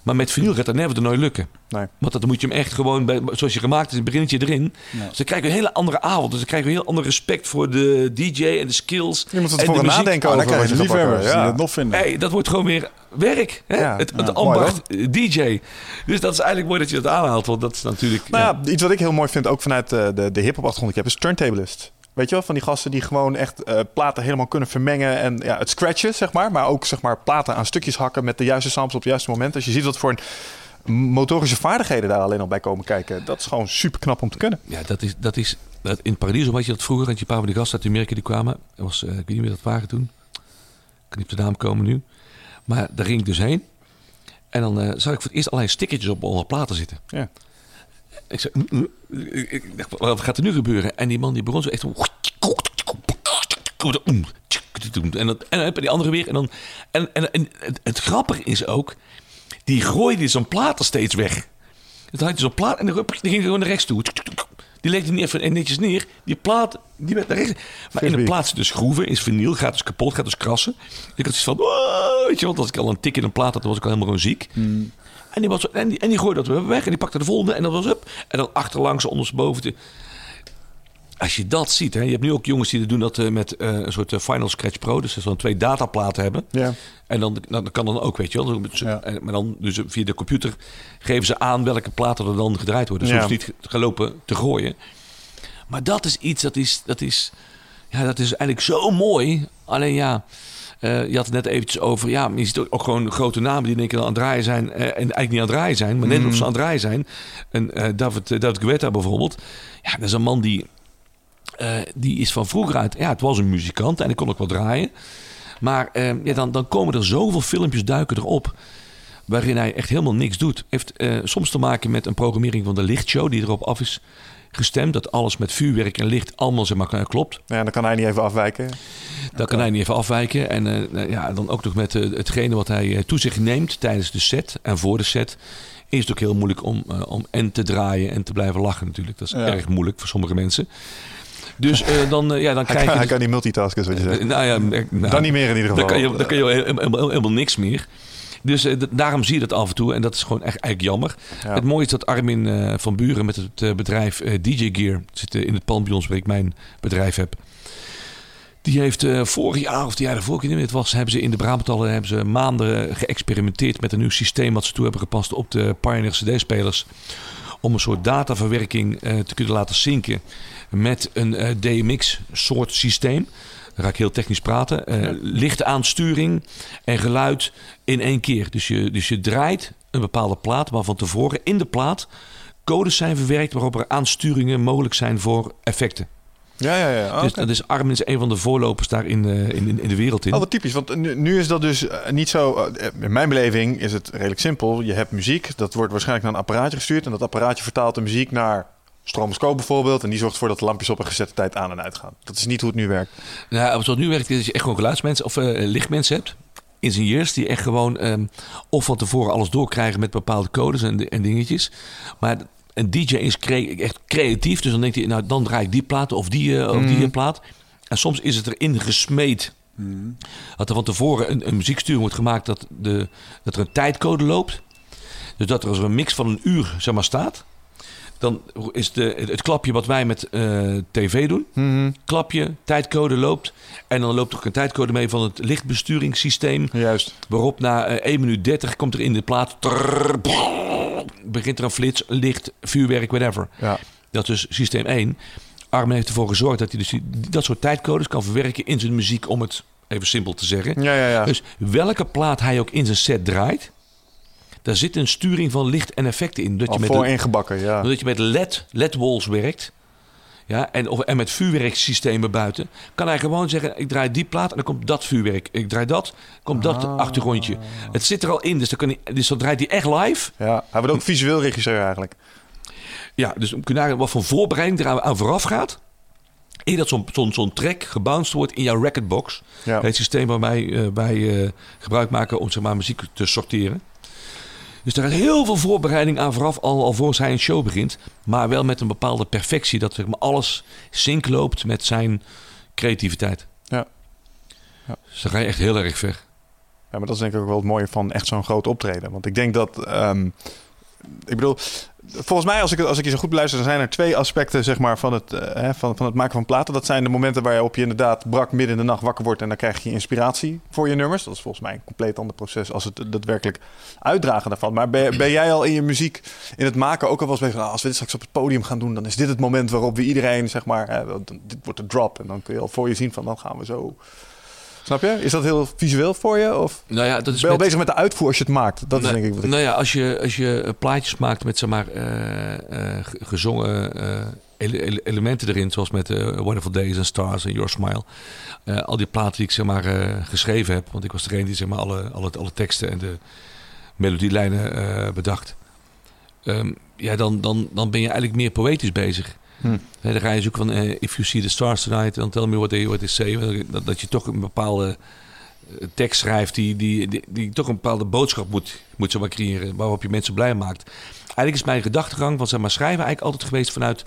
Maar met vinyl gaat dat never nooit lukken. Nee. Want dan moet je hem echt gewoon, bij, zoals je gemaakt is, een beginnetje erin. Ja. Dus dan krijg je een hele andere avond. Dus dan krijg je een heel ander respect voor de DJ en de skills. Je moet en voor de muziek. nadenken Oh, dan over krijg wat je liefhebbers Ja. het nog vinden. Hey, dat wordt gewoon weer werk. Hè? Ja. Het, het Ja, ambacht eh, DJ. Dus dat is eigenlijk mooi dat je dat aanhaalt. Want dat is natuurlijk... Nou ja. ja, iets wat ik heel mooi vind, ook vanuit eh, de, de hip-hop achtergrond die ik heb, is turntablist. Weet je wel, van die gasten die gewoon echt eh, platen helemaal kunnen vermengen en ja, het scratchen, zeg maar. Maar ook zeg maar platen aan stukjes hakken met de juiste samples op het juiste moment. Als je ziet wat voor een motorische vaardigheden daar alleen al bij komen kijken. Dat is gewoon super knap om te kunnen. Ja, dat is, dat is dat in Paradiso had je dat vroeger. Had je een paar van die gasten uit Amerika die kwamen. Dat was, eh, ik weet niet meer dat waren toen. Op de naam komen nu. Maar daar ging ik dus heen. En dan eh, zag ik voor het eerst allerlei stickertjes op alle platen zitten. Ja. Ik zei. Ik dacht, wat gaat er nu gebeuren? En die man die begon zo echt... En dan, en dan heb je die andere weer. En, dan, en, en, en het, het grappige is ook... Die gooide zo'n platen steeds weg. Dan had je zo'n plaat en die ging hij gewoon naar rechts toe. Die legde hij niet even netjes neer. Die plaat, die werd naar rechts. Maar in de plaats dus schroeven, is vinyl, gaat dus kapot, gaat dus krassen. Ik had zoiets van, weet je, want als ik al een tik in een plaat had, dan was ik al helemaal gewoon ziek. En, die was, en, die, en die gooide dat weer weg en die pakte de volgende en dat was up. En dan achterlangs, ondersteboven. te- Als je dat ziet, hè, je hebt nu ook jongens die doen dat eh, met eh, een soort eh, Final Scratch Pro. Dus dat ze dan twee dataplaten hebben. Ja. En dan, dan kan dan ook, weet je wel. Dan- Ja. en- Maar dan dus via de computer geven ze aan welke platen er dan gedraaid worden. Dus Ja. niet gelopen te gooien. Maar dat is iets, dat is, dat is, ja, dat is eigenlijk zo mooi. Alleen ja, eh, je had het net eventjes over, ja, je ziet ook, gewoon grote namen die keer aan het draaien zijn. eh, en eigenlijk niet aan het draaien zijn, maar net of ze aan het draaien zijn. En eh, David, David Guetta bijvoorbeeld. Ja, dat is een man die, die is van vroeger uit, ja, het was een muzikant en ik kon ook wel draaien. Maar ja, dan, dan komen er zoveel filmpjes duiken erop. Waarin hij echt helemaal niks doet. Heeft soms te maken met een programmering van de lichtshow die erop af is gestemd. Dat alles met vuurwerk en licht allemaal zeg maar, klopt. ja, dan kan hij niet even afwijken. Daar kan hij niet even afwijken. En eh, nou ja, dan ook nog met eh, hetgene wat hij eh, toe zich neemt tijdens de set en voor de set. Is het ook heel moeilijk om, eh, om en te draaien en te blijven lachen natuurlijk. Dat is Ja. erg moeilijk voor sommige mensen. Dus eh, dan, eh, ja, dan Hij krijg kan, je... hij dus- kan niet multitasken, zoals je zegt. eh, nou ja, eh, nou, Dan niet meer in ieder geval. dan kan je, dan kan je helemaal, helemaal, helemaal niks meer. Dus eh, daarom zie je dat af en toe. En dat is gewoon echt eigenlijk jammer. Ja. Het mooie is dat Armin eh, van Buren met het eh, bedrijf DJ Gear... zit in het pand bij ons waar ik mijn bedrijf heb. Die heeft vorig jaar of het jaar daarvoor, ik weet niet het was... hebben ze in de Brabantallen hebben ze maanden geëxperimenteerd... met een nieuw systeem wat ze toe hebben gepast op de Pioneer CD-spelers... om een soort dataverwerking te kunnen laten zinken... met een DMX-soort systeem... Dan ga ik heel technisch praten. Lichte aansturing en geluid in één keer. Dus je, dus je draait een bepaalde plaat, maar van tevoren in de plaat codes zijn verwerkt waarop er aansturingen mogelijk zijn voor effecten. Ja, ja, ja. Oh, Dus oké. dat is Armin is een van de voorlopers daar in, eh, in, in, in de wereld in. Oh, wat typisch. Want nu, nu is dat dus eh, niet zo... in mijn beleving is het redelijk simpel. Je hebt muziek. Dat wordt waarschijnlijk naar een apparaatje gestuurd. En dat apparaatje vertaalt de muziek naar stroboscoop bijvoorbeeld. En die zorgt ervoor dat de lampjes op een gezette tijd aan en uitgaan. Dat is niet hoe het nu werkt. Nou, zoals het nu werkt is dat je echt gewoon geluidsmensen of eh, lichtmensen hebt. Ingenieurs die echt gewoon ehm, of van tevoren alles doorkrijgen met bepaalde codes en, en dingetjes. Maar een DJ is cre- echt creatief. Dus dan denkt hij, nou dan draai ik die plaat of die, eh, of die eh, plaat. En soms is het erin gesmeed. Dat er van tevoren een, een muzieksturing wordt gemaakt dat, de, dat er een tijdcode loopt. Dus dat er als een mix van een uur zeg maar, staat. Dan is de, het klapje wat wij met eh, tv doen. Mhm. Klapje, tijdcode loopt. En dan loopt er ook een tijdcode mee van het lichtbesturingssysteem. Juist. Waarop na eh, 1 minuut 30 komt er in de plaat... trrr, brrr, begint er een flits, licht, vuurwerk, whatever. Ja. Dat is systeem 1. Armin heeft ervoor gezorgd dat hij dus die- dat soort tijdcodes kan verwerken in zijn muziek... om het even simpel te zeggen. Ja, ja, ja. Dus welke plaat hij ook in zijn set draait... daar zit een sturing van licht en effecten in. Dat Al je met voor ingebakken, ja. dat je met LED, LED-walls werkt. Ja, en, of, en met vuurwerksystemen buiten. Kan hij gewoon zeggen, ik draai die plaat en dan komt dat vuurwerk. Ik draai dat, komt dat Ah. achtergrondje. Het zit er al in, dus dan, kan hij, dus dan draait hij echt live. Ja, hij wordt ook visueel regisseur eigenlijk. Ja, dus kun je nagaan wat voor voorbereiding er aan, vooraf gaat. Eer dat zo'n zo'n zo'n track gebounced wordt in jouw recordbox. Ja. Het systeem waar wij, eh, wij eh, gebruik maken om zeg maar, muziek te sorteren. Dus er is heel veel voorbereiding aan vooraf, al alvorens hij een show begint. Maar wel met een bepaalde perfectie, dat zeg maar, alles sync loopt met zijn creativiteit. Ja. Ja. Dus dan ga je echt heel erg ver. Ja, maar dat is denk ik ook wel het mooie van echt zo'n groot optreden. Want ik denk dat... ehm, ik bedoel, volgens mij, als ik, als ik je zo goed beluister... dan zijn er twee aspecten zeg maar, van, het, eh, van, van het maken van platen. Dat zijn de momenten waarop je inderdaad brak midden in de nacht wakker wordt... en dan krijg je inspiratie voor je nummers. Dat is volgens mij een compleet ander proces... als het daadwerkelijk uitdragen daarvan. Maar ben, ben jij al in je muziek, in het maken... ook al was bezig van... ah, als we dit straks op het podium gaan doen... dan is dit het moment waarop we iedereen, zeg maar... dit wordt de drop. En dan kun je al voor je zien van... dan gaan we zo... Snap je? Is dat heel visueel voor je? Of Nou ja, dat ben is je al met- bezig met de uitvoer als je het maakt? Dat is nou, denk ik wat ik... Nou ja, als je, als je eh, plaatjes maakt met zeg maar, eh, eh, ge- gezongen ele- ele- elementen erin, zoals met Wonderful Days and Stars en Your Smile. Al die platen die ik zeg maar, geschreven heb, want ik was degene die zeg maar, alle, alle, alle teksten en de melodielijnen bedacht. Ehm, ja, dan, dan, dan ben je eigenlijk meer poëtisch bezig. Hm. Dan ga je zoeken van eh, If you see the stars tonight, dan tell me what they, what they say. Dat, dat je toch een bepaalde eh, tekst schrijft die, die, die, die toch een bepaalde boodschap moet, moet zeg maar, creëren, waarop je mensen blij maakt. Eigenlijk is mijn gedachtegang van zeg maar, schrijven eigenlijk altijd geweest vanuit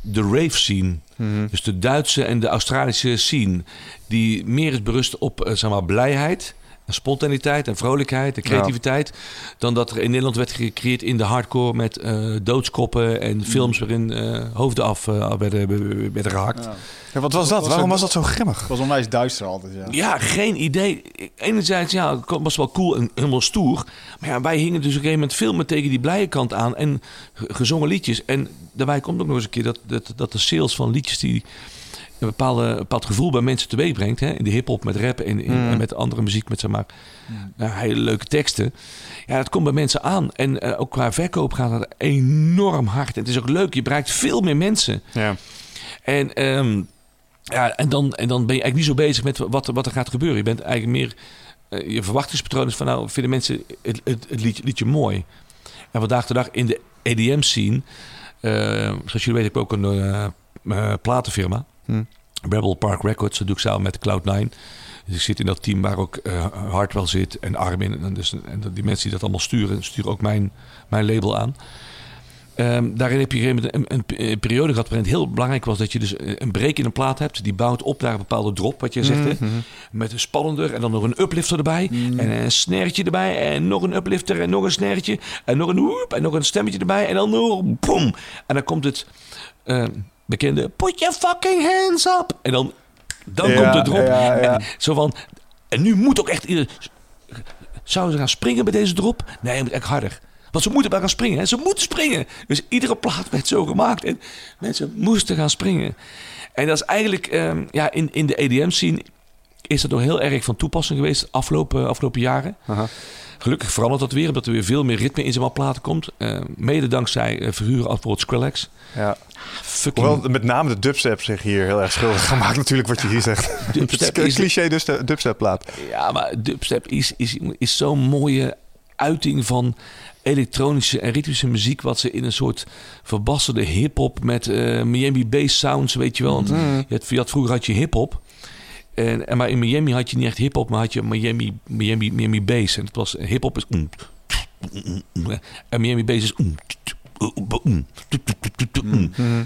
de rave scene. Mhm. Dus de Duitse en de Australische scene. Die meer is berust op eh, zeg maar, blijheid. En spontaniteit en vrolijkheid en creativiteit. Dan dat er in Nederland werd gecreëerd in de hardcore met eh, doodskoppen en films waarin eh, hoofden af eh, werden, werden gehakt. Ja. Ja, wat was dat? Was Waarom was dat zo grimmig? Het was onwijs duister altijd, ja. Ja, geen idee. Enerzijds, ja, het was wel cool en helemaal stoer. Maar ja, wij hingen dus op een gegeven moment veel meer tegen die blije kant aan. En ge- gezongen liedjes. En daarbij komt ook nog eens een keer dat, dat, dat de sales van liedjes die een bepaalde, een bepaald gevoel bij mensen teweeg brengt. Hè? In de hip-hop met rap en, in- Mm. en met andere muziek met zeg maar ja, hele leuke teksten. Ja, dat komt bij mensen aan. En eh, ook qua verkoop gaat dat enorm hard. En het is ook leuk, je bereikt veel meer mensen. Ja. En, ehm, ja, en, dan, en dan ben je eigenlijk niet zo bezig met wat, er- wat er gaat gebeuren. Je bent eigenlijk meer... eh, je verwachtingspatroon is van nou, vinden mensen het, het, het liedje, liedje mooi. En vandaag de dag in de EDM-scene... eh, zoals jullie weten heb ik ook een eh, eh, platenfirma. Hm. Rebel Park Records. Dat doe ik samen met Cloud9. Dus ik zit in dat team waar ook eh Hartwell zit en Armin. En, dus, en die mensen die dat allemaal sturen, sturen ook mijn, mijn label aan. Ehm, daarin heb je een een, een, een periode gehad waarin het heel belangrijk was dat je dus een break in een plaat hebt. Die bouwt op naar een bepaalde drop, wat je zegt. Hè? Mhm. Met een spannender en dan nog een uplifter erbij. En een snertje erbij. En nog een uplifter en nog een snertje. En nog een hoep en nog een stemmetje erbij. En dan nog boom. En dan komt het eh, bekende put your fucking hands up. En dan, dan Ja, komt de drop. ja. En, zo van, en nu moet ook echt ieder... Zouden ze gaan springen bij deze drop? Nee, je moet echt harder. Want ze moeten bij gaan springen. Hè? Ze moeten springen. Dus iedere plaat werd zo gemaakt. En mensen moesten gaan springen. En dat is eigenlijk... ehm, ja, in, in de EDM-scene is dat nog heel erg van toepassing geweest afgelopen, afgelopen jaren. Aha. Gelukkig verandert dat weer, omdat er weer veel meer ritme in zijn platen komt. Eh, mede dankzij uh, figuren als bijvoorbeeld Skrillex. Ja. Fucking Hoewel met name de dubstep zich hier heel erg schuldig gemaakt natuurlijk wat je hier zegt. Dubstep is- cliché dus de dubstep plaat. Ja, maar dubstep is, is, is zo'n mooie uiting van elektronische en ritmische muziek... wat ze in een soort verbasterde hip-hop met eh, Miami bass sounds, weet je wel. Want je, had, je had, vroeger had je hip-hop. En, en, maar in Miami had je niet echt hip-hop, maar had je Miami, Miami, Miami bass. En het was hip-hop is... mm, en Miami bass is... mm,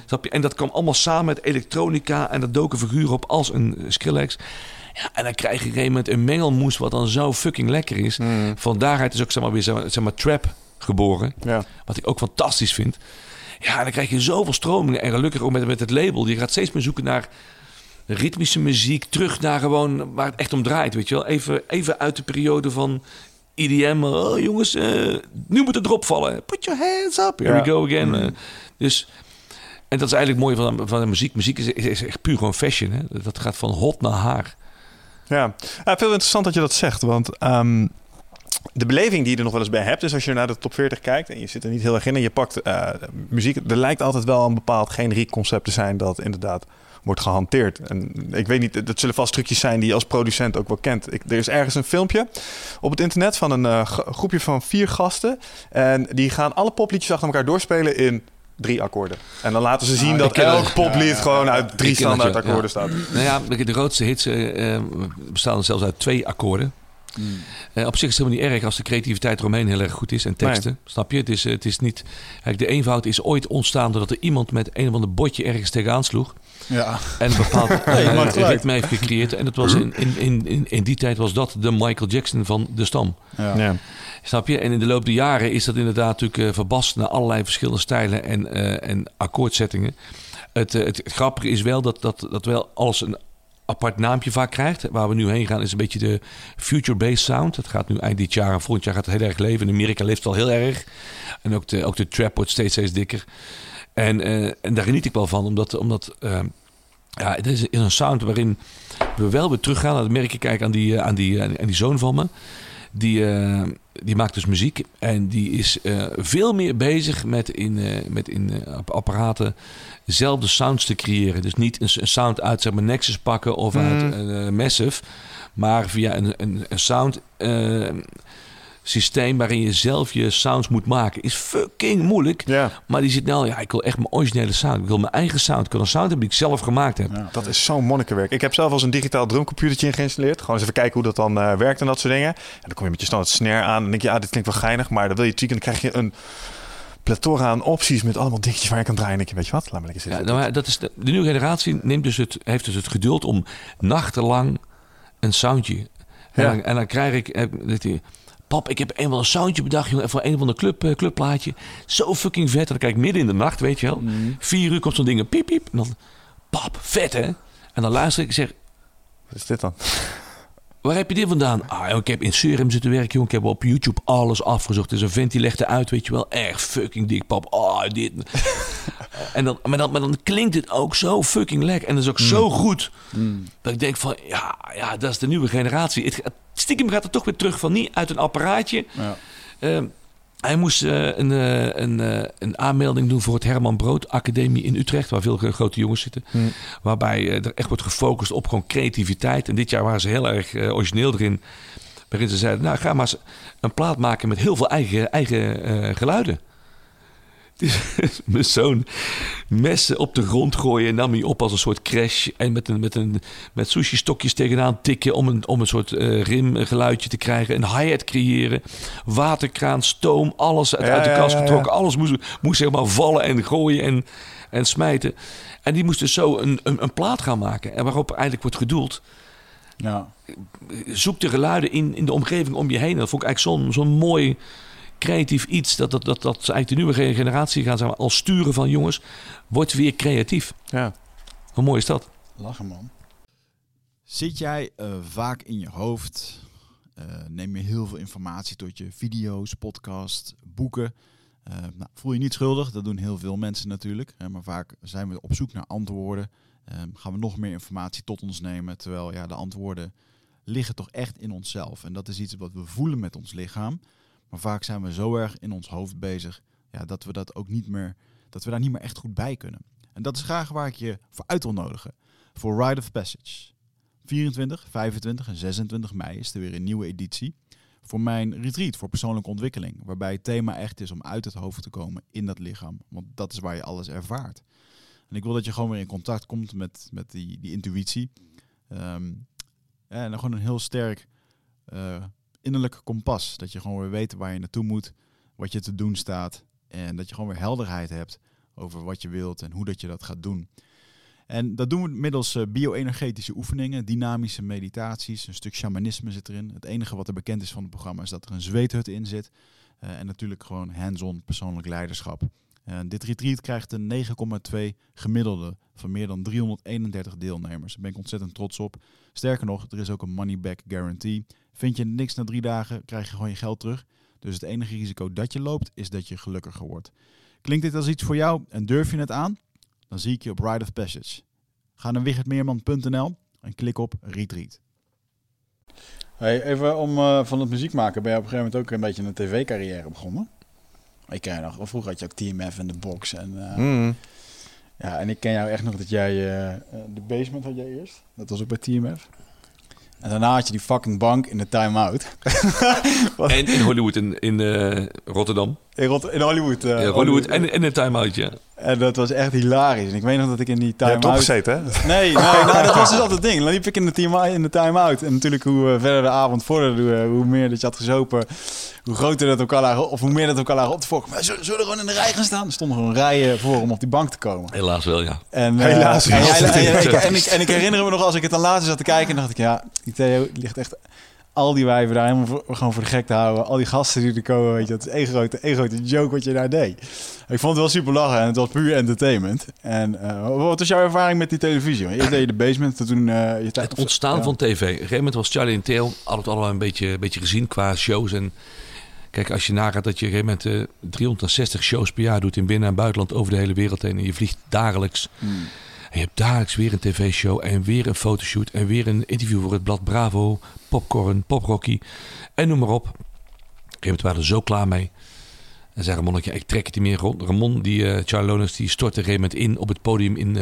Snap je? En dat kwam allemaal samen met elektronica en dat doken figuren op als een Skrillex. Ja, en dan krijg je op een gegeven moment een mengelmoes wat dan zo fucking lekker is. Van daaruit is ook zeg maar, weer zeg maar, trap geboren. Ja. Wat ik ook fantastisch vind. Ja, dan krijg je zoveel stromingen. En gelukkig ook met, met het label. Je gaat steeds meer zoeken naar ritmische muziek. Terug naar gewoon waar het echt om draait, weet je wel. Even, even uit de periode van IDM. Oh jongens, eh, nu moet het erop vallen. Put your hands up. Here Ja. we go again. Mm. Eh, dus... En dat is eigenlijk mooi van, van de muziek. Muziek is, is, echt puur gewoon fashion. Hè? Dat gaat van hot naar haar. Ja, ja veel interessant dat je dat zegt. Want ehm, de beleving die je er nog wel eens bij hebt, is als je naar de top 40 kijkt en je zit er niet heel erg in en je pakt eh, muziek. Er lijkt altijd wel een bepaald generiek concept te zijn dat inderdaad wordt gehanteerd. En ik weet niet, dat zullen vast trucjes zijn die je als producent ook wel kent. Ik, er is ergens een filmpje op het internet van een eh, groepje van vier gasten. En die gaan alle popliedjes achter elkaar doorspelen in drie akkoorden. En dan laten ze zien Ah, dat ik ken elk poplied gewoon uit drie standaard akkoorden Ja. staat. Nou ja, de, grootste hits eh, eh, bestaan zelfs uit twee akkoorden. Eh, op zich is het helemaal niet erg als de creativiteit eromheen heel erg goed is en teksten. Snap je? Het is, het is niet. Kijk, de eenvoud is ooit ontstaan doordat er iemand met een of ander botje ergens tegenaan sloeg. Ja. En een bepaald gelijk. ritme heeft gecreëerd. En dat was in, in, in, in, in die tijd was dat de Michael Jackson van de stam. Ja. Ja. Snap je? En in de loop der jaren is dat inderdaad natuurlijk eh, verbast naar allerlei verschillende stijlen en, eh, en akkoordzettingen. Het, het, het grappige is wel dat, dat, dat wel alles een apart naampje vaak krijgt. Waar we nu heen gaan is een beetje de future-based sound. Dat gaat nu eind dit jaar en volgend jaar gaat het heel erg leven. In Amerika leeft het al heel erg. En ook de, ook de trap wordt steeds, steeds dikker. En, eh, en daar geniet ik wel van, omdat... omdat eh, ja, het is, een sound waarin we wel weer teruggaan. Dat merk ik kijken aan die, eh, aan, die, aan die, aan die zoon van me. Die, eh, die maakt dus muziek. En die is eh, veel meer bezig met in, eh, met in eh, app- apparaten zelf sounds te creëren. Dus niet een, een sound uit zeg maar, Nexus pakken of uit eh, Massive. Maar via een, een, een sound eh, systeem waarin je zelf je sounds moet maken. Is fucking moeilijk. ja. Maar die zit nou, ja, ik wil echt mijn originele sound. Ik wil mijn eigen sound. Ik wil een sound hebben die ik zelf gemaakt heb. Ja. Dat is zo'n monnikenwerk. Ik heb zelf als een digitaal drumcomputertje geïnstalleerd. Gewoon eens even kijken hoe dat dan eh, werkt en dat soort dingen. En dan kom je met je standaard snare aan. En dan denk je, ja, dit klinkt wel geinig. Maar dan wil je tweaken. Dan krijg je een plethora aan opties met allemaal dingetjes waar je kan draaien. En je, weet je wat, laat me lekker Ja, zitten. nou, dat is de, de nieuwe generatie neemt dus het, heeft dus het geduld om nachtenlang een soundje. En, Ja. dan, en dan krijg ik... eh, dat die, Pap, ik heb eenmaal een soundje bedacht, jongen, voor een van de club, eh, clubplaatje. Zo fucking vet. En dan kijk ik midden in de nacht, weet je wel. Vier uur komt zo'n ding, piep, piep. En dan, pap, vet hè? En dan luister ik en zeg, Wat is dit dan? Waar heb je dit vandaan? Ah, ik heb in Serum zitten werken, jongen. Ik heb op YouTube alles afgezocht. Dus een vent die legde uit, weet je wel. Erg fucking dik, pap. Ah, dit. en dan, maar, dan, maar dan klinkt het ook zo fucking lekker. En dat is ook zo goed. Dat ik denk van, ja, ja, dat is de nieuwe generatie. Het, stiekem gaat het toch weer terug van niet uit een apparaatje. Ja. Eh, hij moest eh, een, eh, een, eh, een aanmelding doen voor het Herman Brood Academie in Utrecht, waar veel grote jongens zitten. Waarbij eh, er echt wordt gefocust op gewoon creativiteit. En dit jaar waren ze heel erg origineel erin. Waarin ze zeiden, nou ga maar eens een plaat maken met heel veel eigen, eigen geluiden. Mijn zoon messen op de grond gooien en nam hij op als een soort crash. En met, een, met, een, met sushi stokjes tegenaan tikken om een, om een soort eh rimgeluidje te krijgen. Een hi-hat creëren. Waterkraan, stoom, alles uit, Ja, uit de kast ja, ja. getrokken. Alles moest, moest zeg maar vallen en gooien en, en smijten. En die moest dus zo een, een, een plaat gaan maken. En waarop eigenlijk wordt gedoeld zoek de geluiden in, in de omgeving om je heen. Dat vond ik eigenlijk zo'n zo'n mooi creatief iets. Dat, dat, dat, dat ze eigenlijk de nieuwe generatie gaan zeg maar, al sturen van jongens. Word weer creatief. Ja. Hoe mooi is dat? Lachen, man. Zit jij eh, vaak in je hoofd? Eh, neem je heel veel informatie tot je video's, podcast, boeken? Eh, nou, voel je niet schuldig, dat doen heel veel mensen natuurlijk. Maar vaak zijn we op zoek naar antwoorden. Eh, gaan we nog meer informatie tot ons nemen. Terwijl ja, de antwoorden liggen toch echt in onszelf. En dat is iets wat we voelen met ons lichaam. Maar vaak zijn we zo erg in ons hoofd bezig ja, dat we dat ook niet meer, dat we daar niet meer echt goed bij kunnen. En dat is graag waar ik je voor uit wil nodigen. Voor Rite of Passage. 24, 25 en 26 mei is er weer een nieuwe editie. Voor mijn retreat voor persoonlijke ontwikkeling. Waarbij het thema echt is om uit het hoofd te komen in dat lichaam. Want dat is waar je alles ervaart. En ik wil dat je gewoon weer in contact komt met, met die, die intuïtie. Ehm, en dan gewoon een heel sterk eh, innerlijk kompas. Dat je gewoon weer weet waar je naartoe moet. Wat je te doen staat. En dat je gewoon weer helderheid hebt over wat je wilt en hoe dat je dat gaat doen. En dat doen we middels eh, bio-energetische oefeningen, dynamische meditaties, een stuk shamanisme zit erin. Het enige wat er bekend is van het programma is dat er een zweethut in zit. Eh, en natuurlijk gewoon hands-on persoonlijk leiderschap. Uh, dit retreat krijgt een 9,2 gemiddelde van meer dan 331 deelnemers. Daar ben ik ontzettend trots op. Sterker nog, er is ook een money back guarantee. Vind je niks na drie dagen, krijg je gewoon je geld terug. Dus het enige risico dat je loopt, is dat je gelukkiger wordt. Klinkt dit als iets voor jou en durf je het aan? Dan zie ik je op Ride of Passage. Ga naar wichertmeerman.nl en klik op Retreat. Hey, even om uh, van het muziek maken ben je op een gegeven moment ook een beetje een tv-carrière begonnen. Ik ken je nog, vroeger had je ook TMF in de box. En, uh, mm. ja, en ik ken jou echt nog dat jij uh, de basement had jij eerst. Dat was ook bij TMF. En daarna had je die fucking bank in de time-out. en in Hollywood in, in uh, Rotterdam. In, Rot in Hollywood. Uh, in Hollywood en in de time-out, ja. En dat was echt hilarisch. En ik weet nog dat ik in die time-out... Je hebt gezeten, hè? Nee, nee nou, dat was dus altijd het ding. Dan liep ik in de, time in de time-out. En natuurlijk hoe uh, verder de avond vorderde, hoe meer dat je had gezopen... hoe groter dat elkaar lagen, of hoe meer dat elkaar lagen op te fokken. Maar zullen, zullen we gewoon in de rij gaan staan? Er stonden gewoon rijen voor om op die bank te komen. Helaas wel, ja. En, Helaas en, en, ik, en, ik, herinner me nog als ik het dan later zat te kijken... dacht ik, ja, die Theo ligt echt al die wijven daar helemaal voor, gewoon voor de gek te houden. Al die gasten die er komen, weet je, dat is één grote, één grote joke wat je daar deed. Ik vond het wel super lachen en het was puur entertainment. En uh, wat was jouw ervaring met die televisie? Eerst deed je de basement, toen... Uh, je het ontstaan van tv. Op een gegeven moment was Charlie en Theo altijd allemaal een beetje, een beetje gezien qua shows en... Kijk, als je nagaat dat je op een gegeven moment uh, 360 shows per jaar doet in binnen- en buitenland over de hele wereld heen. En je vliegt dagelijks. Hmm. En je hebt dagelijks weer een tv-show en weer een fotoshoot en weer een interview voor het blad Bravo, Popcorn, Poprocky en noem maar op. Op een gegeven moment waren we er zo klaar mee. En zei Ramonnetje, ik trek het niet meer rond. Ramon, die, uh, Charlie Lonens, die stortte op een gegeven moment in op het podium in uh,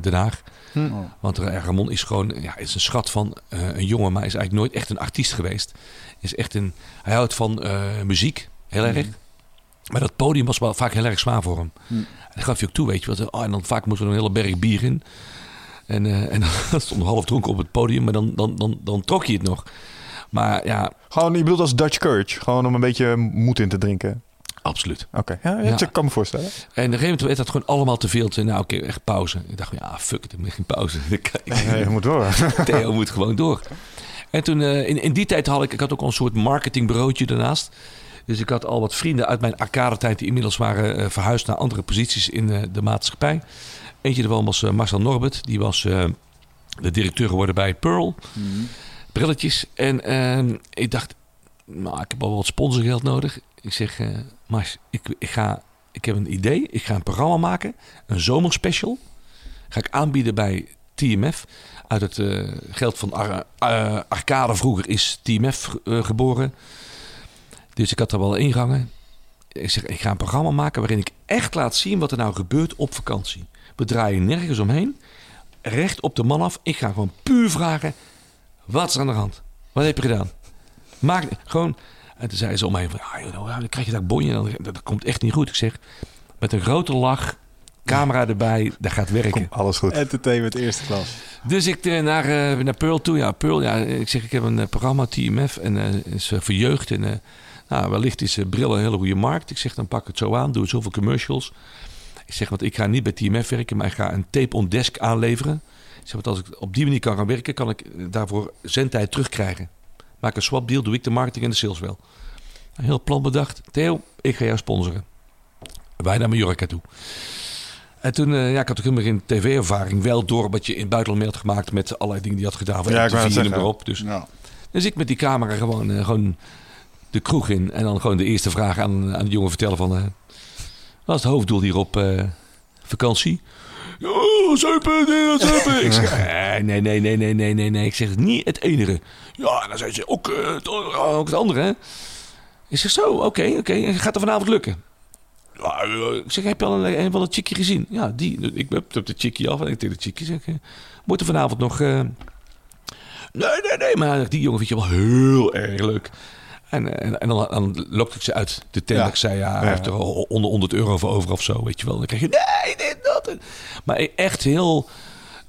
Den Haag. Hm. Want uh, Ramon is gewoon, ja, is een schat van een jongen, maar is eigenlijk nooit echt een artiest geweest. Is echt een, hij houdt van muziek, heel erg. Hm. Maar dat podium was wel vaak heel erg zwaar voor hem. Hm. En gaf je ook toe, weet je. Oh, en dan vaak moest er een hele berg bier in. En, uh, en dan stond half dronken op het podium, maar dan, dan, dan, dan trok je het nog. Maar ja... Gewoon, je bedoelt als Dutch courage? Gewoon om een beetje moed in te drinken? Absoluut. Oké, ja, ja, ik kan me voorstellen. En op een gegeven moment werd dat gewoon allemaal te veel. Nou, oké, okay, echt pauze. Ik dacht, ja, fuck it, ik heb geen pauze. nee, je moet door. Theo moet gewoon door. En toen, uh, in, in die tijd had ik, ik had ook al een soort marketingbureautje daarnaast. Dus ik had al wat vrienden uit mijn arcade-tijd die inmiddels waren uh, verhuisd naar andere posities in uh, de maatschappij. Eentje daarvan was uh, Marcel Norbert, die was de directeur geworden bij Pearl. Mm -hmm. Brilletjes. En ik dacht, nou, ik heb al wat sponsorgeld nodig. Ik zeg, Mars, ik, ik, ga, ik heb een idee. Ik ga een programma maken, een zomerspecial. Ga ik aanbieden bij TMF. Uit het geld van Ar Arcade vroeger is TMF geboren. Dus ik had er wel ingangen. Ik zeg, ik ga een programma maken waarin ik echt laat zien wat er nou gebeurt op vakantie. We draaien nergens omheen. Recht op de man af. Ik ga gewoon puur vragen, wat is er aan de hand? Wat heb je gedaan? Maak gewoon... En toen zei ze om mij van, ah, dan krijg je dat bonje. Dan, dat komt echt niet goed. Ik zeg, met een grote lach, camera erbij, dat gaat werken. Alles goed. Entertainment eerste klas. Dus ik uh, naar, uh, naar Pearl toe. Ja, Pearl, ja, ik zeg, ik heb een uh, programma, TMF, en is voor jeugd. En nou, wellicht is uh, bril een hele goede markt. Ik zeg, dan pak het zo aan, doe zoveel commercials. Ik zeg, want ik ga niet bij TMF werken, maar ik ga een tape on desk aanleveren. Ik zeg, want als ik op die manier kan gaan werken, kan ik daarvoor zendtijd terugkrijgen. Maak een swap deal, doe ik de marketing en de sales wel. Een heel plan bedacht. Theo, ik ga jou sponsoren. Wij naar Mallorca toe. En toen, uh, ja, ik had ook helemaal geen tv-ervaring. Wel door wat je in het buitenland had gemaakt met allerlei dingen die je had gedaan. Ja, ik MTV, noem erop. Dus, ja. dus ik met die camera gewoon, gewoon de kroeg in. En dan gewoon de eerste vraag aan, aan de jongen vertellen van... Uh, wat is het hoofddoel hier op uh, vakantie? Nee, ik zeg, nee, nee, nee, nee, nee, nee, nee. Ik zeg, niet het enige. Ja, dan zei ze, ook, het, ook het andere, hè. Ik zeg, zo, oké, oké. Gaat er vanavond lukken? Ja, ik zeg, heb je al een, een van het chickie gezien? Ja, die. Ik heb de chickie af en ik tegen de chickie zeg, moet er vanavond nog... Nee, nee, nee, maar die jongen vind je wel heel erg leuk. En, en, en dan, dan lokte ik ze uit de tent. Ik zei, ja, hij heeft er onder 100 euro voor over of zo, weet je wel. Dan krijg je, nee, dit, dat. Maar echt heel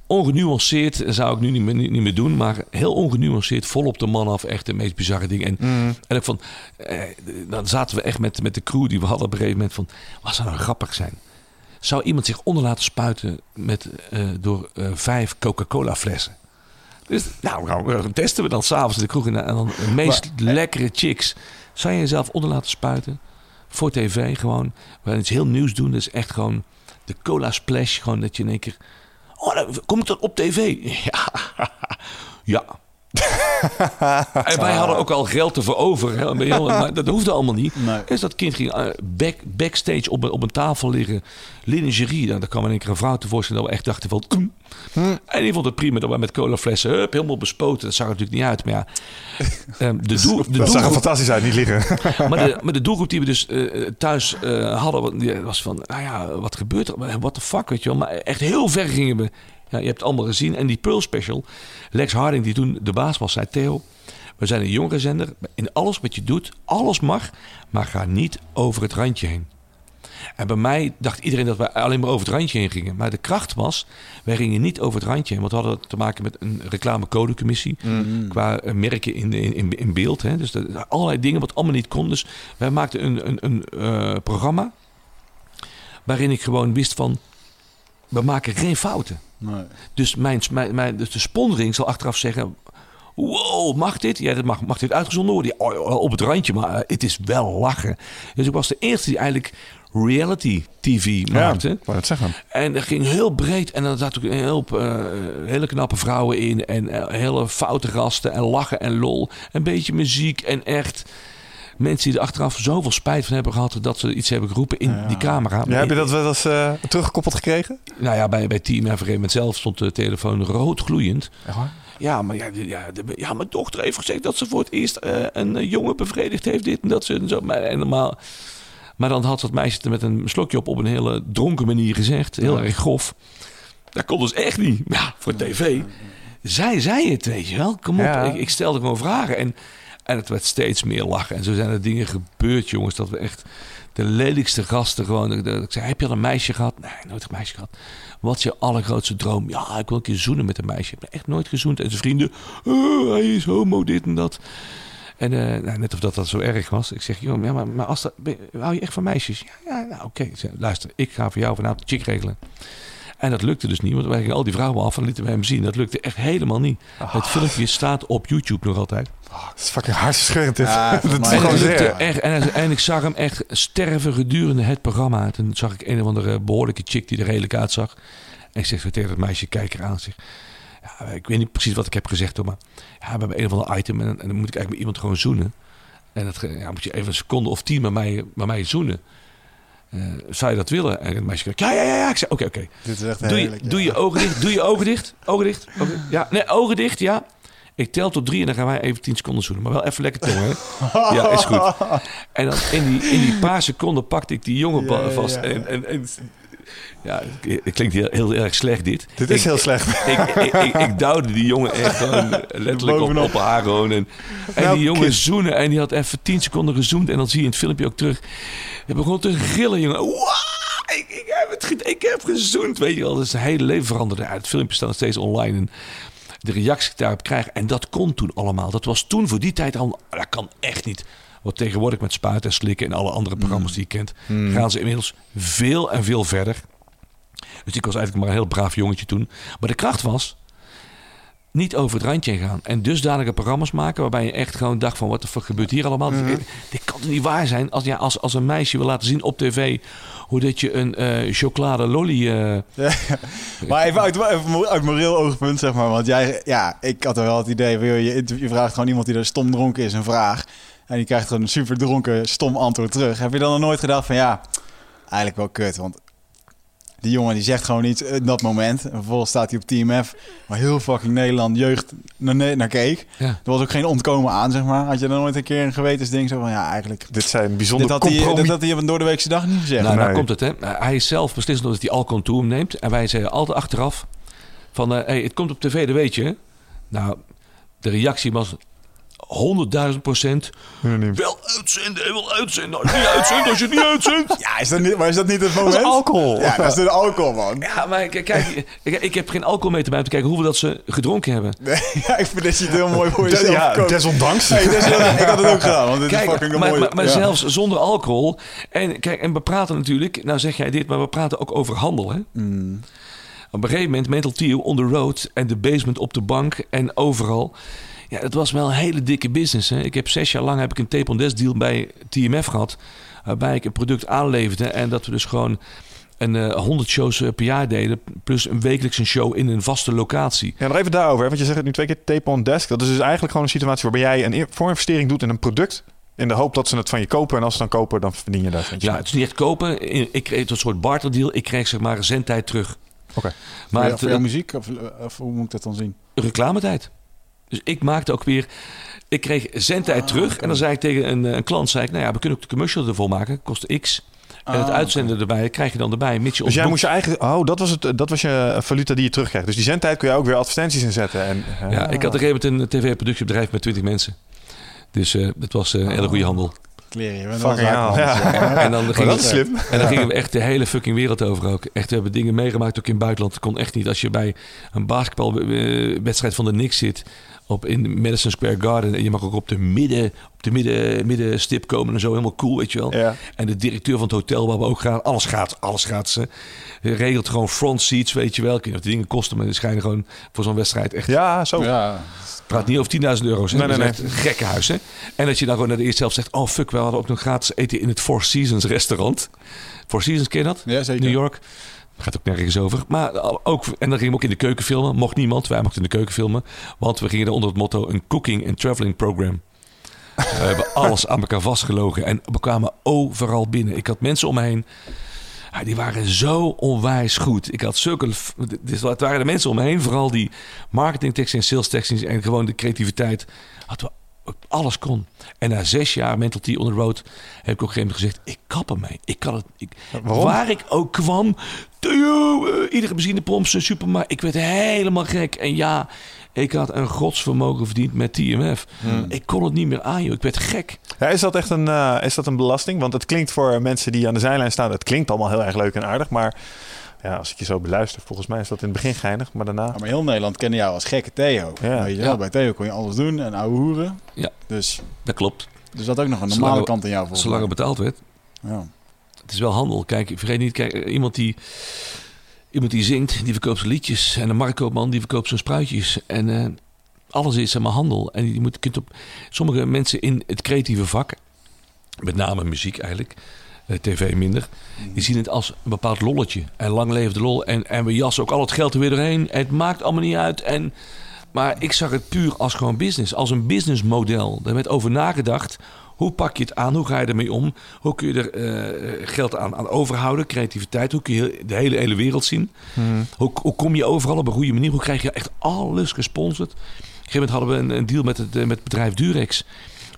ongenuanceerd, zou ik nu niet meer, niet, meer doen, maar heel ongenuanceerd, vol op de man af, echt de meest bizarre dingen. En, mm. en ik van, eh, dan zaten we echt met, met de crew die we hadden op een gegeven moment van, wat zou nou grappig zijn? Zou iemand zich onder laten spuiten met, uh, door uh, vijf Coca-Cola flessen? Dus nou, nou testen we dan s'avonds in de kroeg. En dan de meest lekkere chicks. Zou je jezelf onder laten spuiten? voor tv gewoon. We gaan iets heel nieuws doen. Dat is echt gewoon de cola splash. Gewoon dat je in één keer... Oh, dan kom ik dat op tv? Ja. ja. en wij hadden ook al geld ervoor over. Hè, maar dat hoefde allemaal niet. Nee. Dus dat kind ging eh, back, backstage op, een- op een tafel liggen. Lingerie. Dan, daar kwam in één keer een vrouw tevoorschijn dat we echt dachten van... "Koem." En die vond het prima dat we met colaflessen hup, helemaal bespoten. Dat zag er natuurlijk niet uit. Maar ja, ehm, de, doel, de Dat zag er fantastisch uit, niet liggen. maar, de, maar de doelgroep die we dus eh, thuis eh, hadden, was van, nou ja, wat gebeurt er? What the fuck, weet je wel. Maar echt heel ver gingen we. Ja, je hebt het allemaal gezien. En die Pearl Special, Lex Harding, die toen de baas was, zei Theo... We zijn een jongerenzender. In alles wat je doet, alles mag. Maar ga niet over het randje heen. En bij mij dacht iedereen dat wij alleen maar over het randje heen gingen. Maar de kracht was, wij gingen niet over het randje heen. Want we hadden te maken met een reclamecodecommissie. Qua eh, merken in, in, in, beeld. Hè. Dus dat- allerlei dingen wat allemaal niet kon. Dus wij maakten een, een, een eh, programma. Waarin ik gewoon wist van, we maken geen fouten. Nee. Dus, mijn, mijn, mijn, dus de sponsoring zal achteraf zeggen... Wow, mag dit? Ja, dat mag, mag dit uitgezonden worden? Ja, oh, oh, op het randje, maar eh, het is wel lachen. Dus ik was de eerste die eigenlijk reality TV Ja, maakte. ik wou het zeggen. En dat ging heel breed. En dan zaten ook een hoop eh, hele knappe vrouwen in. En eh, hele foute gasten. En lachen en lol. Een beetje muziek. En echt mensen die er achteraf zoveel spijt van hebben gehad... dat ze iets hebben geroepen in Ja. die camera. Ja, heb je dat wel eens eh, teruggekoppeld gekregen? Nou ja, bij, bij Team moment zelf stond de telefoon rood gloeiend. Ja, maar ja, ja, de- ja, mijn dochter heeft gezegd dat ze voor het eerst eh, een eh, jongen bevredigd heeft. Dit en dat. Ze, en zo. Maar, en normaal, maar dan had dat meisje het met een slokje op op een hele dronken manier gezegd. Heel erg grof. Dat kon dus echt niet. Ja, voor tv. Zij zei het, weet je wel. Kom op, Ja. ik, ik stelde gewoon vragen. En, en het werd steeds meer lachen. En zo zijn er dingen gebeurd, jongens. Dat we echt de lelijkste gasten gewoon... Ik zei, heb je al een meisje gehad? Nee, nooit een meisje gehad. Wat is je allergrootste droom? Ja, ik wil een keer zoenen met een meisje. Ik heb echt nooit gezoend. En zijn vrienden, "Oh, hij is homo, dit en dat. En eh, nou, net of dat, dat zo erg was. Ik zeg, joh, maar, maar als dat, hou je echt van meisjes? Ja, ja nou oké. Luister, ik ga voor jou vanavond een chick regelen. En dat lukte dus niet, want wij gingen al die vrouwen af en lieten wij hem zien. Dat lukte echt helemaal niet. Het filmpje staat op YouTube nog altijd. Dat is fucking dit. Ja, dat is gewoon zeer. echt. En, en ik zag hem echt sterven gedurende het programma. Toen zag ik een of andere behoorlijke chick die er redelijk uitzag. En ik zeg zo tegen dat meisje, kijk eraan. Zeg, ja, ik weet niet precies wat ik heb gezegd hoor, maar ja, we hebben een of ander item en, en dan moet ik eigenlijk met iemand gewoon zoenen. En dat ja, moet je even een seconde of tien met mij, met mij zoenen. Eh, zou je dat willen? En het meisje zegt, ja, ja, ja, ja. Ik zeg, oké, oké. Dit is echt Doe, je, heerlijk. ja. doe je ogen dicht. Doe je ogen dicht. Ogen dicht. Ogen- ja, nee, ogen dicht, ja. Ik tel tot drie en dan gaan wij even tien seconden zoenen. Maar wel even lekker tongen. hè? Ja, is goed. En dan in die, in die paar seconden pakte ik die jongen Ja, ja, vast. ja. En, en, en, ja, het klinkt heel, heel erg slecht dit. Dit is Ik- heel slecht. ik, ik, ik, ik duwde die jongen echt gewoon letterlijk op, op haar gewoon. En, en Nou, die jongen kind. zoenen. En die had even 10 seconden gezoend. En dan zie je in het filmpje ook terug. Hij begon te gillen, jongen. Wow, ik, ik, heb het, ik heb gezoend. Weet je wel, dat is een hele leven veranderde. Ja, het filmpje staat nog steeds online. En de reacties die ik daarop krijg. En dat kon toen allemaal. Dat was toen voor die tijd al. Dat kan echt niet. Wat tegenwoordig met spuiten en slikken en alle andere programma's die je kent. Gaan ze inmiddels veel en veel verder. Dus ik was eigenlijk maar een heel braaf jongetje toen. Maar de kracht was niet over het randje heen gaan. En dusdanige programma's maken waarbij je echt gewoon dacht van... wat de fuck gebeurt hier allemaal? dit, dit kan toch niet waar zijn? Als, ja, als, als een meisje wil laten zien op tv... hoe dat je een eh chocolade lolly... eh, Ja, maar even uit, uit moreel oogpunt, zeg maar. Want jij, ja, ik had er wel het idee joh, je, je vraagt gewoon iemand die er stom dronken is een vraag. En die krijgt gewoon een super dronken, stom antwoord terug. Heb je dan nog nooit gedacht van, ja, eigenlijk wel kut. Want die jongen die zegt gewoon iets in dat moment. En vervolgens staat hij op TMF, waar heel fucking Nederland jeugd naar, naar keek. ja. Er was ook geen ontkomen aan, zeg maar. Had je dan nooit een keer een gewetensding zo van, ja, eigenlijk... Dit zijn Dit bijzonder had, hij, dit had hij op een doordeweekse dag niet gezegd. Nou, Nee. nou komt het, hè. Hij is zelf beslist dat hij alcohol toe hem neemt. En wij zeiden altijd achteraf van... eh, hey, het komt op tv, dat weet je. Nou, de reactie was 100.000 procent... Unaniem. Wel uitzenden, wil uitzenden. Als je niet uitzendt, als je het niet uitzendt... Ja, is dat niet, maar is dat niet het moment? Dat is alcohol. Ja, dat is de alcohol, man. Ja, maar kijk, kijk ik, ik heb geen alcohol mee te bij om te kijken hoeveel dat ze gedronken hebben. Nee, ja, ik vind dat je het heel mooi voor jezelf ja, koopt. desondanks. Is heel- ik had het ook gedaan, want dit is Kijk, fucking een maar, mooie... maar, maar ja. zelfs zonder alcohol. En, kijk, en we praten natuurlijk, nou zeg jij dit, maar we praten ook over handel. Hè? Mm. Op een gegeven moment, Mental Tio on the road en de basement op de bank en overal. Ja, het was wel een hele dikke business. Hè? Ik heb zes jaar lang heb ik een tape on desk deal bij TMF gehad. Waarbij ik een product aanleverde en dat we dus gewoon een eh 100 shows eh, per jaar deden. Plus een wekelijks een show in een vaste locatie. Ja, nog even daarover. hè, Want je zegt het nu twee keer tape on desk. Dat is dus eigenlijk gewoon een situatie waarbij jij een in- voorinvestering doet in een product. In de hoop dat ze het van je kopen. En als ze dan kopen, dan verdien je daar Ja, het is niet echt kopen. Ik kreeg een soort barterdeal. Ik kreeg zeg maar een zendtijd terug. Oké. Maar Maar voor, het, jouw muziek? Of, of hoe moet ik dat dan zien? reclametijd. Dus ik maakte ook weer... Ik kreeg zendtijd Ah, terug. En dan zei ik tegen een, een klant... Zei ik, nou ja, we kunnen ook de commercial ervoor maken. Kost X. En het Ah, uitzenden erbij krijg je dan erbij. Mits je Dus jij moest je eigen... Oh, dat was, het, dat was je valuta die je terugkrijgt. Dus die zendtijd kun je ook weer advertenties inzetten. En, eh, Ja, ik had op een gegeven moment een tv-productiebedrijf met 20 mensen. Dus eh het was eh, een hele goede handel. Kleren, zakenman. Ja. En dan, ging dat is slim. en dan gingen we echt de hele fucking wereld over ook. Echt, we hebben dingen meegemaakt ook in het buitenland. Het kon echt niet. Als je bij een basketbalwedstrijd van de Knicks zit... Op in Madison Square Garden. En je mag ook op de, midden, op de midden, middenstip komen en zo. Helemaal cool, weet je wel. Ja. En de directeur van het hotel waar we ook gaan. Alles gaat, alles gaat ze. Regelt gewoon front seats, weet je wel. Ik weet niet of die dingen kosten, maar die schijnen gewoon voor zo'n wedstrijd echt Ja, zo. Ja, praat niet over 10.000 euro's. Hè? Nee, nee, een gekke huis. Hè? En dat je dan gewoon naar de eerste helft zegt... oh fuck, we hadden ook nog gratis eten in het Four Seasons restaurant. Four Seasons, ken je dat? ja zeker. New York. Gaat ook nergens over. Maar ook, en dan gingen we ook in de keuken filmen. Mocht niemand, wij mochten in de keuken filmen. Want we gingen er onder het motto een cooking and traveling program. We hebben alles aan elkaar vastgelogen. En we kwamen overal binnen. Ik had mensen om me heen. Die waren zo onwijs goed. Ik had zulke... Dus het waren de mensen om me heen. Vooral die marketingtekst en sales tekst. En gewoon de creativiteit. Hadden we alles kon. En na zes jaar Mental T on the road heb ik op een gegeven moment gezegd: ik kap ermee. Ik kan het. Ik, Waarom? Waar ik ook kwam, eh, iedere benzinepomp, zijn supermarkt. Ik werd helemaal gek. En ja, ik had een godsvermogen verdiend met TMF. Ik kon het niet meer aan, joh. Ik werd gek. Ja, is dat echt een, eh, is dat een belasting? Want het klinkt voor mensen die aan de zijlijn staan... het klinkt allemaal heel erg leuk en aardig. Maar ja, als ik je zo beluister... volgens mij is dat in het begin geinig. Maar daarna... Ja, maar heel Nederland kende jou als gekke Theo. Ja. Weet je wel. Bij Theo kon je alles doen en ouwe hoeren. Ja. Dus, Dat klopt. dus dat ook nog een normale kant in jou volgens Zolang het betaald werd. Ja. Het is wel handel. Kijk, vergeet niet, kijk, iemand die, iemand die zingt, die verkoopt zijn liedjes. En een marktkoopman, die verkoopt zijn spruitjes. En eh, alles is maar handel. En je moet, kunt op sommige mensen in het creatieve vak, met name muziek eigenlijk, eh, tv minder, die zien het als een bepaald lolletje. En lang leeft de lol. En, en we jassen ook al het geld er weer doorheen. Het maakt allemaal niet uit. En, maar ik zag het puur als gewoon business, als een businessmodel. Daar werd over nagedacht. Hoe pak je het aan? Hoe ga je ermee om? Hoe kun je er eh, geld aan, aan overhouden? Creativiteit. Hoe kun je de hele, hele wereld zien? Hoe, hoe kom je overal op een goede manier? Hoe krijg je echt alles gesponsord? Op een gegeven moment hadden we een, een deal met het, eh, met het bedrijf Durex.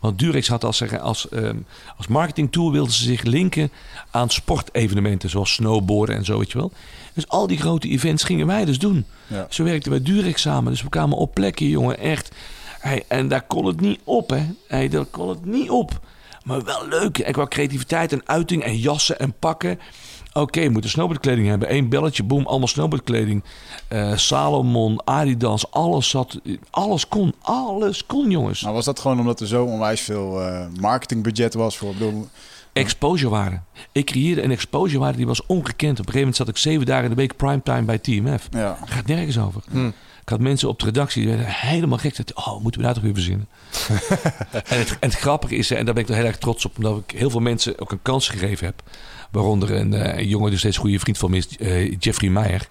Want Durex had als, zeggen, als, ehm, als marketingtool wilden ze zich linken aan sportevenementen. Zoals snowboarden en zo, weet je wel. Dus al die grote events gingen wij dus doen. Ja. Zo werkten we Durex samen. Dus we kwamen op plekken, jongen, echt. Hey, en daar kon het niet op, hè. Hey, daar kon het niet op. Maar wel leuk. En qua creativiteit en uiting en jassen en pakken. Oké, we moeten snowboardkleding hebben. Eén belletje, boom, allemaal snowboardkleding. Eh, Salomon, Adidas, alles zat. Alles kon, alles kon, jongens. Nou was dat gewoon omdat er zo onwijs veel eh, marketingbudget was voor... Ik bedoel, Exposure waarde. Ik creëerde een exposure waarde die was ongekend. Op een gegeven moment zat ik zeven dagen in de week primetime bij TMF. ja. Gaat nergens over. Ik had mensen op de redactie die werden helemaal gek. Zeiden, Oh, moeten we daar toch weer verzinnen? en, het, en het grappige is, en daar ben ik toch heel erg trots op, omdat ik heel veel mensen ook een kans gegeven heb. Waaronder een, eh, een jongen, die steeds goede vriend van me is, eh, Jeffrey Meijer.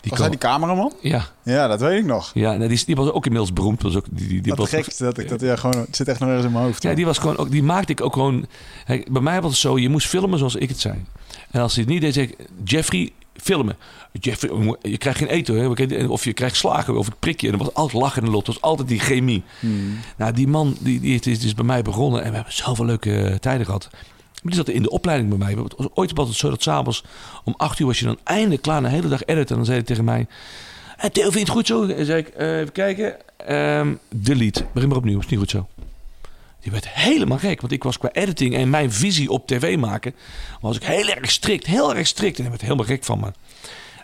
Die Was hij die cameraman? Ja, Ja, dat weet ik nog. ja nou, die, die was ook inmiddels beroemd. Was ook, die, die, die was, gek dat ik dat ja, gewoon... Het zit echt nog ergens in mijn hoofd. Ja, die was gewoon ook, die maakte ik ook gewoon. Hey, bij mij was het zo, je moest filmen zoals ik het zei. En als hij het niet deed, zei ik, Jeffrey, filmen. Jeffrey, je krijgt geen eten. Of je krijgt slagen of ik prik je. En dat was altijd lachen en lot. Het was altijd die chemie. Hmm. Nou, die man die, die is dus bij mij begonnen. En we hebben zoveel leuke eh, tijden gehad. Maar die zat in de opleiding bij mij. Het ooit was het zo dat s'avonds om acht uur was je dan eindelijk klaar. Een hele dag editen. En dan zei hij tegen mij... Hey, Theo, vind je het goed zo? En zei ik, eh, even kijken. Ehm, delete. Begin maar opnieuw. Is niet goed zo. Die werd helemaal gek. Want ik was qua editing en mijn visie op tv maken... was ik heel erg strikt. Heel erg strikt. En hij werd helemaal gek van me.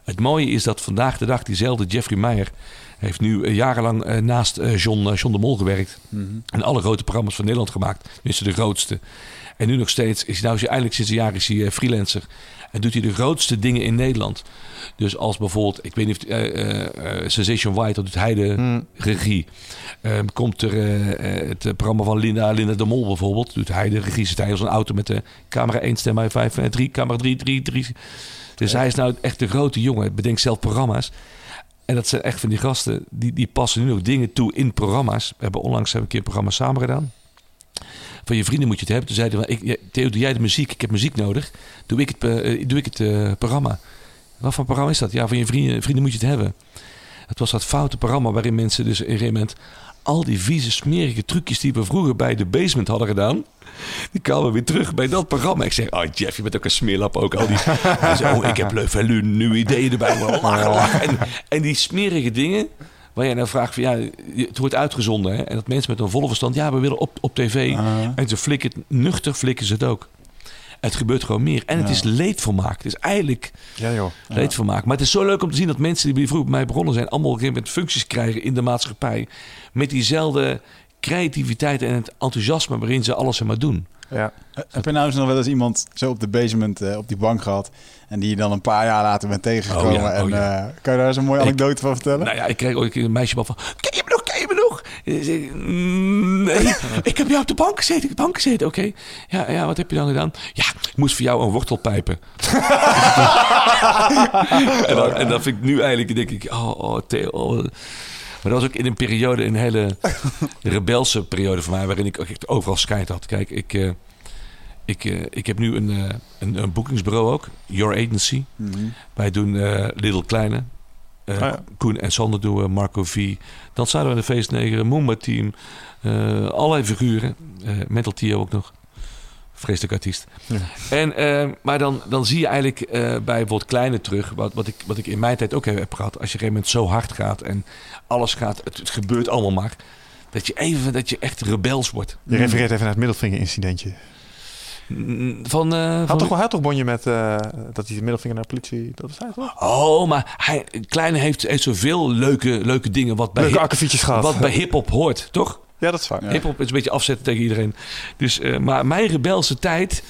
Het mooie is dat vandaag de dag diezelfde Jeffrey Meyer heeft nu eh, jarenlang eh, naast eh, John, John de Mol gewerkt. En alle grote programma's van Nederland gemaakt. Tenminste de grootste. En nu nog steeds is hij nou is hij eigenlijk sinds een jaar is hij freelancer. En doet hij de grootste dingen in Nederland. Dus als bijvoorbeeld, ik weet niet of eh, eh, eh, Sensation White, dat doet hij de regie. Ehm, komt er het programma van Linda, Linda de Mol bijvoorbeeld, doet hij de regie. Zit hij als een auto met de camera 1, stem bij 5, 3, camera 3, 3, 3. Dus hij is nou echt de grote jongen. Bedenkt zelf programma's. En dat zijn echt van die gasten, die, die passen nu ook dingen toe in programma's. We hebben onlangs hebben we een keer een programma samen gedaan. Van je vrienden moet je het hebben. Toen zeiden we, ik, Theo, doe jij de muziek? Ik heb muziek nodig. Doe ik het, eh, doe ik het eh, programma. Wat voor programma is dat? Ja, van je vrienden, vrienden moet je het hebben. Het was dat foute programma waarin mensen dus in een gegeven moment... al die vieze, smerige trucjes die we vroeger bij de basement hadden gedaan... die kwamen weer terug bij dat programma. Ik zeg, oh Jeff, je bent ook een smeerlap ook. Al die, zei, oh, ik heb leuk nieuwe ideeën erbij. Maar lachen, lachen. En, en die smerige dingen... Waar jij nou vraagt van ja, het wordt uitgezonden. Hè? En dat mensen met een volle verstand, ja, we willen op, op tv. En ze flikken het nuchter, flikken ze het ook. Het gebeurt gewoon meer. En het is leedvermaak. Het is eigenlijk Ja, joh. leedvermaak. Maar het is zo leuk om te zien dat mensen die vroeger bij mij begonnen zijn, allemaal op een gegeven moment functies krijgen in de maatschappij. Met diezelfde creativiteit en het enthousiasme waarin ze alles maar doen. Ja. Heb je nou eens nog wel eens iemand zo op de basement eh, op die bank gehad en die je dan een paar jaar later bent tegengekomen? Oh ja, en oh ja. eh, kan je daar eens een mooie Ik- anekdote van vertellen? Nou ja, ik kreeg ooit een meisje van, ken je me nog, ken je me nog? Ik zeg, "Mm, nee, ik heb jou op de bank gezeten, de bank gezeten, oké. Ja, ja, wat heb je dan gedaan? Ja, ik moest voor jou een wortel pijpen. en, dan, en dan vind ik nu eigenlijk, denk ik, oh, oh Theo, oh. Maar dat was ook in een periode, een hele rebelse periode voor mij, waarin ik echt overal scheid had. Kijk, ik, eh, ik, eh, ik heb nu een, eh, een, een boekingsbureau ook, Your Agency. Mhm. Wij doen eh Little Kleine. Eh, Ah, ja. Koen en Sander doen Marco V. Dan zouden we de feestneger, Moomba Team. eh, allerlei figuren. eh Mental Tio ook nog. Vreselijk artiest. Ja. En, eh, maar dan, dan zie je eigenlijk eh, bij bijvoorbeeld Kleine terug. Wat, wat, ik, wat ik in mijn tijd ook heb gehad. Als je op een gegeven moment zo hard gaat en alles gaat. Het, het gebeurt allemaal maar. Dat je even, dat je echt rebels wordt. Je refereert even naar het middelvinger-incidentje. Van, eh, Had van toch wel hij had toch bonje met eh, dat hij de middelvinger naar de politie... Dat was hij toch? Oh, maar hij, Kleine heeft, heeft zoveel leuke, leuke dingen wat bij, Leuke hip- gehad. wat bij hip-hop hoort, toch? Ja, dat is waar. Ja. Hip-hop is een beetje afzetten tegen iedereen. Dus, eh, maar mijn rebelse tijd.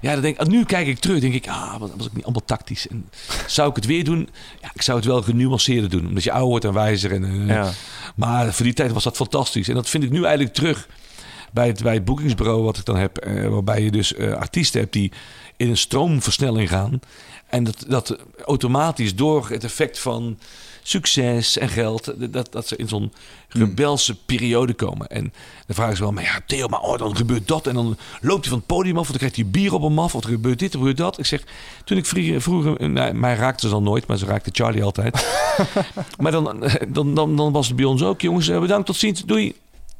Ja, dan denk ik, nu kijk ik terug. Denk ik, ah, wat was ik niet allemaal tactisch. En zou ik het weer doen? Ja, ik zou het wel genuanceerder doen. Omdat je ouder wordt en wijzer. En, Ja. Maar voor die tijd was dat fantastisch. En dat vind ik nu eigenlijk terug bij het, bij het boekingsbureau wat ik dan heb. eh, waarbij je dus eh, artiesten hebt die in een stroomversnelling gaan. En dat, dat automatisch door het effect van succes en geld, dat, dat ze in zo'n rebelse periode komen. En de vraag is wel, maar ja, Theo, maar oh, dan gebeurt dat. En dan loopt hij van het podium af, of dan krijgt hij bier op hem af, of er gebeurt dit, of gebeurt dat. Ik zeg, toen ik vroeger, vroeger nou, mij raakte ze dan nooit, maar ze raakte Charlie altijd. maar dan, dan, dan, dan was het bij ons ook, jongens, eh, bedankt, tot ziens, doei.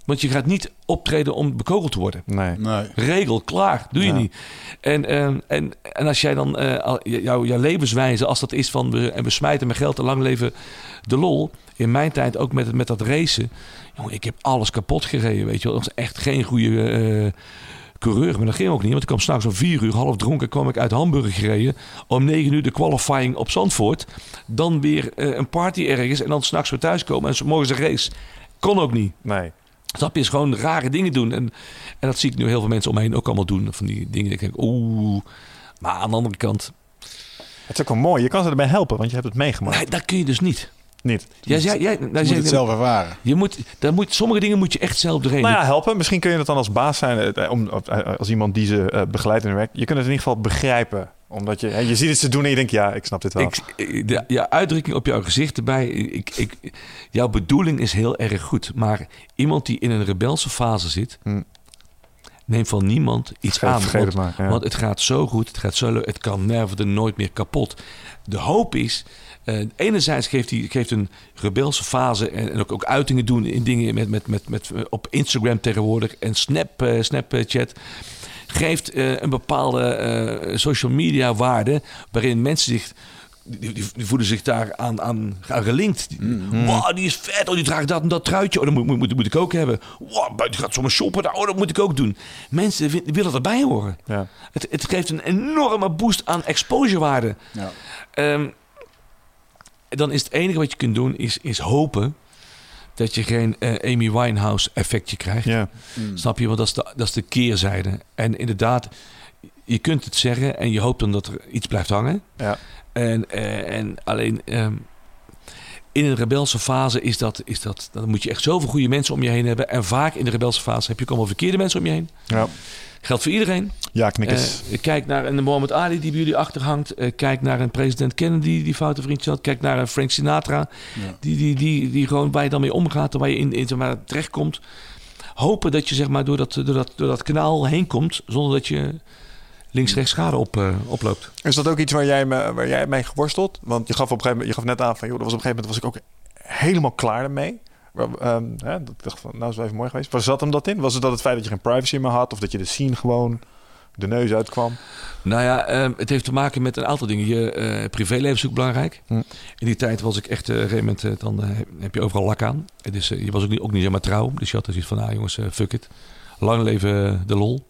Want je gaat niet optreden om bekogeld te worden. Nee. Nee. Regel, klaar. Doe je Ja. niet. En, ehm, en, en als jij dan eh, jou, jouw levenswijze, als dat is van we, en we smijten met geld en lang leven de lol. In mijn tijd ook met, met dat racen. Jongen, ik heb alles kapot gereden, weet je wel. Dat was echt geen goede eh, coureur. Maar dat ging ook niet. Want ik kwam s'nachts om vier uur, half dronken, kwam ik uit Hamburg gereden. Om negen uur de qualifying op Zandvoort. Dan weer eh, een party ergens. En dan s'nachts weer thuiskomen. En 's morgens een race. Kon ook niet. Nee. Snap je? Is gewoon rare dingen doen. En, en dat zie ik nu heel veel mensen om me heen ook allemaal doen. Van die dingen. Ik denk, oeh. Maar aan de andere kant, Het is ook wel mooi. Je kan ze erbij helpen, want je hebt het meegemaakt. nee, dat kun je dus niet. Niet. Jij, jij, nou, Je moet jij- het zelf ervaren. je moet, daar moet, sommige dingen moet je echt zelf doorheen. Nou ja, helpen. Misschien kun je het dan als baas zijn, eh, om, eh, als iemand die ze eh, begeleidt in hun werk. Je kunt het in ieder geval begrijpen. Omdat je, je ziet het ze doen en je denkt, ja, ik snap dit wel. Ik, de, je uitdrukking op jouw gezicht erbij. Ik, ik, jouw bedoeling is heel erg goed. Maar iemand die in een rebelse fase zit. Hm. neemt van niemand iets Vergeet- aan. vergeet want, het maar, ja. want het gaat zo goed. Het gaat zo leuk. Het kan nerven nooit meer kapot. De hoop is. eh, enerzijds geeft hij geeft een rebelse fase en, en ook, ook uitingen doen in dingen met, met, met, met, op Instagram tegenwoordig en Snap, eh, Snapchat geeft eh, een bepaalde eh, social media waarde waarin mensen zich die, die, die voelen zich daar aan, aan, aan gelinkt. Die- Wow, die is vet. Oh, die draagt dat en dat truitje. Oh, dat moet, moet, moet, ik ook hebben. Wow, die gaat zomaar shoppen. Oh, dat moet ik ook doen. Mensen wi- willen erbij horen. Ja. Het, het geeft een enorme boost aan exposurewaarde. Ja. Ehm, dan is het enige wat je kunt doen, is, is hopen dat je geen eh, Amy Winehouse effectje krijgt. Ja. Hmm. Snap je? Want dat is, de, dat is de keerzijde. En inderdaad, je kunt het zeggen en je hoopt dan dat er iets blijft hangen. Ja. En, eh, en alleen ehm, in een rebelse fase is dat, is dat, dan moet je echt zoveel goede mensen om je heen hebben. En vaak in de rebelse fase heb je ook allemaal verkeerde mensen om je heen. Ja. Geldt voor iedereen. Ja, knikkers. Eh, kijk naar een Muhammad Ali die bij jullie achterhangt. Eh, kijk naar een president Kennedy die foute vriendje had. Kijk naar een Frank Sinatra Ja. die, die, die, die gewoon waar je dan mee omgaat en waar je in, in zeg maar, terechtkomt. Hopen dat je zeg maar, door, dat, door, dat, door dat kanaal heen komt zonder dat je links-rechts schade op, eh, oploopt. Is dat ook iets waar jij, me, waar jij mee geworsteld? Want je gaf op een gegeven moment, je gaf net aan van, joh, dat was op een gegeven moment was ik ook helemaal klaar ermee. Ehm, hè, dat ik dacht van, nou is wel even mooi geweest. Waar zat hem dat in? Was het dat het feit dat je geen privacy meer had of dat je de scene gewoon de neus uitkwam? Nou ja, ehm, het heeft te maken met een aantal dingen. Je eh, privéleven is ook belangrijk. Hm. In die tijd was ik echt, eh, op een gegeven moment, eh, dan heb je overal lak aan. Het is, je was ook niet, ook niet zeg maar trouw. Dus je had er zoiets van, ah jongens, fuck it. Lang leven de lol.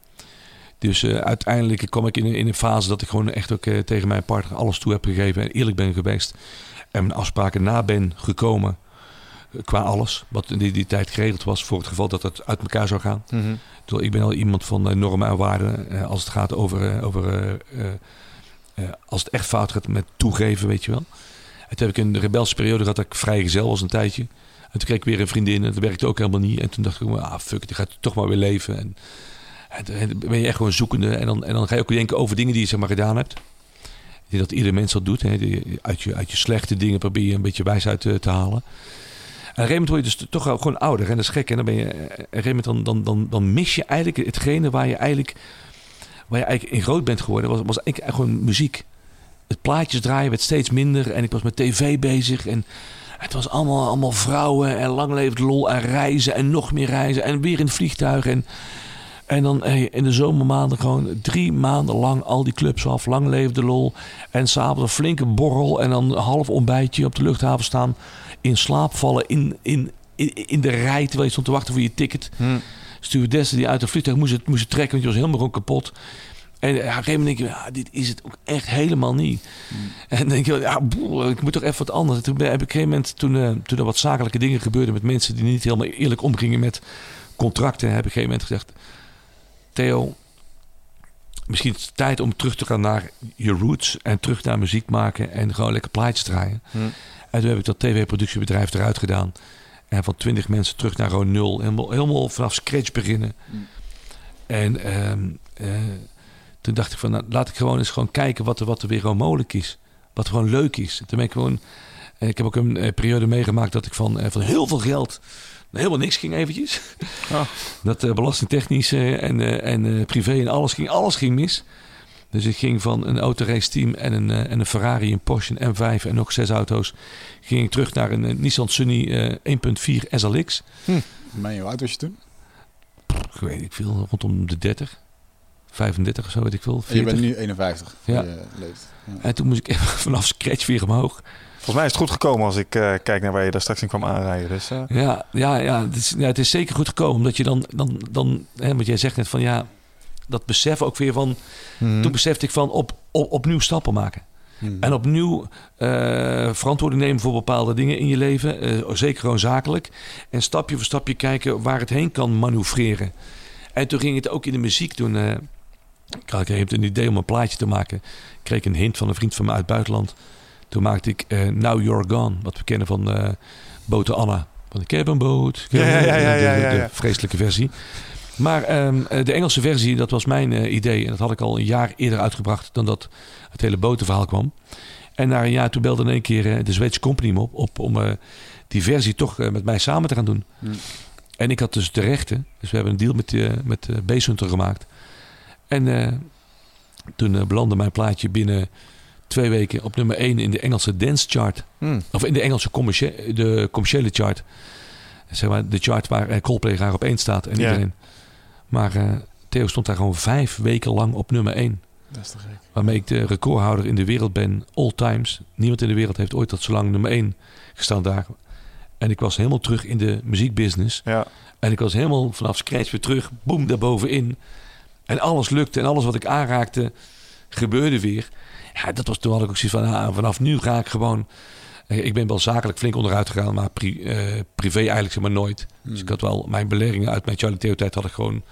Dus uiteindelijk kwam ik in, een- in een fase dat ik gewoon echt ook tegen mijn partner alles toe heb gegeven. En eerlijk ben geweest. En mijn afspraken na ben gekomen. Qua alles. Wat in die, die tijd geregeld was. Voor het geval dat het uit elkaar zou gaan. Ik bedoel, Ik ben al iemand van eh, normen en waarden eh, als het gaat over, eh, over als het echt fout gaat met toegeven, weet je wel. En toen heb ik een rebelse periode gehad dat ik vrijgezel was een tijdje. En toen kreeg ik weer een vriendin en dat werkte ook helemaal niet. En toen dacht ik, ah fuck, die gaat toch maar weer leven. En, en, dan ben je echt gewoon zoekende. En dan, en dan ga je ook denken over dingen die je zeg maar gedaan hebt. Die dat ieder mens dat doet. Hè. Uit, je, uit je slechte dingen probeer je een beetje wijsheid te, te halen. Een gegeven moment word je dus toch gewoon ouder. En dat is gek. En dan, ben je, eh, op een gegeven moment dan, dan, dan, mis je eigenlijk hetgene waar je eigenlijk, waar je eigenlijk in groot bent geworden. Was, was eigenlijk gewoon muziek. Het plaatjes draaien werd steeds minder. En ik was met tv bezig. En het was allemaal, allemaal vrouwen. En lang leeft lol. En reizen. En nog meer reizen. En weer in het vliegtuig. En, en dan hey, in de zomermaanden gewoon drie maanden lang al die clubs af. Lang leefde lol. En s'avonds een flinke borrel. En dan een half ontbijtje op de luchthaven staan. In slaap vallen. In, in, in, in de rij terwijl je stond te wachten voor je ticket. Stewardessen die uit het vliegtuig moesten, moesten trekken. Want je was helemaal gewoon kapot. En ja, op een gegeven moment denk je, ja, dit is het ook echt helemaal niet. En dan denk je, ja, ik moet toch even wat anders. Toen ben- heb ik op een gegeven moment, toen, eh, toen er wat zakelijke dingen gebeurden met mensen die niet helemaal eerlijk omgingen met contracten, heb ik op een gegeven moment gezegd, Theo, misschien is het tijd om terug te gaan naar je roots en terug naar muziek maken en gewoon lekker plaatjes draaien. Hm. En toen heb ik dat tv-productiebedrijf eruit gedaan. En van twintig mensen terug naar gewoon nul. Helemaal, helemaal vanaf scratch beginnen. En ehm, eh, toen dacht ik van, nou, laat ik gewoon eens gewoon kijken wat er, wat er weer gewoon mogelijk is. Wat gewoon leuk is. Toen ben ik gewoon, eh, ik heb ook een eh, periode meegemaakt dat ik van, van heel veel geld helemaal niks ging eventjes. Ah. Dat eh, belastingtechnisch en, en privé en alles ging, alles ging mis. Dus ik ging van een autorace team en een, eh, en een Ferrari, een Porsche, een M5 en nog zes auto's. Ging ik terug naar een, eh, Nissan Sunny eh, 1.4 SLX. Mijn, hoe oud was je toen? Ik weet ik veel, rondom de 30. 35 of zo, weet ik veel. En je 40. bent nu 51. Ja. hoe Je leeft. Ja. En toen moest ik even vanaf scratch weer omhoog. Volgens mij is het goed gekomen als ik eh, kijk naar waar je daar straks in kwam aanrijden. Dus, eh, Ja, ja, ja, het is, ja, het is zeker goed gekomen. Omdat je dan, dan, dan hè, want jij zegt net van ja, dat besef ook weer van. mhm. Toen besefte ik van op, op, opnieuw stappen maken. Hmm. En opnieuw eh, verantwoording nemen voor bepaalde dingen in je leven. eh, zeker gewoon zakelijk. En stapje voor stapje kijken waar het heen kan manoeuvreren. En toen ging het ook in de muziek doen. eh ik had een idee om een plaatje te maken. Ik kreeg een hint van een vriend van me uit het buitenland. Toen maakte ik Now You're Gone. Wat we kennen van Boten Anna. Van ik heb een boot. ik heb Ja, ja, ja, een- ja, de- ja, vreselijke versie. Maar ehm, eh, de Engelse versie, dat was mijn eh, idee. En dat had ik al een jaar eerder uitgebracht dan dat het hele botenverhaal kwam. En na een jaar toen belde in één keer eh, de Zweedse company me op, op om die versie toch met mij samen te gaan doen. Hmm. En ik had dus de rechten. Dus we hebben een deal met, met eh Base Hunter gemaakt. En toen belandde mijn plaatje binnen twee weken op nummer 1 in de Engelse dance chart. hm. Of in de Engelse commercie- de commerciële chart. Zeg maar de chart waar Coldplay graag op één staat en iedereen. Maar eh, Theo stond daar gewoon vijf weken lang op nummer 1. Dat is te gek. Waarmee ik de recordhouder in de wereld ben, all times. Niemand in de wereld heeft ooit tot zo lang nummer 1 gestaan daar. En ik was helemaal terug in de muziekbusiness. Ja. En ik was helemaal vanaf scratch weer terug, boem, daarbovenin. En alles lukte en alles wat ik aanraakte gebeurde weer. Ja, dat was toen had ik ook zoiets van, ah, vanaf nu ga ik gewoon Ik ben wel zakelijk flink onderuit gegaan, maar pri- eh, privé eigenlijk zeg maar nooit. Dus ik had wel mijn beleggingen uit mijn Charlie Theo tijd had ik gewoon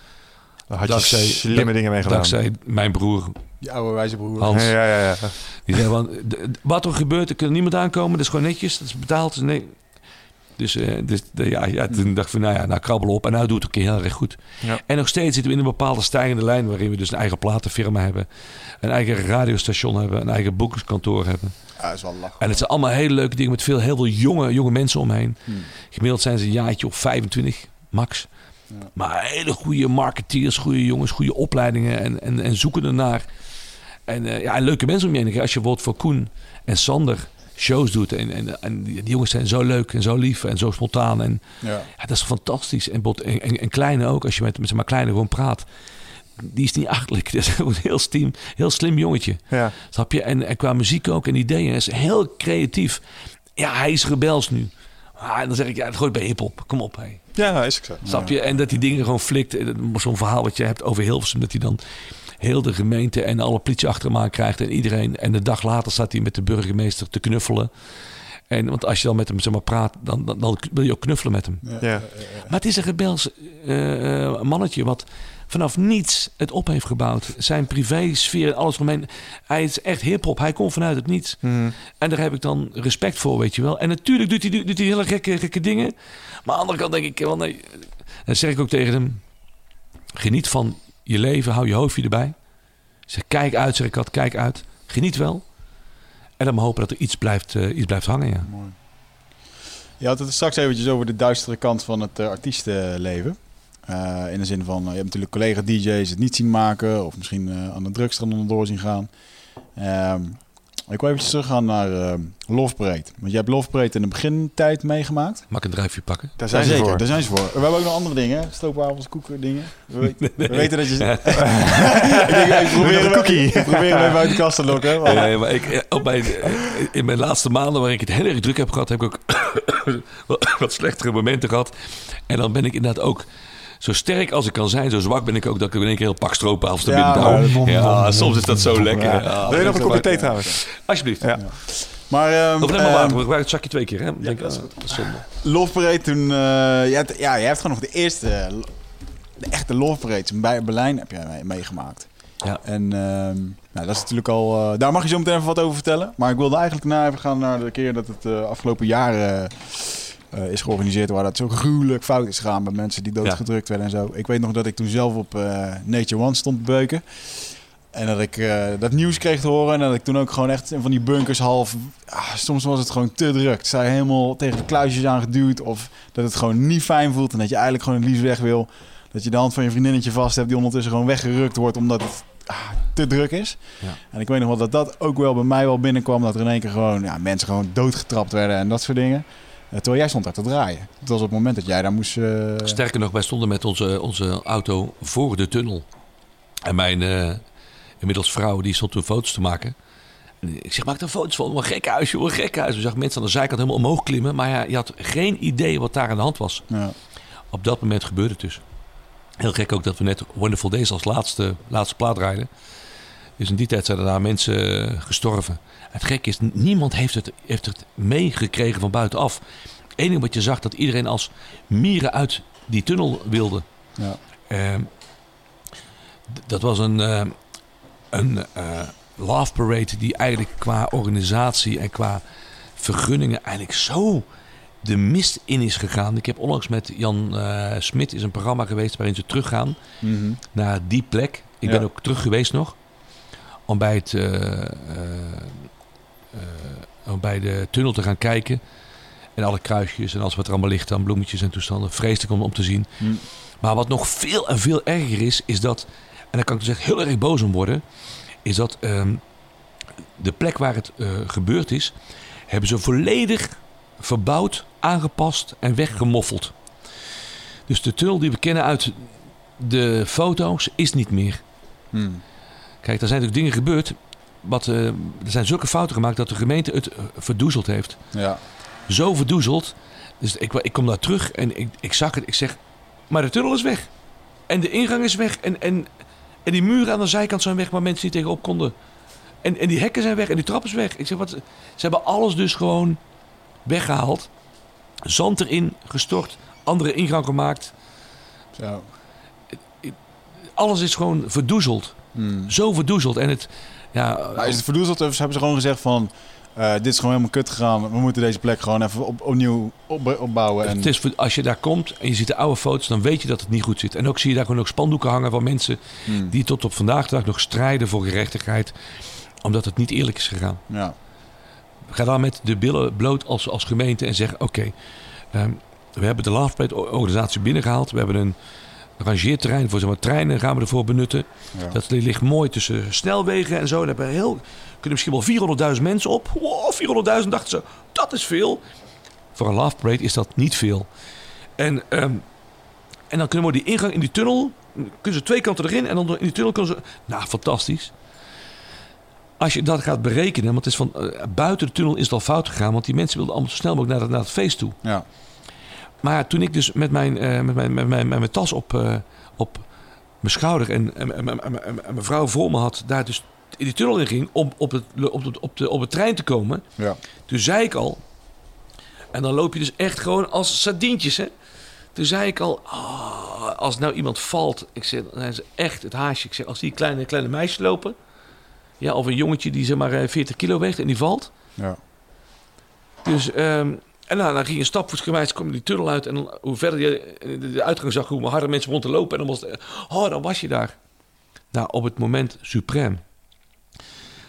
Daar had je Dankzij- slimme dingen mee gedaan. dankzij mijn broer Die oude wijze broer. Hans. Ja, ja, ja. Die zei van, "D- d- wat er gebeurt, er kan niemand aankomen. Dat is gewoon netjes, dat is betaald. Dus nee. Dus, eh, dus de- ja, ja, toen dacht ik van, nou ja, nou krabbel op. En nou doet het een keer heel erg goed. Ja. En nog steeds zitten we in een bepaalde stijgende lijn... waarin we dus een eigen platenfirma hebben. Een eigen radiostation hebben. Een eigen boekingskantoor hebben. Ja, dat is wel lachen. En het zijn allemaal hele leuke dingen met veel, heel veel jonge, jonge mensen omheen. Hmm. Gemiddeld zijn ze een jaartje of 25, max. Ja. Maar hele goede marketeers, goede jongens, goede opleidingen en, en, en zoeken ernaar. En eh, ja, en leuke mensen om je heen. Als je bijvoorbeeld voor Koen en Sander shows doet. En, en, en die, jongens zijn zo leuk en zo lief en zo spontaan. En Ja. ja, dat is fantastisch. En, bot- en, en, en kleine ook, als je met, met maar kleine gewoon praat. Die is niet achterlijk. Dat is gewoon een heel, slim, heel slim jongetje. ja. Snap je? En, en qua muziek ook en ideeën. Hij is heel creatief. Ja, hij is rebels nu. Ah, en dan zeg ik, ja, het gooit bij hip-hop. Kom op, hé. Ja, is zo. Snap je? En dat die dingen gewoon flikt. Zo'n verhaal wat je hebt over Hilversum. Dat hij dan heel de gemeente en alle politie achter hem aan krijgt. En iedereen. En de dag later staat hij met de burgemeester te knuffelen. En, want als je dan met hem zeg maar, praat, dan, dan, dan wil je ook knuffelen met hem. Ja. Maar het is een rebels eh, eh, mannetje wat vanaf niets het op heeft gebouwd. Zijn privésfeer en alles omheen. Hij is echt hip-hop. Hij komt vanuit het niets. Mhm. En daar heb ik dan respect voor, weet je wel. En natuurlijk doet hij, doet hij hele gekke, gekke dingen. Maar aan de andere kant denk ik, wel nee. Dan zeg ik ook tegen hem: geniet van je leven, hou je hoofdje erbij. Zeg, kijk uit, zeg ik had, kijk uit. Geniet wel. En dan maar hopen dat er iets blijft, eh, iets blijft hangen, ja. Mooi. Je had het straks eventjes over de duistere kant van het eh, artiestenleven. Eh, in de zin van, je hebt natuurlijk collega-DJ's het niet zien maken. Of misschien aan de drugs er onderdoor zien gaan. Ehm, ik wil eventjes teruggaan naar eh Love Parade. Want je hebt Love Parade in de begintijd meegemaakt. Mag ik een drijfje pakken? Daar zijn Ja, ze zeker, voor. daar zijn ze voor. We hebben ook nog andere dingen. Stroopwafels, koeken, dingen. We, weten- we weten dat je... ik, denk, ik probeer een cookie. Ik probeer hem even uit de kast te lokken. maar- Nee, maar ik, eh, op mijn, eh, in mijn laatste maanden, waar ik het heel erg druk heb gehad, heb ik ook wat slechtere momenten gehad. En dan ben ik inderdaad ook zo sterk als ik kan zijn, zo zwak ben ik ook dat ik in één keer heel pak stroopwafels te Ja, binnen Ja, soms is dat zo lekker. Ja. Ja, Wil je nog een kopje thee Ja. trouwens? Alsjeblieft. Ja. Maar, ehm, Of neem maar ehm, water, we gebruiken het zakje twee keer. Hè? Denk, dat is dat is zonde. Love Parade toen... eh, je hebt, ja, je hebt gewoon nog de eerste... De echte Love Parade bij Berlijn heb jij mee- meegemaakt. Ja. En ehm, nou, dat is natuurlijk al... eh, daar mag je zo meteen even wat over vertellen. Maar ik wilde eigenlijk na even gaan naar de keer dat het eh, afgelopen jaar... eh, is georganiseerd waar dat zo gruwelijk fout is gegaan bij mensen die doodgedrukt werden en zo. Ik weet nog dat ik toen zelf op eh, Nature One stond te beuken. En dat ik eh, dat nieuws kreeg te horen. En dat ik toen ook gewoon echt in van die bunkers half... ah, soms was het gewoon te druk. Zij helemaal tegen de kluisjes aangeduwd. Of dat het gewoon niet fijn voelt. En dat je eigenlijk gewoon het liefst weg wil. Dat je de hand van je vriendinnetje vast hebt. Die ondertussen gewoon weggerukt wordt omdat het ah, te druk is. Ja. En ik weet nog wel dat dat ook wel bij mij wel binnenkwam. Dat er in één keer gewoon ja, mensen gewoon doodgetrapt werden en dat soort dingen. Eh, terwijl jij stond daar te draaien. Het was op het moment dat jij daar moest... eh, Sterker nog, wij stonden met onze, onze auto voor de tunnel. En mijn eh, inmiddels vrouw, die stond toen foto's te maken. En ik zeg, maak er foto's van. Een gek huis, joh, een gek huis. We zag mensen aan de zijkant helemaal omhoog klimmen. Maar ja, je had geen idee wat daar aan de hand was. ja. Op dat moment gebeurde het dus. Heel gek ook dat we net Wonderful Days als laatste, laatste plaat rijden. Dus in die tijd zijn er daar mensen gestorven. Het gek is, niemand heeft het, heeft het meegekregen van buitenaf. Het enige wat je zag, dat iedereen als mieren uit die tunnel wilde. Ja. Ehm, dat was een, eh, een eh, love parade die eigenlijk qua organisatie en qua vergunningen eigenlijk zo de mist in is gegaan. Ik heb onlangs met Jan eh, Smit is een programma geweest waarin ze teruggaan Mhm. naar die plek. Ik Ja. ben ook terug geweest nog. Om bij, het, om bij de tunnel te gaan kijken. En alle kruisjes en alles wat er allemaal ligt aan bloemetjes en toestanden. Vreselijk om, om te zien. Hm. Maar wat nog veel en veel erger is, is dat... En daar kan ik dus echt heel erg boos om worden. Is dat ehm, de plek waar het eh, gebeurd is... hebben ze volledig verbouwd, aangepast en weggemoffeld. Dus de tunnel die we kennen uit de foto's is niet meer. Hm. Kijk, er zijn natuurlijk dingen gebeurd. Wat, eh, er zijn zulke fouten gemaakt dat de gemeente het eh, verdoezeld heeft. Ja. Zo verdoezeld. Dus ik, ik kom daar terug en ik, ik zag het. Ik zeg, maar de tunnel is weg. En de ingang is weg. En, en, en die muren aan de zijkant zijn weg waar mensen niet tegenop konden. En, en die hekken zijn weg en die trap is weg. Ik zeg, wat, ze hebben alles dus gewoon weggehaald. Zand erin gestort. Andere ingang gemaakt. Zo. Alles is gewoon verdoezeld. Hmm. Zo verdoezeld. En het... Ja, Maar is het verdoezeld of hebben ze gewoon gezegd van... eh, dit is gewoon helemaal kut gegaan. We moeten deze plek gewoon even op, opnieuw op, opbouwen. En... Het is, als je daar komt en je ziet de oude foto's, dan weet je dat het niet goed zit. En ook zie je daar gewoon ook spandoeken hangen van mensen Hmm. die tot op vandaag de dag nog strijden voor gerechtigheid. Omdat het niet eerlijk is gegaan. Ja. Ga dan met de billen bloot als, als gemeente en zeg: Oké, ehm, we hebben de Love organisatie binnengehaald. We hebben een rangeerterrein voor zeg maar, treinen gaan we ervoor benutten. Ja. Dat ligt mooi tussen snelwegen en zo. Daar we heel, kunnen misschien wel 400.000 mensen op. Wow, 400.000 dachten ze, dat is veel. Voor een Love Parade is dat niet veel. En, ehm, en dan kunnen we die ingang in die tunnel, kunnen ze twee kanten erin en dan in die tunnel kunnen ze... Nou, fantastisch. Als je dat gaat berekenen, want het is van eh, buiten de tunnel is het al fout gegaan, want die mensen wilden allemaal zo snel mogelijk naar, het- naar het feest toe. Ja. Maar toen ik dus met mijn, eh, met mijn, met mijn, met mijn tas op, eh, op mijn schouder en, en, en, en- en- en mijn vrouw voor me had, daar dus in die tunnel in ging om op het, op het, op de, op het trein te komen. Ja. Toen zei ik al, en dan loop je dus echt gewoon als sardientjes, hè. Toen zei ik al, ah, als nou iemand valt, ik zeg, dan zijn ze echt het haasje. Ik zeg, als die kleine, kleine meisjes lopen, ja, of een jongetje die zeg maar eh, 40 kilo weegt en die valt. Ja. Dus, ehm, en nou, dan ging je stapvoetsgewijs, kwam je die tunnel uit. En hoe verder je eh, de, uitgang zag, hoe harder mensen rond te lopen. En dan was het, oh, dan was je daar. Nou, op het moment suprem.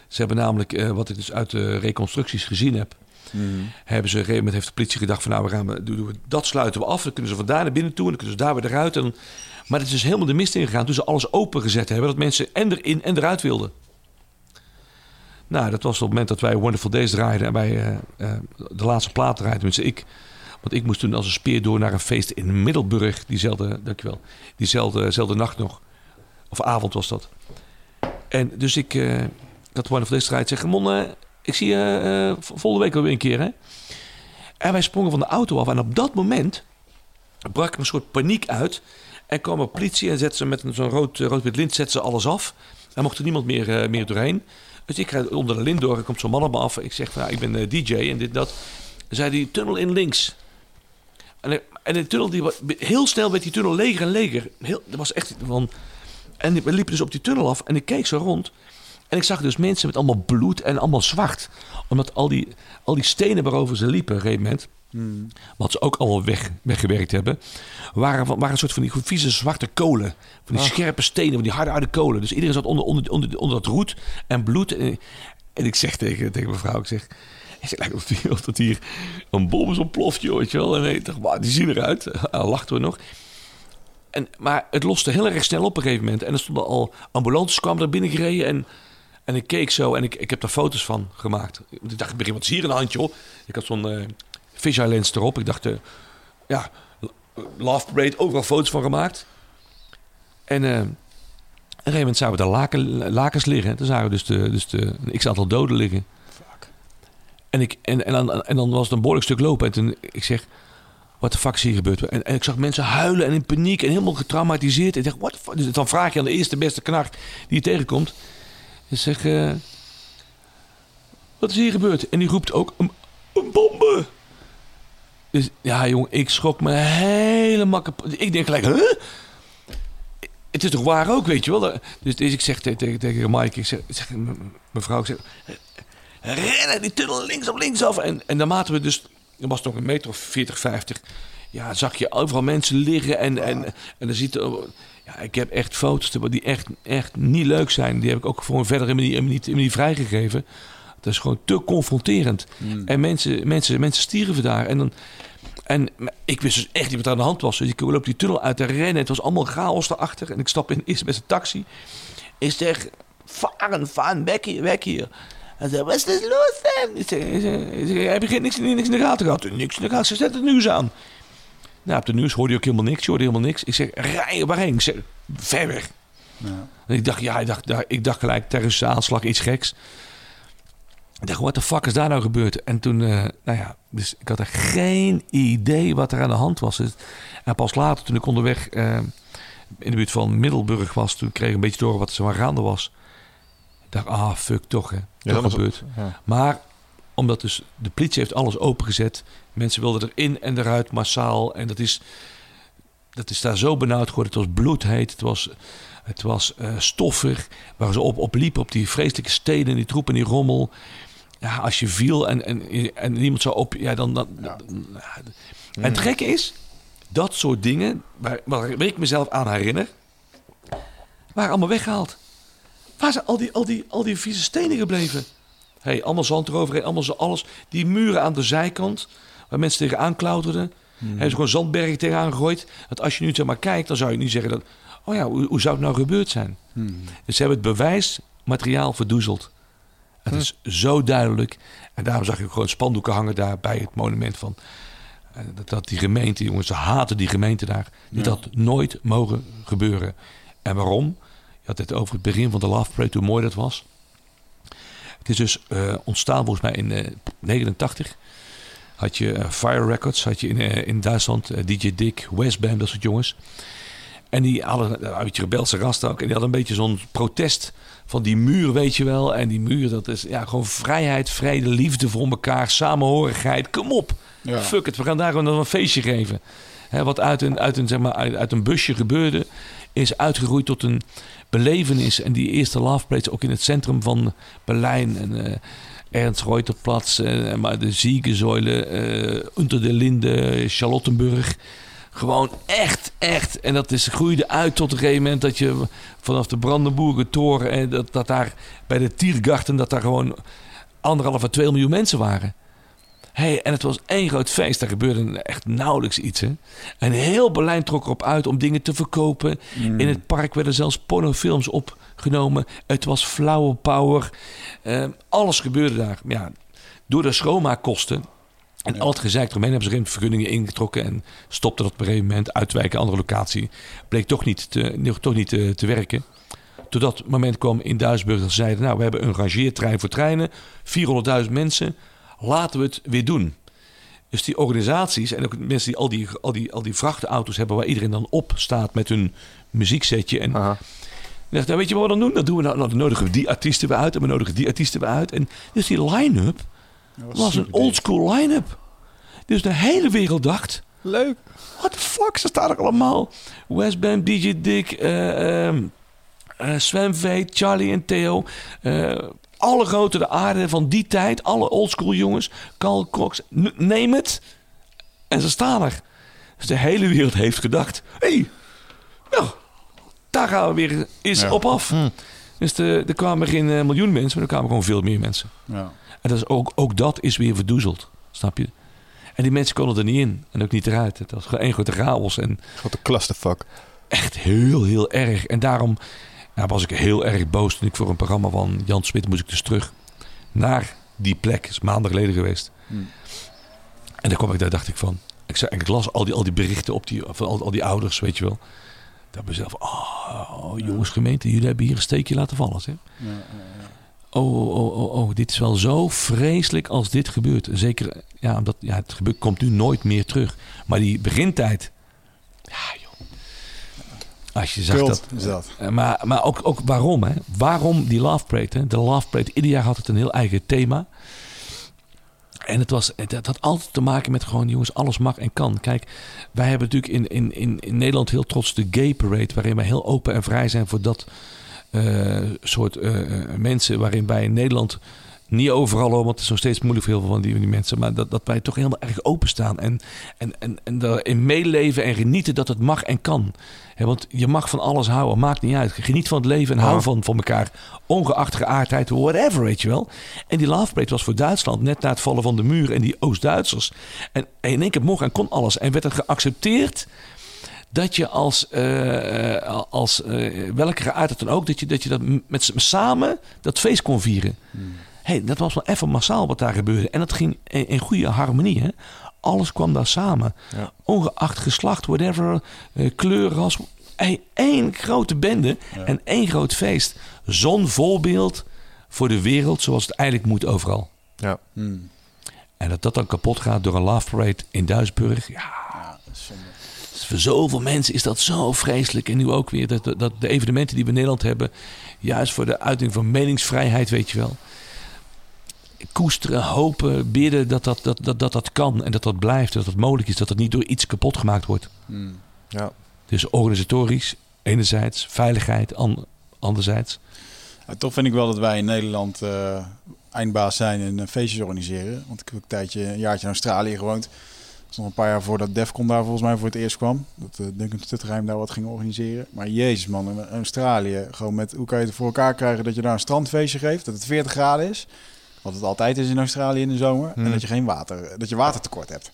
Ze hebben namelijk, eh, wat ik dus uit de reconstructies gezien heb, Mhm. hebben ze op een gegeven moment heeft de politie gedacht van nou, we gaan, we- doen we, dat sluiten we af. Dan kunnen ze van daar naar binnen toe en dan kunnen ze daar weer eruit. En, maar het is dus helemaal de mist ingegaan toen ze alles opengezet hebben. Dat mensen en erin en eruit wilden. Nou, dat was op het moment dat wij Wonderful Days draaiden en wij eh, eh, de laatste plaat draaiden. Tenminste, ik. Want ik moest toen als een speer door naar een feest in Middelburg. Diezelfde, dankjewel, diezelfde, nacht nog. Of avond was dat. En dus ik, eh, ik had Wonderful Days gedraaid. Zeg, Ramon, eh, ik zie je volgende week weer een keer, hè? En wij sprongen van de auto af. En op dat moment brak een soort paniek uit. En kwam er politie en zette ze met zo'n rood, rood-wit lint ze alles af. En mocht er niemand meer, meer doorheen. Dus ik ga onder de lint door. Er komt zo'n man op me af. Ik zeg van, nou, ik ben eh, DJ en dit dat. Dan zei die tunnel in links. En, ik- en de tunnel, die, heel snel werd die tunnel leger en leger. Heel, dat was echt van... En we liepen dus op die tunnel af en ik keek zo rond. En ik zag dus mensen met allemaal bloed en allemaal zwart. Omdat al die, al die stenen waarover ze liepen, op een gegeven moment... wat ze ook allemaal weg, weggewerkt hebben... waren, van- waren een soort van die vieze zwarte kolen. Van die scherpe stenen, van die harde, harde kolen. Dus iedereen zat onder, onder, onder, onder dat roet en bloed. En, en ik zeg tegen, tegen mijn vrouw, ik zeg... Zeg, lijkt of of dat hier een bom is ontploft, joh, weet je wel. En ik dacht, "Wauw, die zien eruit. Lachten we nog. En, maar het loste heel erg snel op een gegeven moment. En er stonden al ambulances kwamen er binnen gereden. En, en ik keek zo en ik, ik heb daar foto's van gemaakt. Ik dacht, het begin, wat is hier in de hand, joh? Ik had zo'n eh fisheye lens erop. Ik dacht, eh, ja, Love Parade, overal foto's van gemaakt. En eh, op een gegeven moment zagen we daar laken, lakens liggen. Toen zagen we dus, de, dus de, een x-aantal doden liggen. En, ik, en, en, dan, en dan was het een behoorlijk stuk lopen. En toen, ik zeg, wat de fuck is hier gebeurd? En, en ik zag mensen huilen en in paniek en helemaal getraumatiseerd. En ik dacht, fuck? Dus dan vraag je aan de eerste beste knar die je tegenkomt. Ik zeg, wat is hier gebeurd? En die roept ook, een, een bombe! Dus ja, jongen, ik schrok me helemaal. Ik denk gelijk, huh? Het is toch waar ook, weet je wel? Dus, dus ik zeg tegen, tegen, Mike, ik zeg, zeg mevrouw, ik zeg, rennen die tunnel links op links af. En, en naarmate we dus, er was nog een meter of 40, 50, ja, zag je overal mensen liggen. En, en, en dan ziet ja, ik heb echt foto's die echt, echt niet leuk zijn. Die heb ik ook voor een verdere manier niet, niet vrijgegeven. Dat is gewoon te confronterend. En mensen, mensen, mensen stierven daar. En dan, en ik wist dus echt niet wat er aan de hand was. Dus ik loop die tunnel uit te rennen. Het was allemaal chaos daarachter. En ik stap in eerst met zijn taxi. Ik zeg, varen, varen, weg hier, weg hier. Hij zei, wat is dit los? Ik zeg, heb je geen- niks, niks in de gaten gehad? Niks in de gaten, ze zetten het nieuws aan. Nou, op de nieuws hoorde je ook helemaal niks. Je hoorde helemaal niks. Ik zeg, rij waarheen? Ik zeg, ver weg. Ja. En ik dacht, ja, ik dacht, ik dacht gelijk, terroristische aanslag, iets geks. Ik dacht, wat de fuck is daar nou gebeurd? En toen, eh, nou ja, dus ik had er geen idee wat er aan de hand was. En pas later, toen ik onderweg eh, in de buurt van Middelburg was, toen kreeg ik een beetje door wat er zo aan gaande was. Ik dacht, ah, fuck, toch hè. Ja, toch dat was- gebeurd. Ja. Maar Omdat dus de politie heeft alles opengezet. Mensen wilden erin en eruit massaal. En dat is, dat is daar zo benauwd geworden. Het was bloedheet. Het was, het was eh, stoffig. Waar ze op, op liepen op die vreselijke steden. Die troepen, die rommel. Ja, als je viel en, en, en niemand zou op... Ja, dan... dan En het gekke is... Dat soort dingen, waar, waar ik mezelf aan herinner... waren allemaal weggehaald. Waar zijn al die, al die, al die vieze stenen gebleven? Hey, allemaal zand eroverheen, allemaal zo alles. Die muren aan de zijkant, waar mensen tegenaan klauterden. Hmm. Hebben ze gewoon zandbergen tegenaan gegooid. Dat als je nu zeg maar kijkt, dan zou je niet zeggen dat... Oh ja, hoe, hoe zou het nou gebeurd zijn? Hmm. Dus ze hebben het bewijsmateriaal verdoezeld. Het is zo duidelijk. En daarom zag je gewoon spandoeken hangen daar bij het monument van... Eh, dat, dat die gemeente, jongens, ze haten die gemeente daar. Dit had nooit mogen gebeuren. En waarom? Je had het over het begin van de Love Parade, hoe mooi dat was. Het is dus uh, ontstaan volgens mij in uh, eh, 89. Had je uh, Fire Records, had je in, in Duitsland DJ Dick, Westbam, dat soort jongens. En die hadden een beetje rebelse rast ook. En die hadden een beetje zo'n protest van die muur, weet je wel. En die muur, dat is ja, gewoon vrijheid, vrede, liefde voor elkaar, samenhorigheid. Kom op, ja. fuck it, we gaan daar gewoon een feestje geven. Wat uit een, uit, een, zeg maar, uit, uit een busje gebeurde, is uitgegroeid tot een belevenis. En die eerste love plates ook in het centrum van Berlijn. En uh, Ernst Reuterplatz, uh, maar de Ziegesäule, uh, Unter de Linde, Charlottenburg. Gewoon echt, echt. En dat is, groeide uit tot een gegeven moment dat je vanaf de Brandenburger Toren... en dat, dat daar bij de Tiergarten, dat daar gewoon anderhalf à twee miljoen mensen waren. Hey, en het was één groot feest. Daar gebeurde echt nauwelijks iets. Hè? En heel Berlijn trok erop uit om dingen te verkopen. Mm. In het park werden zelfs pornofilms opgenomen. Het was flower power. Uh, alles gebeurde daar. Ja, door de schoonmaakkosten en al het gezeik eromheen hebben ze geen vergunningen ingetrokken en stopte dat op een gegeven moment uitwijken andere locatie. Bleek toch niet te, toch niet te, te werken. Totdat het moment kwam in Duisburg dat ze zeiden: Nou, we hebben een rangeertrein voor treinen, 400.000 mensen laten we het weer doen. Dus die organisaties en ook mensen die al die, al die, al die vrachtauto's hebben waar iedereen dan op staat met hun muzieksetje. En Aha. dacht, nou, weet je wat we dan doen? Dat doen we nou, nou dan nodigen we die artiesten weer uit en we nodigen die artiesten weer uit. En dus die line-up was, was een oldschool line-up. Dus de hele wereld dacht... Leuk. What the fuck, ze staan er allemaal. Westbam, DJ Dick, uh, uh, Sven V, Charlie en Theo. Uh, alle grote de aarde van die tijd. Alle oldschool jongens. Carl Cox. Neem het. En ze staan er. Dus de hele wereld heeft gedacht. Hé, hey, nou, daar gaan we weer eens op af. Hm. Dus de, er kwamen geen miljoen mensen, maar er kwamen gewoon veel meer mensen. Ja. En dat is ook, ook dat is weer verdoezeld. Snap je? En die mensen konden er niet in. En ook niet eruit. Het was gewoon één grote chaos. En grote clusterfuck. Echt heel, heel erg. En daarom nou, was ik heel erg boos toen ik voor een programma van Jan Smit moest ik dus terug naar die plek. Dat is maanden geleden geweest. Hmm. En daar kwam ik daar, dacht ik van. Ik, zei, ik las al die, al die berichten op die, van al, al die ouders, weet je wel. Dat mezelf, oh, jongens gemeente, jullie hebben hier een steekje laten vallen. Zeg. Ja, oh, oh, oh, oh, oh, dit is wel zo vreselijk als dit gebeurt. Zeker, ja, omdat ja, het gebeurt, komt nu nooit meer terug. Maar die begintijd, ja, als je zag dat. Is dat. Eh, maar, maar ook, ook waarom, hè? Waarom die Love Parade? Hè? De Love Parade, ieder jaar had het een heel eigen thema. En het, was, het, had altijd te maken met gewoon, jongens, alles mag en kan. Kijk, wij hebben natuurlijk in, in, in, in Nederland heel trots de Gay Parade, waarin wij heel open en vrij zijn voor dat soort uh, mensen. Waarin wij in Nederland niet overal, want het is nog steeds moeilijk voor heel veel van die, die mensen. Maar dat, dat wij toch helemaal erg openstaan. En, en, en, en daarin meeleven en genieten dat het mag en kan. want je mag van alles houden, maakt niet uit. Geniet van het leven en hou van, van elkaar. Ongeacht geaardheid, whatever, weet je wel. En die Love Parade was voor Duitsland net na het vallen van de muur en die Oost-Duitsers. En in één keer mocht en kon alles. En werd het geaccepteerd dat je als, uh, als uh, welke geaardheid dan ook, dat je, dat je dat met samen dat feest kon vieren. Hmm hey, dat was wel even massaal wat daar gebeurde. En dat ging in, goede harmonie. Hè? Alles kwam daar samen. Ja. Ongeacht geslacht, whatever, uh, kleur, ras. Hey, één grote bende en één groot feest. Zo'n voorbeeld voor de wereld zoals het eigenlijk moet overal. Ja. Hmm. En dat dat dan kapot gaat door een love parade in Duisburg. Ja, ja voor zoveel mensen is dat zo vreselijk. En nu ook weer dat, dat de evenementen die we in Nederland hebben... juist voor de uiting van meningsvrijheid, weet je wel koesteren, hopen, bidden dat dat, dat, dat, dat dat kan en dat dat blijft, dat dat mogelijk is, dat het niet door iets kapot gemaakt wordt. Hmm. Ja. Dus organisatorisch, enerzijds, veiligheid, an, anderzijds. Ja, toch vind ik wel dat wij in Nederland eh, eindbaas zijn en eh, feestjes organiseren. Want ik heb ook een tijdje, een jaartje in Australië gewoond. Dat is nog een paar jaar voordat Defcon daar volgens mij voor het eerst kwam. Dat uh, Duncan Stutterheim daar wat ging organiseren. Maar jezus man, in Australië, gewoon met hoe kan je het voor elkaar krijgen dat je daar een strandfeestje geeft, dat het 40 graden is. Wat het altijd is in Australië in de zomer. En Hmm. dat je geen water, dat je watertekort hebt.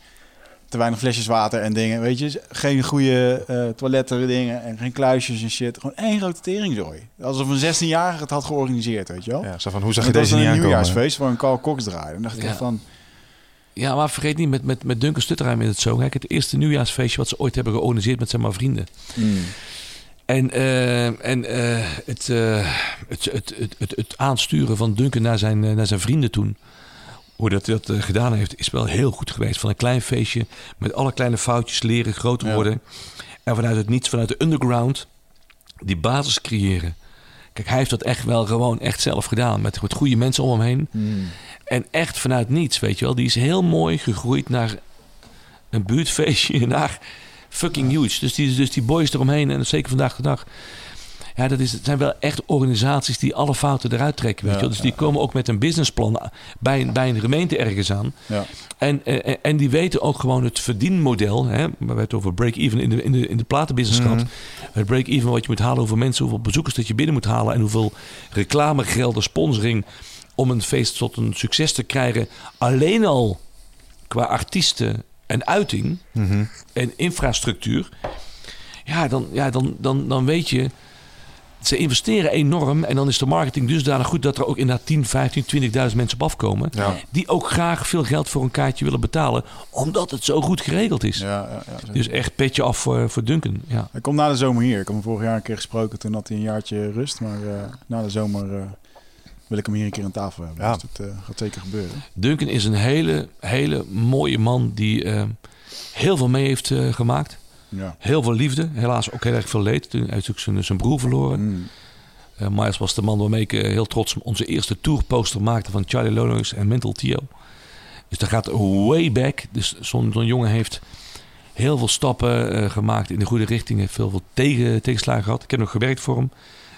Te weinig flesjes water en dingen, weet je. Geen goede eh, toiletten dingen en geen kluisjes en shit. Gewoon één grote teringzooi. Alsof een 16-jarige het had georganiseerd, weet je wel. ja, zo van hoe zag En je dat was deze niet een nieuwjaarsfeest waar een Carl Cox draaide. En dacht ik Ja. van, Ja, maar vergeet niet, met, met, met Duncan Stutterheim is het zo. Kijk, het eerste nieuwjaarsfeestje wat ze ooit hebben georganiseerd met zeg maar vrienden. En, eh, en eh, het, eh, het, het, het, het, het aansturen van Duncan naar zijn, naar zijn vrienden toen. Hoe dat hij dat gedaan heeft, is wel heel goed geweest. Van een klein feestje met alle kleine foutjes leren, groter Ja. worden. En vanuit het niets, vanuit de underground, die basis creëren. Kijk, hij heeft dat echt wel gewoon echt zelf gedaan. Met, met goede mensen om hem heen. En echt vanuit niets, weet je wel. Die is heel mooi gegroeid naar een buurtfeestje, naar fucking huge. Dus die, dus die boys eromheen, en zeker vandaag de dag. Ja, dat is, het zijn wel echt organisaties die alle fouten eruit trekken. Weet Ja, je. Dus die komen ook met een businessplan bij een, bij een gemeente ergens aan. Ja. En, eh, en die weten ook gewoon het verdienmodel. Hè? We hebben het over break-even in de, in de, in de platenbusiness Mhm. gehad. Het break-even wat je moet halen, hoeveel mensen, hoeveel bezoekers dat je binnen moet halen. En hoeveel reclamegelden, sponsoring om een feest tot een succes te krijgen. Alleen al qua artiesten en uiting Mhm. en infrastructuur. Ja, dan, ja dan, dan, dan weet je. Ze investeren enorm en dan is de marketing dusdanig goed dat er ook inderdaad 10, 15, 20.000 mensen op afkomen. Ja. Die ook graag veel geld voor een kaartje willen betalen, omdat het zo goed geregeld is. Ja, ja. Dus echt petje af voor, voor Duncan. Ja. Hij komt na de zomer hier. Ik heb hem vorig jaar een keer gesproken. Toen had hij een jaartje rust. Maar eh, na de zomer eh, wil ik hem hier een keer aan tafel hebben. Ja. Dus dat eh, gaat zeker gebeuren. Duncan is een hele, hele mooie man die heel veel mee heeft eh, gemaakt. Ja. Heel veel liefde, helaas ook heel erg veel leed. Toen hij zijn, zijn broer verloren. Mm. Eh Miles was de man waarmee ik eh, heel trots onze eerste tourposter maakte van Charlie Lono's en Mental Tio. Dus dat gaat way back. Dus zo'n jongen heeft heel veel stappen eh, gemaakt in de goede richting. Heeft veel, veel tegen, tegenslagen gehad. Ik heb nog gewerkt voor hem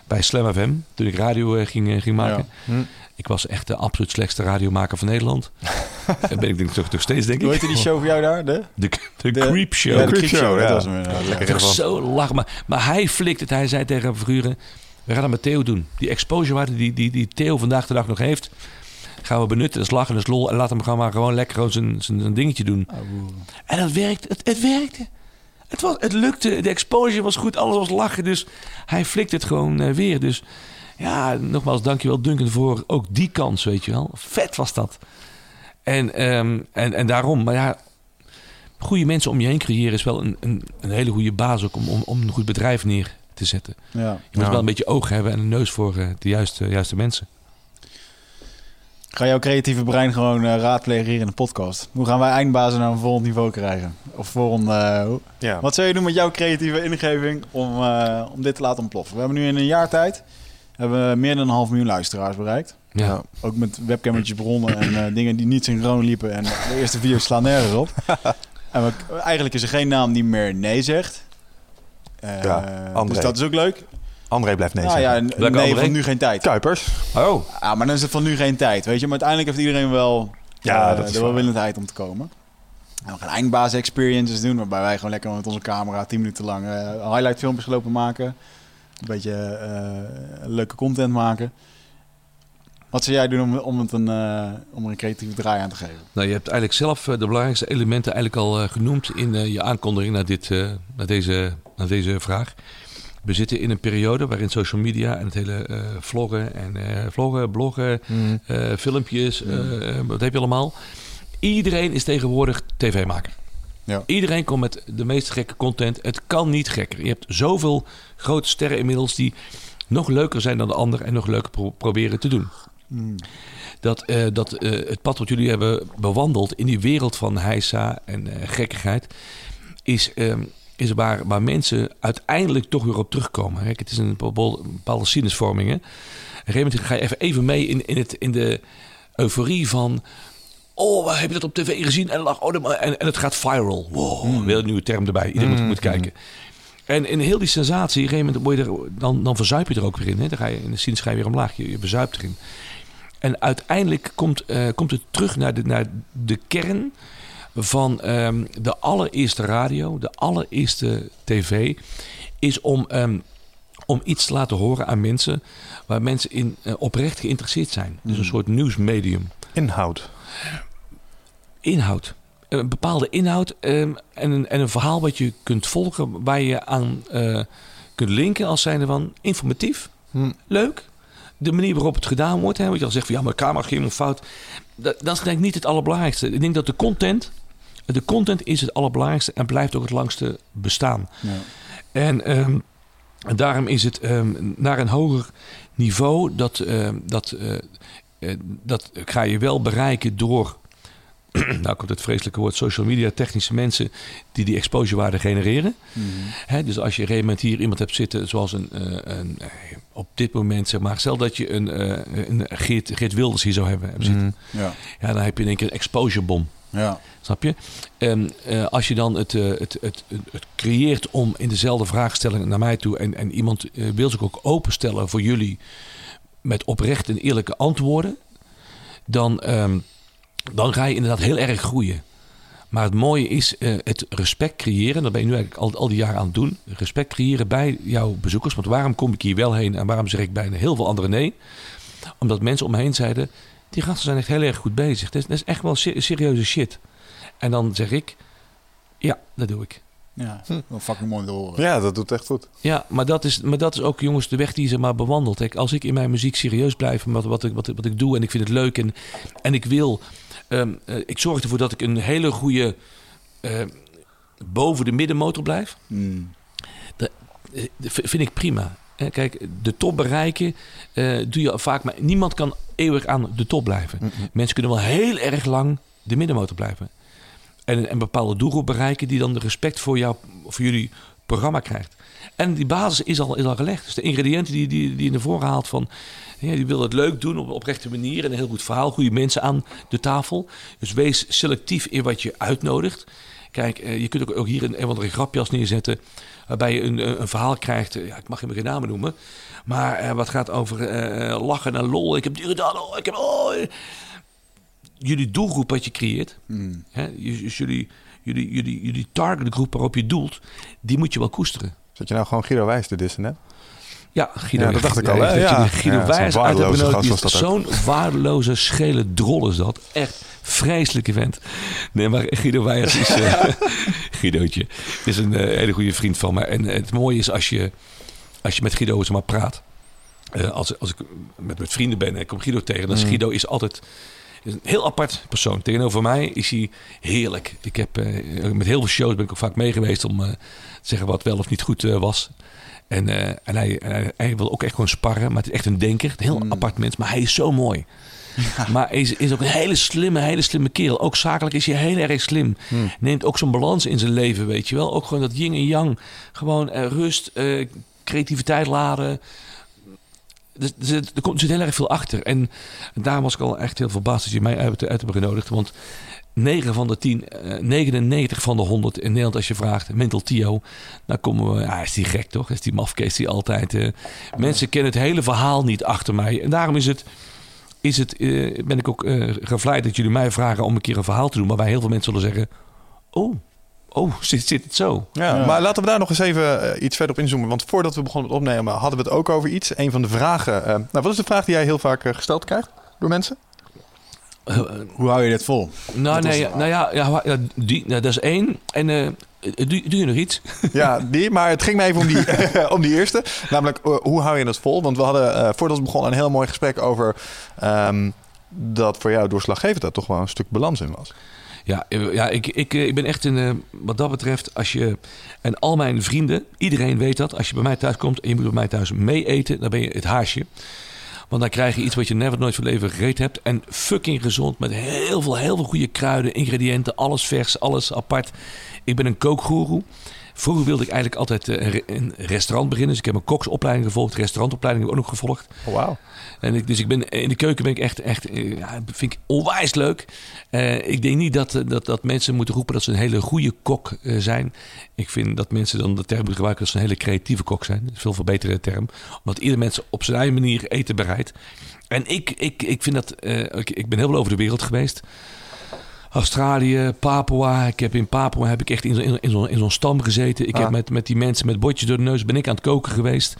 bij Slam FM toen ik radio ging, ging maken. Ja. Hm. Ik was echt de absoluut slechtste radiomaker van Nederland. En ben ik denk, toch nog steeds, denk Hoe ik. heette die show voor jou daar? De, De, de, de Creep Show. Ja, de Creep Creep Show. Show, Dat was hem. Lekker Ja. Toch Ervan. zo lachen. Maar, maar hij flikt het. Hij zei tegen Verguren... We gaan dat met Theo doen. Die exposure waarde die, die, die Theo vandaag de dag nog heeft... gaan we benutten. Dat is lachen, dat is lol. En laat hem gewoon maar gewoon lekker gewoon zijn, zijn, zijn dingetje doen. En dat werkt. Het, het werkte. Het, was, het lukte. De exposure was goed. Alles was lachen. Dus hij flikt het gewoon eh, weer. Dus ja, nogmaals, dankjewel Duncan voor ook die kans, weet je wel. Vet was dat. En, ehm, en, en daarom, maar ja... Goede mensen om je heen creëren is wel een, een, een hele goede basis ook om, om, om een goed bedrijf neer te zetten. Ja. Je moet Ja. wel een beetje oog hebben en een neus voor eh, de juiste, juiste mensen. Ga jouw creatieve brein gewoon eh, raadplegen hier in de podcast. Hoe gaan wij eindbazen naar een volgend niveau krijgen? Of voor een, eh, Ja. Wat zou je doen met jouw creatieve ingeving om, eh, om dit te laten ontploffen? We hebben nu in een jaar tijd hebben we meer dan een half miljoen luisteraars bereikt. Ja. Ja. Ook met webcammetjes begonnen en eh, dingen die niet synchroon liepen. En de eerste video's slaan nergens op. en we, eigenlijk is er geen naam die meer nee zegt. Eh, Ja, André. dus dat is ook leuk. André blijft nee nou ja, zeggen. Welke nee André? van nu geen tijd. Kuipers. Oh, Ja, maar dan is het van nu geen tijd, weet je. Maar uiteindelijk heeft iedereen wel Ja, eh, dat is de welwillendheid om te komen. En we gaan eindbaas experiences doen, waarbij wij gewoon lekker met onze camera 10 minuten lang eh, highlight filmpjes lopen maken. Een beetje eh, leuke content maken. Wat zou jij doen om, om, het een, eh, om er een creatieve draai aan te geven? nou je hebt eigenlijk zelf eh, de belangrijkste elementen eigenlijk al genoemd in je aankondiging naar, dit, naar, deze, naar deze vraag. We zitten in een periode waarin social media en het hele vloggen en vloggen, bloggen, Mm. eh, filmpjes, wat heb je allemaal. Iedereen is tegenwoordig tv-maker. Ja. Iedereen komt met de meest gekke content. Het kan niet gekker. Je hebt zoveel grote sterren inmiddels die nog leuker zijn dan de ander en nog leuker pro- proberen te doen. Dat, eh, dat eh, het pad wat jullie hebben bewandeld in die wereld van heisa en eh, gekkigheid, is, ehm, is waar, waar mensen uiteindelijk toch weer op terugkomen. Kijk, het is een bepaalde, bepaalde sinusvorming. Hè? Op een gegeven moment ga je even, even mee in, in, het, in de euforie van... Oh, waar heb je dat op tv gezien? En, lag, oh, en, en het gaat viral. Wow, weer een nieuwe term erbij. Iedereen moet, moet kijken. En in heel die sensatie, op een gegeven moment er, dan, dan verzuip je er ook weer in. Hè? Dan ga je in de je weer omlaag. Je, je verzuipt erin. En uiteindelijk komt, eh, komt het terug naar de, naar de kern van ehm, de allereerste radio, de allereerste tv, is om, ehm, om iets te laten horen aan mensen waar mensen in eh, oprecht geïnteresseerd zijn. Dus een soort nieuwsmedium. Inhoud. Inhoud. Een bepaalde inhoud ehm, en, een, en een verhaal wat je kunt volgen, waar je aan eh, kunt linken als zijnde van informatief, Hm. leuk. De manier waarop het gedaan wordt, hè, wat je al zegt van ja, maar camera ging een fout. Dat, dat is denk ik niet het allerbelangrijkste. Ik denk dat de content, de content is het allerbelangrijkste en blijft ook het langste bestaan. Ja. En ehm, daarom is het ehm, naar een hoger niveau dat, dat, eh, eh, dat ga je wel bereiken door. nou komt het vreselijke woord social media, technische mensen die die exposurewaarde genereren. Hè, dus als je op een gegeven moment hier iemand hebt zitten, zoals een, eh, een eh, op dit moment zeg maar, stel dat je een, eh, een Geert, Geert Wilders hier zou hebben, hebben zitten. Ja. Ja, dan heb je in één keer een exposurebom. Ja. Snap je? En eh, als je dan het, het, het, het, het creëert om in dezelfde vraagstelling naar mij toe. En, en iemand wil zich ook openstellen voor jullie met oprecht en eerlijke antwoorden. Dan, ehm, dan ga je inderdaad heel erg groeien. Maar het mooie is eh, het respect creëren. Dat ben je nu eigenlijk al, al die jaren aan het doen. Respect creëren bij jouw bezoekers. Want waarom kom ik hier wel heen en waarom zeg ik bijna heel veel anderen nee? Omdat mensen om me heen zeiden: die gasten zijn echt heel erg goed bezig. Dat is, dat is echt wel se- serieuze shit. En dan zeg ik: ja, dat doe ik. Ja. Wel fucking mooi te horen. Ja, dat doet echt goed. Ja, maar dat is, maar dat is ook, jongens, de weg die je zeg maar bewandelt. Kijk, als ik in mijn muziek serieus blijf met wat, ik, wat, ik- wat ik doe en ik vind het leuk en, en ik wil, ehm, eh, ik zorg ervoor dat ik een hele goede eh, boven de middenmotor blijf. Mm. Eh, v- vind ik prima. Hè, Kijk, de top bereiken eh, doe je vaak, maar niemand kan eeuwig aan de top blijven. Mensen kunnen wel heel erg lang de middenmotor blijven. En een, bepaalde doelgroep bereiken die dan de respect voor, jou, voor jullie programma krijgt. En die basis is al, is al gelegd. Dus de ingrediënten die, die, die je naar voren haalt van... Ja, die wil het leuk doen op een oprechte manier en een heel goed verhaal. Goede mensen aan de tafel. Dus wees selectief in wat je uitnodigt. Kijk, eh, je kunt ook, ook hier een, een of andere grapjas neerzetten... waarbij je een, een een verhaal krijgt... eh, Ja, ik mag hem geen namen noemen... maar eh, wat gaat over eh, lachen en lol. Ik heb die gedaan, oh, ik heb... Oh, eh. jullie doelgroep wat je creëert... Mm. Hè, jullie, jullie, jullie, jullie targetgroep waarop je doelt... die moet je wel koesteren. Zat je nou gewoon Guido Wijs te dissen net? Ja, Guido, Ja, dat dacht ik al, hè? Ja. Guido Ja, Wijs uit ook. Zo'n waardeloze, schele drol is dat. Echt vreselijke vent. Nee, maar Guido Wijs is... eh Guidootje is een eh, hele goede vriend van me. En het mooie is als je, als je met Guido eens maar praat. Eh, als, als ik met, met vrienden ben en ik kom Guido tegen... dan is Mm. Guido is altijd... is een heel apart persoon. Tegenover mij is hij heerlijk. Ik heb met heel veel shows ben ik ook vaak mee geweest om te zeggen wat wel of niet goed was. En, eh, en hij, en hij, hij wil ook echt gewoon sparren, maar het is echt een denker. Een heel Mm. apart mens, maar hij is zo mooi. Maar hij is, is ook een hele slimme, hele slimme kerel. Ook zakelijk is hij heel erg slim. Hmm. Neemt ook zo'n balans in zijn leven, weet je wel. Ook gewoon dat yin en yang. Gewoon eh, rust, eh, creativiteit laden. Dus, er, zit, er, komt, er zit heel erg veel achter. En daarom was ik al echt heel verbaasd dat je mij uit, uit hebt genodigd. Want 9 van de 10, eh, 99 van de 100 in Nederland als je vraagt, mental Tio, dan komen we, ja, is die gek toch? Is die mafkees die altijd... eh, mensen kennen het hele verhaal niet achter mij. En daarom is het, is het, eh, ben ik ook eh gevleid dat jullie mij vragen om een keer een verhaal te doen, waarbij heel veel mensen zullen zeggen, oh, oh, zit, zit het zo? Ja, Ja. maar laten we daar nog eens even eh, iets verder op inzoomen. Want voordat we begonnen met opnemen hadden we het ook over iets. Een van de vragen. eh, nou, wat is de vraag die jij heel vaak eh, gesteld krijgt door mensen? Eh, Hoe hou je dit vol? nou, was nee, nou ja, ja, ja die, nou, dat is één. En eh, doe, doe je nog iets? Ja, die, maar het ging me even om die, om die eerste. Namelijk, eh, hoe hou je het vol? Want we hadden voordat we begonnen een heel mooi gesprek over ehm, dat voor jou doorslaggevend dat toch wel een stuk balans in was. Ja, ja ik, ik, ik ben echt een, wat dat betreft, als je, en al mijn vrienden, iedereen weet dat, als je bij mij thuis komt en je moet bij mij thuis mee eten, dan ben je het haasje. Want dan krijg je iets wat je never nooit van leven gegeten hebt. En fucking gezond met heel veel, heel veel goede kruiden, ingrediënten, alles vers, alles apart. Ik ben een kookgoeroe. Vroeger wilde ik eigenlijk altijd eh, een, een restaurant beginnen. Dus ik heb een koksopleiding gevolgd, restaurantopleiding heb ik ook nog gevolgd. Oh, Wauw. En ik, dus ik ben in de keuken ben ik echt, echt eh, ja, vind ik onwijs leuk. Eh, ik denk niet dat, dat, dat mensen moeten roepen dat ze een hele goede kok zijn. Ik vind dat mensen dan de term gebruiken dat ze een hele creatieve kok zijn. Dat is veel verbeterde term. Omdat ieder mens op zijn eigen manier eten bereidt. En ik, ik, ik vind dat. ik, ik ben heel veel over de wereld geweest. Australië, Papua. Ik heb in Papua heb ik echt in, zo'n- in, in zo'n in zo'n stam gezeten. Ik Ah. heb met, met die mensen met botjes door de neus ben ik aan het koken geweest.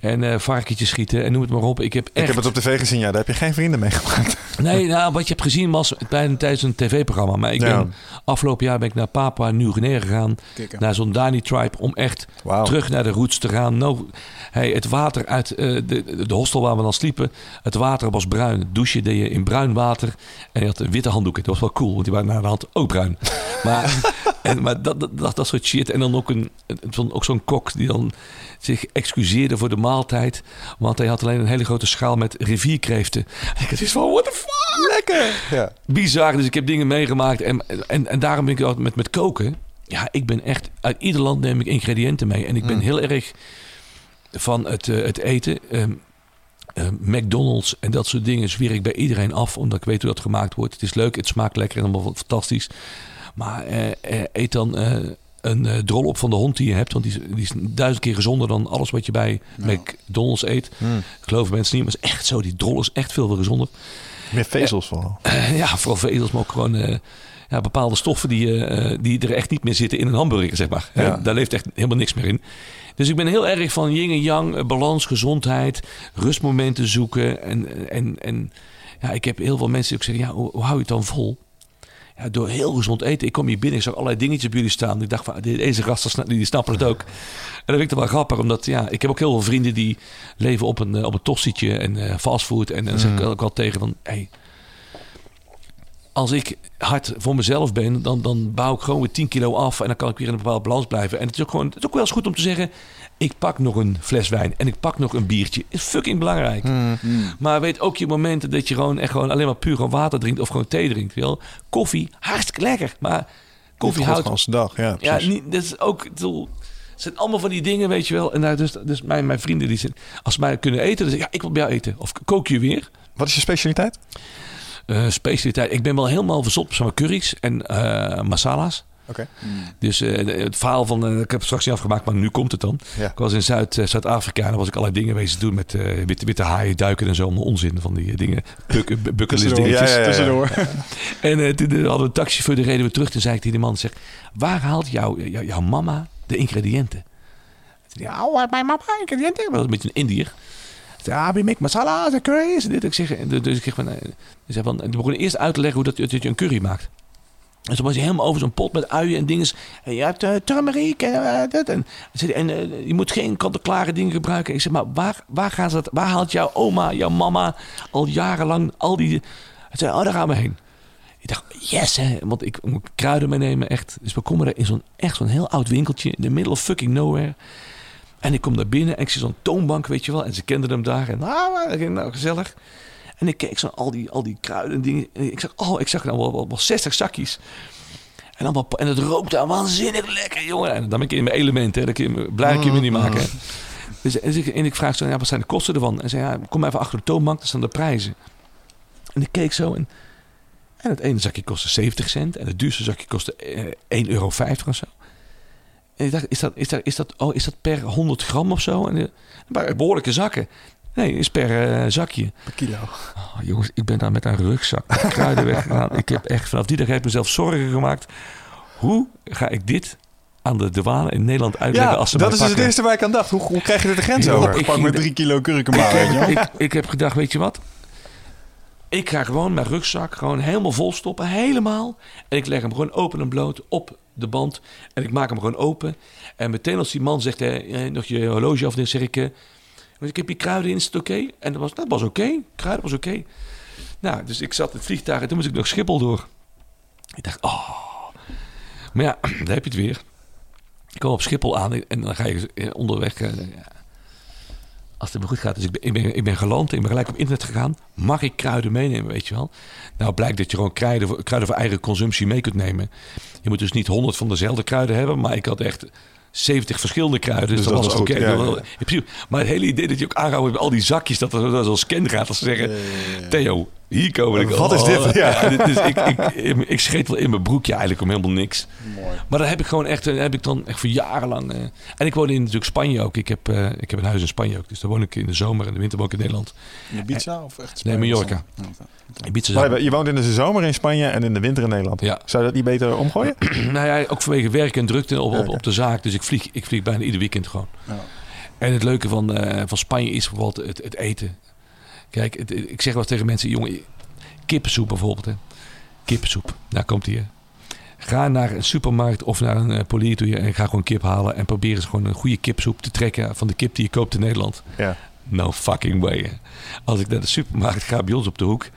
En eh varkentjes schieten en noem het maar op. Ik heb echt... Ik heb het op tv gezien, ja. Daar heb je geen vrienden mee gemaakt. Nee, nou, wat je hebt gezien was bij een, tijdens een tv-programma. Maar ik Ja. ben, afgelopen jaar ben ik naar Papua Nieuw-Guinea gegaan. Kikken. Naar zo'n Dani tribe om echt terug naar de roots te gaan. Nou, hey, het water uit eh, de, de hostel waar we dan sliepen. Het water was bruin. Het douchen deed je in bruin water. En je had witte handdoeken. Dat was wel cool, want die waren naar de hand ook bruin. Maar, en, maar dat, dat, soort shit. En dan ook, een, ook zo'n kok die dan zich excuseerde voor de maaltijd. Want hij had alleen een hele grote schaal met rivierkreeften. En ik zoiets van, what the fuck? Lekker! Ja. bizar. Dus ik heb dingen meegemaakt. En, en, en daarom ben ik altijd met, met koken. Ja, ik ben echt... Uit ieder land neem ik ingrediënten mee. En ik ben Mm. heel erg van het, eh, het eten. Ehm, eh, McDonald's en dat soort dingen zwier ik bij iedereen af. Omdat ik weet hoe dat gemaakt wordt. Het is leuk, het smaakt lekker en allemaal fantastisch. Maar eh, eet dan een drol op van de hond die je hebt. Want die is, die is duizend keer gezonder dan alles wat je bij Nou. McDonald's eet. Hmm. Geloven mensen niet, maar het is echt zo. Die drol is echt veel gezonder. Meer vezels vooral. Ja, vooral vezels, maar ook gewoon ja, bepaalde stoffen die, die er echt niet meer zitten in een hamburger, zeg maar. Ja. Daar leeft echt helemaal niks meer in. Dus ik ben heel erg van yin en yang, eh, balans, gezondheid, rustmomenten zoeken. En, en, en ja, ik heb heel veel mensen die ook zeggen, ja, hoe, hoe hou je het dan vol? Ja, door heel gezond eten. Ik kom hier binnen, ik zag allerlei dingetjes bij jullie staan. Ik dacht, van, deze gasten sna- die snappen het ook. En dat vind ik toch wel grappig, omdat ja, ik heb ook heel veel vrienden die leven op een, eh, op een tostietje en eh, fastfood. En dan zeg ik Mm. ook wel tegen van, hey, als ik hard voor mezelf ben, dan, dan bouw ik gewoon weer 10 kilo af en dan kan ik weer in een bepaalde balans blijven. En het is ook gewoon, het is ook wel eens goed om te zeggen, ik pak nog een fles wijn en ik pak nog een biertje. Is fucking belangrijk. Hmm. Maar weet ook je momenten dat je gewoon echt gewoon alleen maar puur gewoon water drinkt of gewoon thee drinkt. Wel, koffie, hartstikke lekker. Maar koffie houdt Als dag, ja. ja, precies. niet, dat is ook. bedoel, Het zijn allemaal van die dingen, weet je wel. En daar dus, dus mijn, mijn vrienden die zijn, als ze mij kunnen eten, dan zeg ik, ja, ik wil bij jou eten. Of kook je weer? Wat is je specialiteit? Eh, specialiteit. Ik ben wel helemaal verzot op maar, curry's en eh, masala's. Oké. Dus eh, de- het verhaal van, ik heb het straks niet afgemaakt, maar nu komt het dan. Ja. Ik was in Zuid, eh, Zuid-Afrika en dan was ik allerlei dingen bezig te doen met eh, witte, witte haaien, duiken en zo. Allemaal onzin van die dingen. Buk, bu- bucketlist Tussendoor. dingetjes. Ja, ja, ja. Tussendoor. En eh, toen hadden we een taxichauffeur, die reden we terug. Toen zei ik tegen die man, zeg, waar haalt jou, jou- jouw mama de ingrediënten? Hij, oh, mijn mama ingrediënten? Dat was een beetje een Indiër. Ik ah, we make masala, de curry's en dit. Ik zeg, dus ik zeg van, hij van, begon eerst uit te leggen hoe dat, dat je een curry maakt. En toen was hij helemaal over zo'n pot met uien en dingen. En je hebt uh, en eh, dat. En, eh, je moet geen kant-en-klare dingen gebruiken. Ik zeg, maar waar, waar, gaan ze dat, waar haalt jouw oma, jouw mama al jarenlang al die... Hij zei, oh, daar gaan we heen. Ik dacht, yes, hè. Want ik moet kruiden meenemen, echt. Dus we komen er in zo'n echt zo'n heel oud winkeltje in the middle of fucking nowhere. En ik kom daar binnen en ik zie zo'n toonbank, weet je wel. En ze kenden hem daar. En nou, nou, nou gezellig. En ik keek zo al die, al die kruiden en dingen. En ik zag, oh, ik zag nou wel, wel, wel 60 zakjes. En, dan, wel- en het rookt daar waanzinnig lekker, jongen. En dan ben ik in mijn element, hè. Dat kun je, blij kun je me niet maken. hè. Dus, en, ik, en ik vraag zo, ja, wat zijn de kosten ervan? En zei, ja, kom even achter de toonbank, daar staan de prijzen. En ik keek zo en, en het ene zakje kostte 70 cent. En het duurste zakje kostte eh, 1,50 euro of zo. En ik dacht, is dat, is dat, is dat, oh, is dat per 100 gram of zo? En, eh, behoorlijke zakken. Nee, is per eh, zakje. Per kilo. Oh, jongens, ik ben daar met een rugzak kruiden weggegaan. Ik heb echt vanaf die dag heb ik mezelf zorgen gemaakt. Hoe ga ik dit aan de douane in Nederland uitleggen Ja, als ze dat is dus het eerste waar ik aan dacht. Hoe, hoe krijg je er de grens over? ik Pak met drie kilo je wel. ik, ik heb gedacht, weet je wat? Ik ga gewoon mijn rugzak gewoon helemaal vol stoppen. Helemaal. En ik leg hem gewoon open en bloot op de band. En ik maak hem gewoon open. En meteen als die man zegt, eh, nog je horloge af, zeg ik... eh, ik heb hier kruiden in, is het oké? En dat was, dat was oké. Kruiden was oké. Nou, dus ik zat in het vliegtuig en toen moest ik nog Schiphol door. Ik dacht, oh. Maar ja, daar heb je het weer. Ik kwam op Schiphol aan en dan ga je eh, onderweg... als het me goed gaat. Dus ik ben, ik, ben, ik ben geland, ik ben gelijk op internet gegaan. Mag ik kruiden meenemen, weet je wel? Nou blijkt dat je gewoon kruiden voor, kruiden voor eigen consumptie mee kunt nemen. Je moet dus niet honderd van dezelfde kruiden hebben. Maar ik had echt 70 verschillende kruiden. Dus, Dus dat, was was oké. ja, Maar het hele idee dat je ook aanhoudt met al die zakjes, dat er dat zo'n scan gaat. Als ze zeggen, Theo, hier komen ik. Wat is dit? Ja. dit is, ik, ik, ik, ik scheet wel in mijn broekje eigenlijk om helemaal niks. Mooi. Maar dat heb ik gewoon echt, heb ik dan echt voor jarenlang. eh, en ik woon in natuurlijk Spanje ook. Ik heb, eh, ik heb een huis in Spanje ook. Dus daar woon ik in de zomer en de winter woon ik in Nederland. In Ibiza of echt Nee, Spanje? Mallorca. Ja. Ibiza Maar je- woont in de zomer in Spanje en in de winter in Nederland. Ja. Zou je dat niet beter omgooien? nou ja, ook vanwege werk en drukte op, op de zaak. Dus ik vlieg, ik vlieg bijna ieder weekend gewoon. Ja. En het leuke van, eh, van Spanje is bijvoorbeeld het, het eten. Kijk, het- ik zeg wel eens tegen mensen, jongen, kippensoep bijvoorbeeld. Hè. Kippensoep, daar komt hij. Ga naar een supermarkt of naar een uh, polier toe en ga gewoon kip halen. En probeer eens gewoon een goede kipsoep te trekken van de kip die je koopt in Nederland. Ja. No fucking way. Als ik naar de supermarkt ga bij ons op de hoek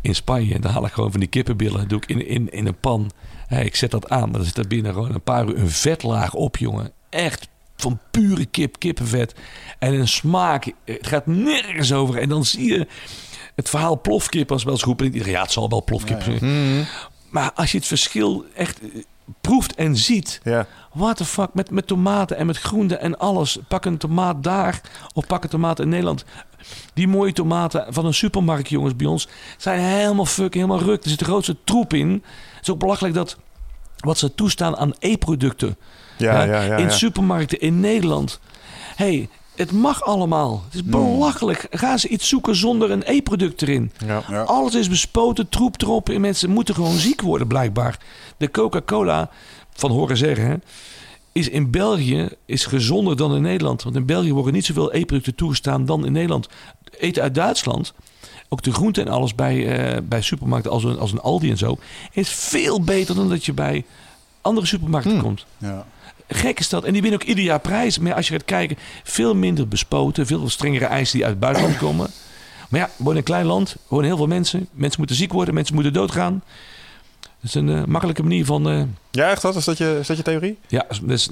in Spanje, dan haal ik gewoon van die kippenbillen. Doe ik in, in, in een pan. Ik zet dat aan, maar dan zit er binnen gewoon een paar uur een vetlaag op, jongen. Echt van pure kip, kippenvet. En een smaak, het gaat nergens over. En dan zie je het verhaal plofkip als wel eens iedereen, ja, het zal wel plofkip Ja, ja. zijn. Maar als je het verschil echt eh, proeft en ziet. Ja. What the fuck, met, met tomaten en met groenten en alles. Pak een tomaat daar of pak een tomaat in Nederland. Die mooie tomaten van een supermarkt, jongens, bij ons... zijn helemaal fucking, helemaal ruk. Er zit de grootste troep in. Het is ook belachelijk dat wat ze toestaan aan e-producten... Ja, Ja, ja, ja. in ja. supermarkten in Nederland. hey, het mag allemaal. Het is belachelijk. Gaan ze iets zoeken zonder een e-product erin? Ja. Ja. Alles is bespoten, troep erop. En mensen moeten gewoon ziek worden, blijkbaar. De Coca-Cola, van horen zeggen, hè, is in België is gezonder dan in Nederland. Want in België worden niet zoveel e-producten toegestaan dan in Nederland. Eten uit Duitsland, ook de groenten en alles bij, eh, bij supermarkten als een, als een Aldi en zo, is veel beter dan dat je bij andere supermarkten Hmm. komt. Ja. Gek is dat. En die winnen ook ieder jaar prijzen. Maar als je gaat kijken, veel minder bespoten. Veel strengere eisen die uit het buitenland komen. Maar ja, we wonen in een klein land. Wonen heel veel mensen. Mensen moeten ziek worden. Mensen moeten doodgaan. Dat is een eh, makkelijke manier van... eh, Ja, echt dat? Is dat je, is dat je theorie? ja, dat is,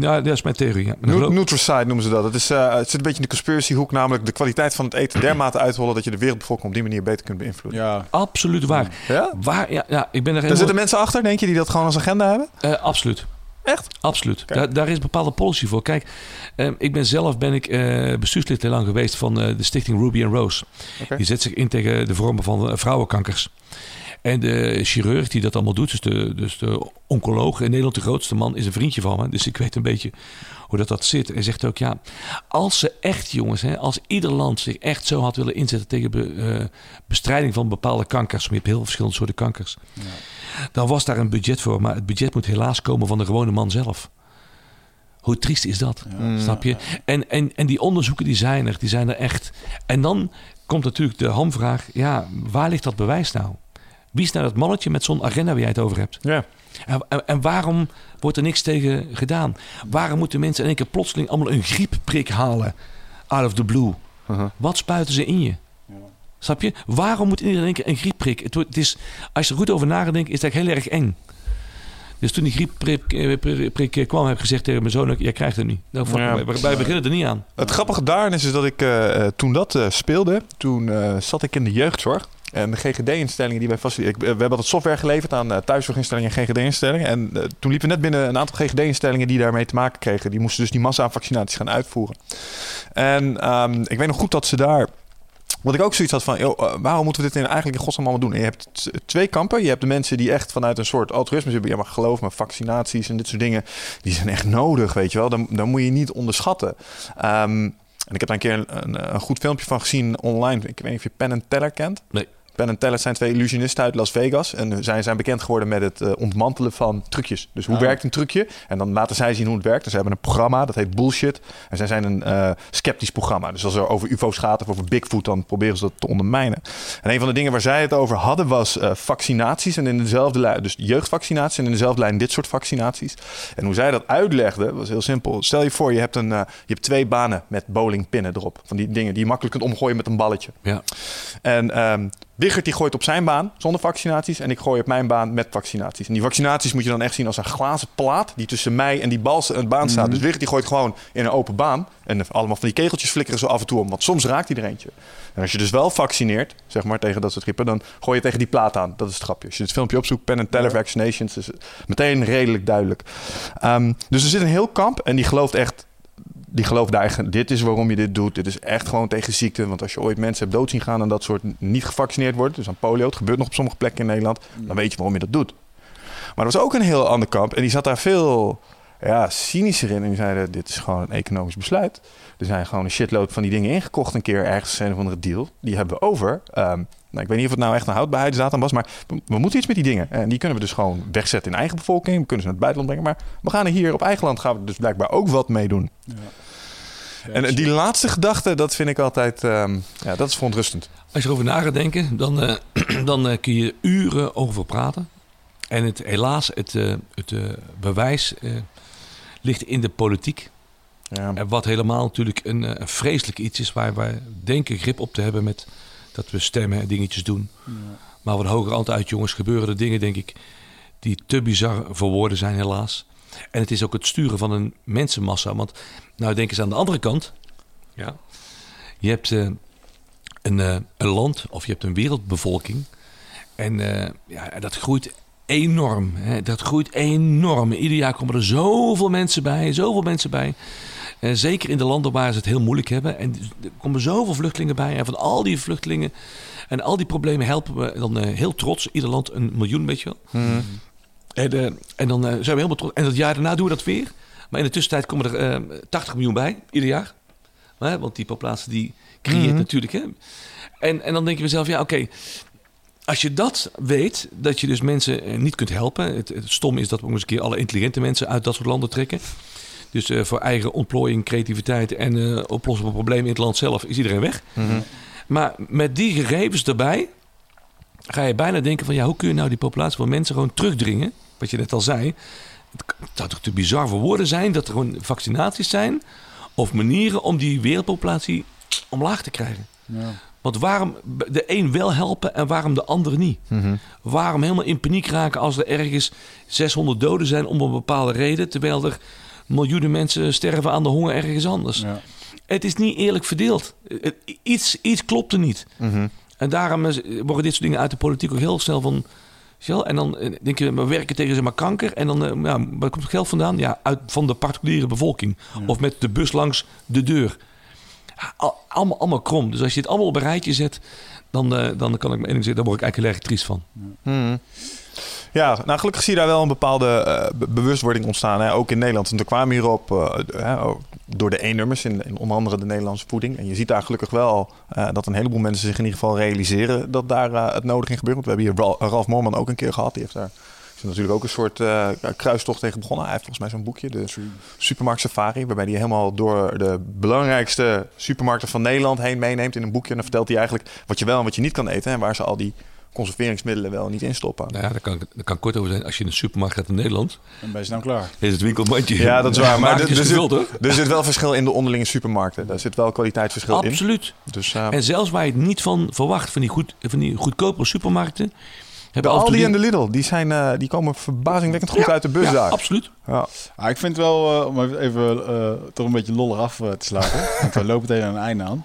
dat is mijn theorie. Ja. Nutricide noemen ze dat. Het, is, eh, het zit een beetje in de conspiracy hoek, namelijk de kwaliteit van het eten dermate uithollen dat je de wereldbevolking op die manier beter kunt beïnvloeden. Ja. Absoluut waar. Ja? Waar, ja, ja, ik ben er Daar zitten mensen achter, denk je, die dat gewoon als agenda hebben? Eh, absoluut. Echt? Absoluut. Daar, daar is bepaalde policy voor. Kijk, eh, ik ben zelf ben ik, eh, bestuurslid heel lang geweest van eh, de stichting Ruby and Rose. Die zet zich in tegen de vormen van eh, vrouwenkankers. En de chirurg die dat allemaal doet, dus de, dus de oncoloog in Nederland, de grootste man, is een vriendje van me. Dus ik weet een beetje hoe dat, dat zit. Hij zegt ook, ja, als ze echt, jongens, hè, als ieder land zich echt zo had willen inzetten tegen be- eh, bestrijding van bepaalde kankers, maar je hebt heel veel verschillende soorten kankers, dan was daar een budget voor. Maar het budget moet helaas komen van de gewone man zelf. Hoe triest is dat? Snap je? En, en, en die onderzoeken die zijn er, die zijn er echt. En dan komt natuurlijk de hamvraag, ja, waar ligt dat bewijs nou? Wie is nou dat mannetje met zo'n agenda waar jij het over hebt? Ja. En, en, en waarom wordt er niks tegen gedaan? Waarom moeten mensen in één keer plotseling allemaal een griepprik halen? Out of the blue. Uh-huh. Wat spuiten ze in je? Snap je? Waarom moet iedereen in één keer een griepprik? Het, het is, als je er goed over nadenkt, is eigenlijk heel erg eng. Dus toen die griepprik eh, eh, kwam, heb ik gezegd tegen mijn zoon... jij krijgt het niet. Nou, Ja. wij, wij beginnen er niet aan. Het grappige daarin is, is dat ik eh, toen dat speelde, toen zat ik in de jeugdzorg. En de GGD-instellingen die wij faciliteren. We hebben altijd software geleverd aan eh, thuiszorginstellingen en GGD-instellingen. En eh, toen liepen we net binnen een aantal GGD-instellingen die daarmee te maken kregen. Die moesten dus die massa-vaccinaties gaan uitvoeren. En ehm, ik weet nog goed dat ze daar. Wat ik ook zoiets had van, eh, waarom moeten we dit in, eigenlijk in godsnaam allemaal doen? En je hebt twee kampen. Je hebt de mensen die echt vanuit een soort altruïsme zitten. Ja, maar geloof me, vaccinaties en dit soort dingen, die zijn echt nodig, weet je wel. Dan, dan moet je niet onderschatten. Ehm, en ik heb daar een keer een, een, een goed filmpje van gezien online. Ik weet niet of je Penn Teller kent. Nee. Penn en Teller zijn twee illusionisten uit Las Vegas. En zij zijn bekend geworden met het eh, ontmantelen van trucjes. Dus hoe Ah. werkt een trucje? En dan laten zij zien hoe het werkt. Dus ze hebben een programma, dat heet Bullshit. En zij zijn een eh, sceptisch programma. Dus als er over ufo's gaat of over Bigfoot... dan proberen ze dat te ondermijnen. En een van de dingen waar zij het over hadden was eh, vaccinaties. En in dezelfde lijn, dus jeugdvaccinaties... en in dezelfde lijn dit soort vaccinaties. En hoe zij dat uitlegde was heel simpel. Stel je voor, je hebt, een, je hebt twee banen met bowlingpinnen erop. Van die dingen die je makkelijk kunt omgooien met een balletje. Ja. En ehm, Wigert die gooit op zijn baan zonder vaccinaties en ik gooi op mijn baan met vaccinaties. En die vaccinaties moet je dan echt zien als een glazen plaat die tussen mij en die bal, een baan staat. Dus Wigert die gooit gewoon in een open baan en allemaal van die kegeltjes flikkeren zo af en toe om, want soms raakt hij er eentje. En als je dus wel vaccineert, zeg maar tegen dat soort grippen, dan gooi je tegen die plaat aan. Dat is het grapje. Als je het filmpje opzoekt, Pen and Teller Vaccinations, is het meteen redelijk duidelijk. Ehm, dus er zit een heel kamp en die gelooft echt die gelooft daar eigen, dit is waarom je dit doet. Dit is echt gewoon tegen ziekte. Want als je ooit mensen hebt dood zien gaan en dat soort niet gevaccineerd wordt, dus aan polio, het gebeurt nog op sommige plekken in Nederland, dan weet je waarom je dat doet. Maar er was ook een heel ander kamp en die zat daar veel ja, cynischer in. En die zeiden, dit is gewoon een economisch besluit. Er zijn gewoon een shitload van die dingen ingekocht een keer ergens een of andere deal. Die hebben we over. Ehm, nou, ik weet niet of het nou echt een houdbaarheidsdatum was, maar we, we, moeten iets met die dingen. En die kunnen we dus gewoon wegzetten in eigen bevolking. We kunnen ze naar het buitenland brengen. Maar we gaan er hier op eigen land gaan we dus blijkbaar ook wat mee doen. Ja. En die laatste gedachte, dat vind ik altijd, um, ja, dat is verontrustend. Als je erover na gaat denken, dan, uh, dan uh, kun je uren over praten. En het, helaas, het, uh, het bewijs ligt in de politiek. Ja. En wat helemaal natuurlijk een, een, vreselijk iets is waar wij denken grip op te hebben met dat we stemmen en dingetjes doen. Ja. Maar wat hoger hand uit, jongens, gebeuren er dingen, denk ik, die te bizar voor woorden zijn, helaas. En het is ook het sturen van een mensenmassa. Want nou denk eens aan de andere kant. Ja. Je hebt uh, een, uh, een land of je hebt een wereldbevolking. En uh, ja, dat groeit enorm. Hè? Dat groeit enorm. Ieder jaar komen er zoveel mensen bij. Zoveel mensen bij. Uh, zeker in de landen waar ze het heel moeilijk hebben. En er komen zoveel vluchtelingen bij. En van al die vluchtelingen en al die problemen helpen we dan uh, heel trots. Ieder land een miljoen, weet je wel. Mm. En, uh, en dan zijn we helemaal trots. En dat jaar daarna doen we dat weer. Maar in de tussentijd komen er 80 miljoen bij, ieder jaar. Maar, want die populatie die creëert mm -hmm. natuurlijk. Hè? En, en dan denk je mezelf, ja oké. Okay, als je dat weet, dat je dus mensen niet kunt helpen. Het, het stom is dat we eens een keer alle intelligente mensen uit dat soort landen trekken. Dus uh, voor eigen ontplooiing, creativiteit en uh, oplossen van problemen in het land zelf is iedereen weg. Mm -hmm. Maar met die gegevens erbij ga je bijna denken van ja, hoe kun je nou die populatie van mensen gewoon terugdringen? Wat je net al zei. Het zou toch te bizar voor woorden zijn dat er gewoon vaccinaties zijn of manieren om die wereldpopulatie omlaag te krijgen. Ja. Want waarom de een wel helpen en waarom de ander niet? Mm -hmm. Waarom helemaal in paniek raken als er ergens 600 doden zijn om een bepaalde reden, terwijl er miljoenen mensen sterven aan de honger ergens anders? Ja. Het is niet eerlijk verdeeld. Iets, iets klopt er niet. Mm -hmm. En daarom worden dit soort dingen uit de politiek ook heel snel van. En dan denk je, we werken tegen zeg maar kanker. En dan, ja, waar komt het geld vandaan? Ja, uit, van de particuliere bevolking. Ja. Of met de bus langs de deur. Allemaal, allemaal krom. Dus als je het allemaal op een rijtje zet, dan, uh, dan kan ik me één zeggen, daar word ik eigenlijk heel erg triest van. Ja. Hmm. Ja, nou gelukkig zie je daar wel een bepaalde uh, bewustwording ontstaan. Hè? Ook in Nederland. En er kwamen hierop uh, door de E-nummers, in, in, onder andere de Nederlandse voeding. En je ziet daar gelukkig wel uh, dat een heleboel mensen zich in ieder geval realiseren dat daar het nodig in gebeurt. Want we hebben hier Ralf Moorman ook een keer gehad. Die heeft daar is natuurlijk ook een soort uh, kruistocht tegen begonnen. Hij heeft volgens mij zo'n boekje, de Supermarkt Safari, waarbij hij helemaal door de belangrijkste supermarkten van Nederland heen meeneemt in een boekje. En dan vertelt hij eigenlijk wat je wel en wat je niet kan eten en waar ze al die conserveringsmiddelen wel niet instoppen. Nou ja, daar kan, daar kan kort over zijn. Als je in een supermarkt gaat in Nederland... Dan ben je nou klaar. Is het winkelmandje. Ja, dat is waar. Maar er, er, zit, er zit wel verschil in de onderlinge supermarkten. Daar zit wel kwaliteitsverschil Absoluut. in. Absoluut. Dus, uh, en zelfs waar je het niet van verwacht, van die, goed, van die goedkopere supermarkten... De Aldi en de Lidl, die, zijn, uh, die komen verbazingwekkend goed ja, uit de bus ja, daar. absoluut. Ja. Ah, ik vind het wel, uh, om even uh, toch een beetje lollig af te slagen. want we lopen tegen een einde aan.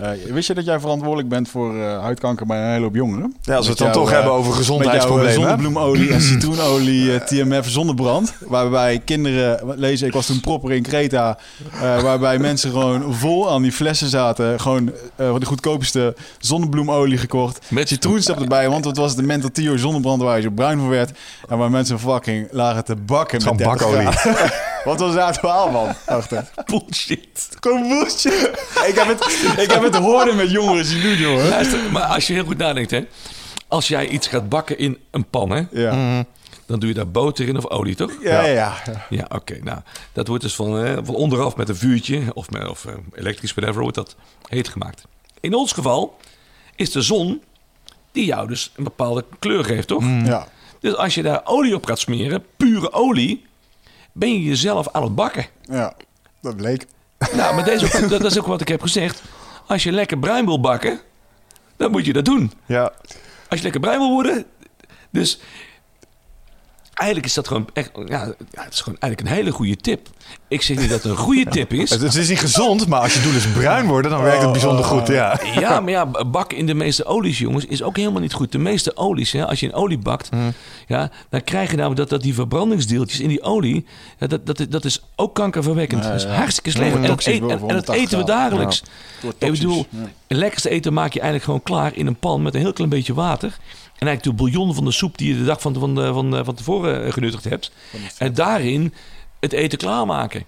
Uh, wist je dat jij verantwoordelijk bent voor uh, huidkanker bij een hele hoop jongeren? Ja, als we het dan toch uh, hebben over gezondheidsproblemen. Met zonnebloemolie en citroenolie, TMF zonnebrand. Waarbij kinderen, lezen, ik was toen proper in Kreta. waarbij mensen gewoon vol aan die flessen zaten. Gewoon de goedkoopste zonnebloemolie gekocht. Met citroensap erbij, want het was de Mental Tio zonnebrand waar je zo bruin voor werd. En waar mensen fucking lagen te bakken met bakolie. Wat was daar het verhaal van? Achter. Bullshit. Gewoon bullshit. ik heb het, ik heb het horen met jongeren zien doen, jongen. Luister, maar als je heel goed nadenkt, hè. Als jij iets gaat bakken in een pan, hè. Ja. Mm, dan doe je daar boter in of olie, toch? Ja, ja. Ja, ja oké. Okay. Nou, dat wordt dus van, eh, van onderaf met een vuurtje of, met, of uh, elektrisch, whatever, wordt dat heet gemaakt. In ons geval is de zon die jou dus een bepaalde kleur geeft, toch? Mm. Ja. Dus als je daar olie op gaat smeren, pure olie ben je jezelf aan het bakken. Ja, dat bleek. Nou, maar deze, dat, dat is ook wat ik heb gezegd. Als je lekker bruin wil bakken, dan moet je dat doen. Ja. Als je lekker bruin wil worden. Dus eigenlijk is dat gewoon echt, ja, ja, het is gewoon eigenlijk een hele goede tip. Ik zeg niet dat het een goede tip is. Het, het is niet gezond, maar als je doel is bruin worden, dan werkt het bijzonder goed. Ja. Ja, maar ja, bakken in de meeste olies, jongens, is ook helemaal niet goed. De meeste olies, hè, als je een olie bakt, ja, dan krijg je namelijk dat, dat die verbrandingsdeeltjes in die olie, ja, dat, dat, dat is ook kankerverwekkend. Ja, dat is ja. hartstikke slecht. En, dat eet- en, en dat 180 eten we dagelijks. Ik bedoel, lekkerste eten maak je eigenlijk gewoon klaar in een pan met een heel klein beetje water. En eigenlijk de bouillon van de soep die je de dag van, van, van, van tevoren eh, genuttigd hebt. En daarin het eten klaarmaken.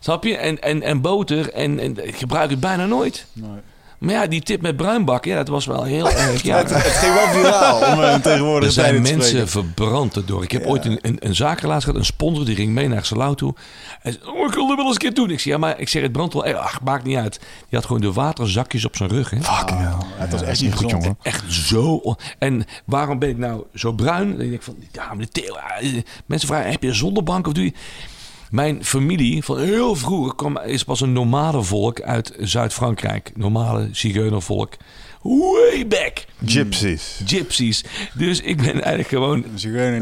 Snap je? En, en, en boter. En, en ik gebruik het bijna nooit. Nee. Maar ja, die tip met bruin bakken, ja, dat was wel heel erg. Ja. Het, het ging wel viraal om een tegenwoordige Er zijn te mensen verbrand erdoor. Ik heb Ja. ooit een, een, een gehad, een sponsor, die ging mee naar Salau toe. Hij zei, oh, ik wil het wel eens een keer doen. Ik zeg, ja, maar ik zeg, het brandt wel. Eh, Ach, maakt niet uit. Die had gewoon de waterzakjes op zijn rug. Hè. Fucking hell. Het was Ja, echt niet goed, jongen. Echt zo. En waarom ben ik nou zo bruin? Dan denk ik van, ja, maar de eh, mensen vragen, heb je een zonnebank of doe je... Mijn familie van heel vroeger kwam, is pas een normale volk uit Zuid-Frankrijk. Normale zigeunervolk. Way back. Gypsies. Gypsies. Dus ik ben eigenlijk gewoon... Een zigeuner. Ik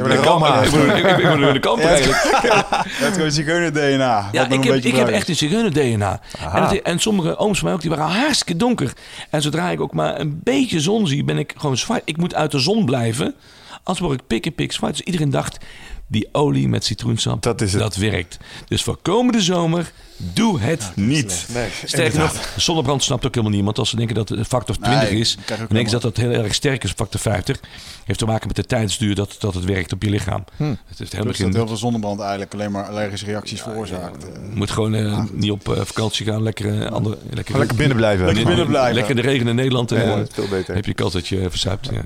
ben, ik, ik ben door de kamp Ja, het- eigenlijk. Het is gewoon zigeuner DNA. Ja, ik heb, ik heb echt een zigeuner-DNA. En, dat- en sommige ooms van mij ook, die waren hartstikke donker. En zodra ik ook maar een beetje zon zie, ben ik gewoon zwart. Ik moet uit de zon blijven. Anders word ik pik en pik zwart. Dus iedereen dacht, die olie met citroensap, Dat is het. dat werkt. Dus voor komende zomer, doe het niet. Nee, Sterker nog, zonnebrand snapt ook helemaal niemand. Als ze denken dat het factor 20 Nee, is, dan denken ze dat dat heel erg sterk is, factor 50. Heeft te maken met de tijdsduur dat, dat het werkt op je lichaam. Het heeft helemaal Dus geen dat heel veel zonnebrand eigenlijk alleen maar allergische reacties veroorzaakt. Je moet gewoon eh, niet op eh, vakantie gaan. Lekker, eh, andere, lekker, Lekker binnen blijven. Lekker binnen blijven. Lekker in de regen in Nederland. is veel beter. heb je kans dat je verzuipt. Ja.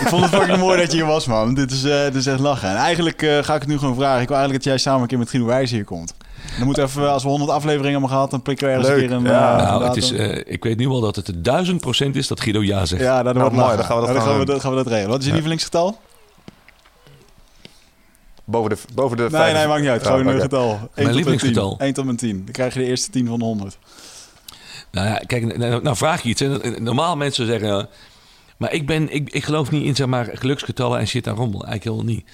Ik vond het fucking mooi dat je hier was, man. Dit is, eh, dit is echt lachen. En eigenlijk eh, ga ik het nu gewoon vragen. Ik wil eigenlijk dat jij samen een keer met Guido Wijs hier komt. Dan moeten we even, als we 100 afleveringen hebben gehad, dan prikken we ergens Leuk, een keer een... ja. eh, nou, het is, eh, ik weet nu al dat het de duizend procent is dat Guido ja zegt. Ja, dat Nou, wordt mooi, dan gaan we dat gaan we, doen. dat gaan we dat regelen. Wat is je Ja. lievelingsgetal? Boven de, boven de Nee, vijf- nee, maakt niet uit. Gewoon een oké. getal. 1 tot en lievelingsgetal? 10. 1 tot en 10. Dan krijg je de eerste 10 van de 100. Nou ja, kijk, nou, nou vraag je iets. Hè. Normaal mensen zeggen... eh, maar ik, ben, ik, ik geloof niet in zeg maar, geluksgetallen en shit en rommel. Eigenlijk helemaal niet.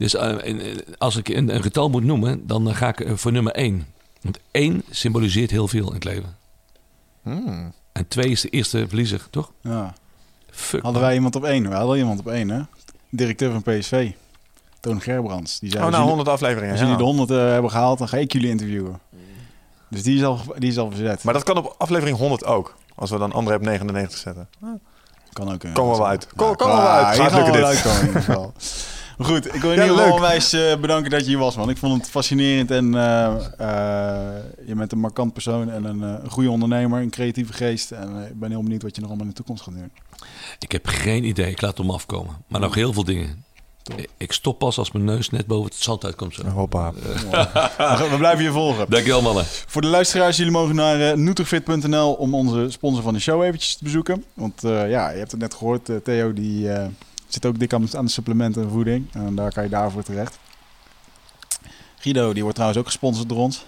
Dus eh, als ik een, een getal moet noemen, dan eh, ga ik eh, voor nummer 1. Want 1 symboliseert heel veel in het leven. Hmm. En 2 is de eerste verliezer, toch? Ja. Fuck. Hadden wij iemand op 1? We hadden iemand op 1, hè? Directeur van PSV. Toon Gerbrands. Die zei, Oh, als nou, jullie- 100 afleveringen. als ja. jullie de 100 eh, hebben gehaald, dan ga ik jullie interviewen. Dus die is al, die is al verzet. Maar dat kan op aflevering 100 ook. Als we dan André op 99 zetten. kan ook. Komen we wel uit. Kom- komen we wel uit. Hier Gaat gaan we lukken wel dit. uitkomen in ieder geval. Goed, ik wil in Ja, ieder geval leuk. onwijs eh, bedanken dat je hier was, man. Ik vond het fascinerend en eh, eh, je bent een markant persoon en een, eh, goede ondernemer, een creatieve geest. En ik ben heel benieuwd wat je nog allemaal in de toekomst gaat doen. Ik heb geen idee. Ik laat het om afkomen. Maar nog heel veel dingen. Ik stop pas als mijn neus net boven het zand uitkomt. Zo. Hoppa. We we blijven je volgen. Dankjewel mannen. Voor de luisteraars, jullie mogen naar uh, om onze sponsor van de show eventjes te bezoeken. Want eh, ja, je hebt het net gehoord, eh, Theo die eh, zit ook dik aan, aan de supplementen en voeding. En daar kan je daarvoor terecht. Guido, die wordt trouwens ook gesponsord door ons.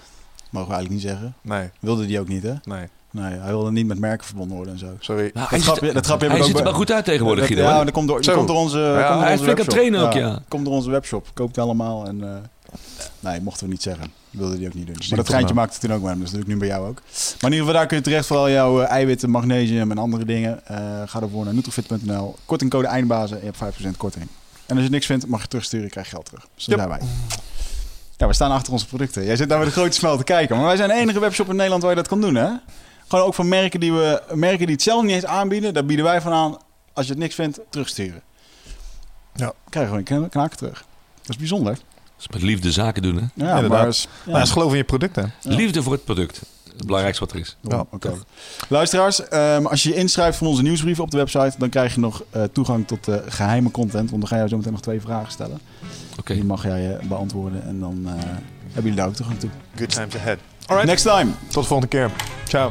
Mogen we eigenlijk niet zeggen. Nee, Wilde die ook niet, hè? nee. Nee, hij wilde niet met merken verbonden worden en zo. Sorry. Nou, Dat grapje, dat grapje hij ziet er bij- wel goed uit tegenwoordig, Guido. Ja, dat komt door, komt door onze, Ja, komt door hij is onze flink aan het webshop. trainen ook, ja. Komt door onze webshop. Koopt allemaal en... eh, nee, mochten we niet zeggen. Wilde die ook niet doen. Maar dat nou. maakte toen ook hem. Dus dat doe ik nu bij jou ook. Maar in ieder geval, daar kun je terecht voor al jouw eh, eiwitten, magnesium en andere dingen. Eh, ga ervoor naar nutrifit.nl. Kortingcode eindbazen. Je hebt 5% korting. En als je niks vindt, mag je terugsturen. krijg je geld terug. Dus daar Yep. zijn wij. Ja, we staan achter onze producten. Jij zit daar met een grote smel te kijken. Maar wij zijn de enige webshop in Nederland waar je dat kan doen, hè? Gewoon ook van merken die, we, merken die het zelf niet eens aanbieden. Daar bieden wij van aan. Als je het niks vindt, terugsturen. Ja. Krijgen we een kn- knaken terug. Dat is bijzonder. Is met liefde zaken doen, hè? Ja, Inderdaad. maar... is- Ja. Nou, is geloof in je producten. Ja. Liefde voor het product. Het belangrijkste wat er is. Ja, oké. Luisteraars, ehm, als je je inschrijft voor onze nieuwsbrief op de website, dan krijg je nog eh, toegang tot eh, geheime content. Want dan ga je zo meteen nog twee vragen stellen. Oké. Die mag jij eh, beantwoorden en dan eh, hebben jullie daar ook toegang toe. Good times ahead. Alright. Next time! Tot de volgende keer. Ciao.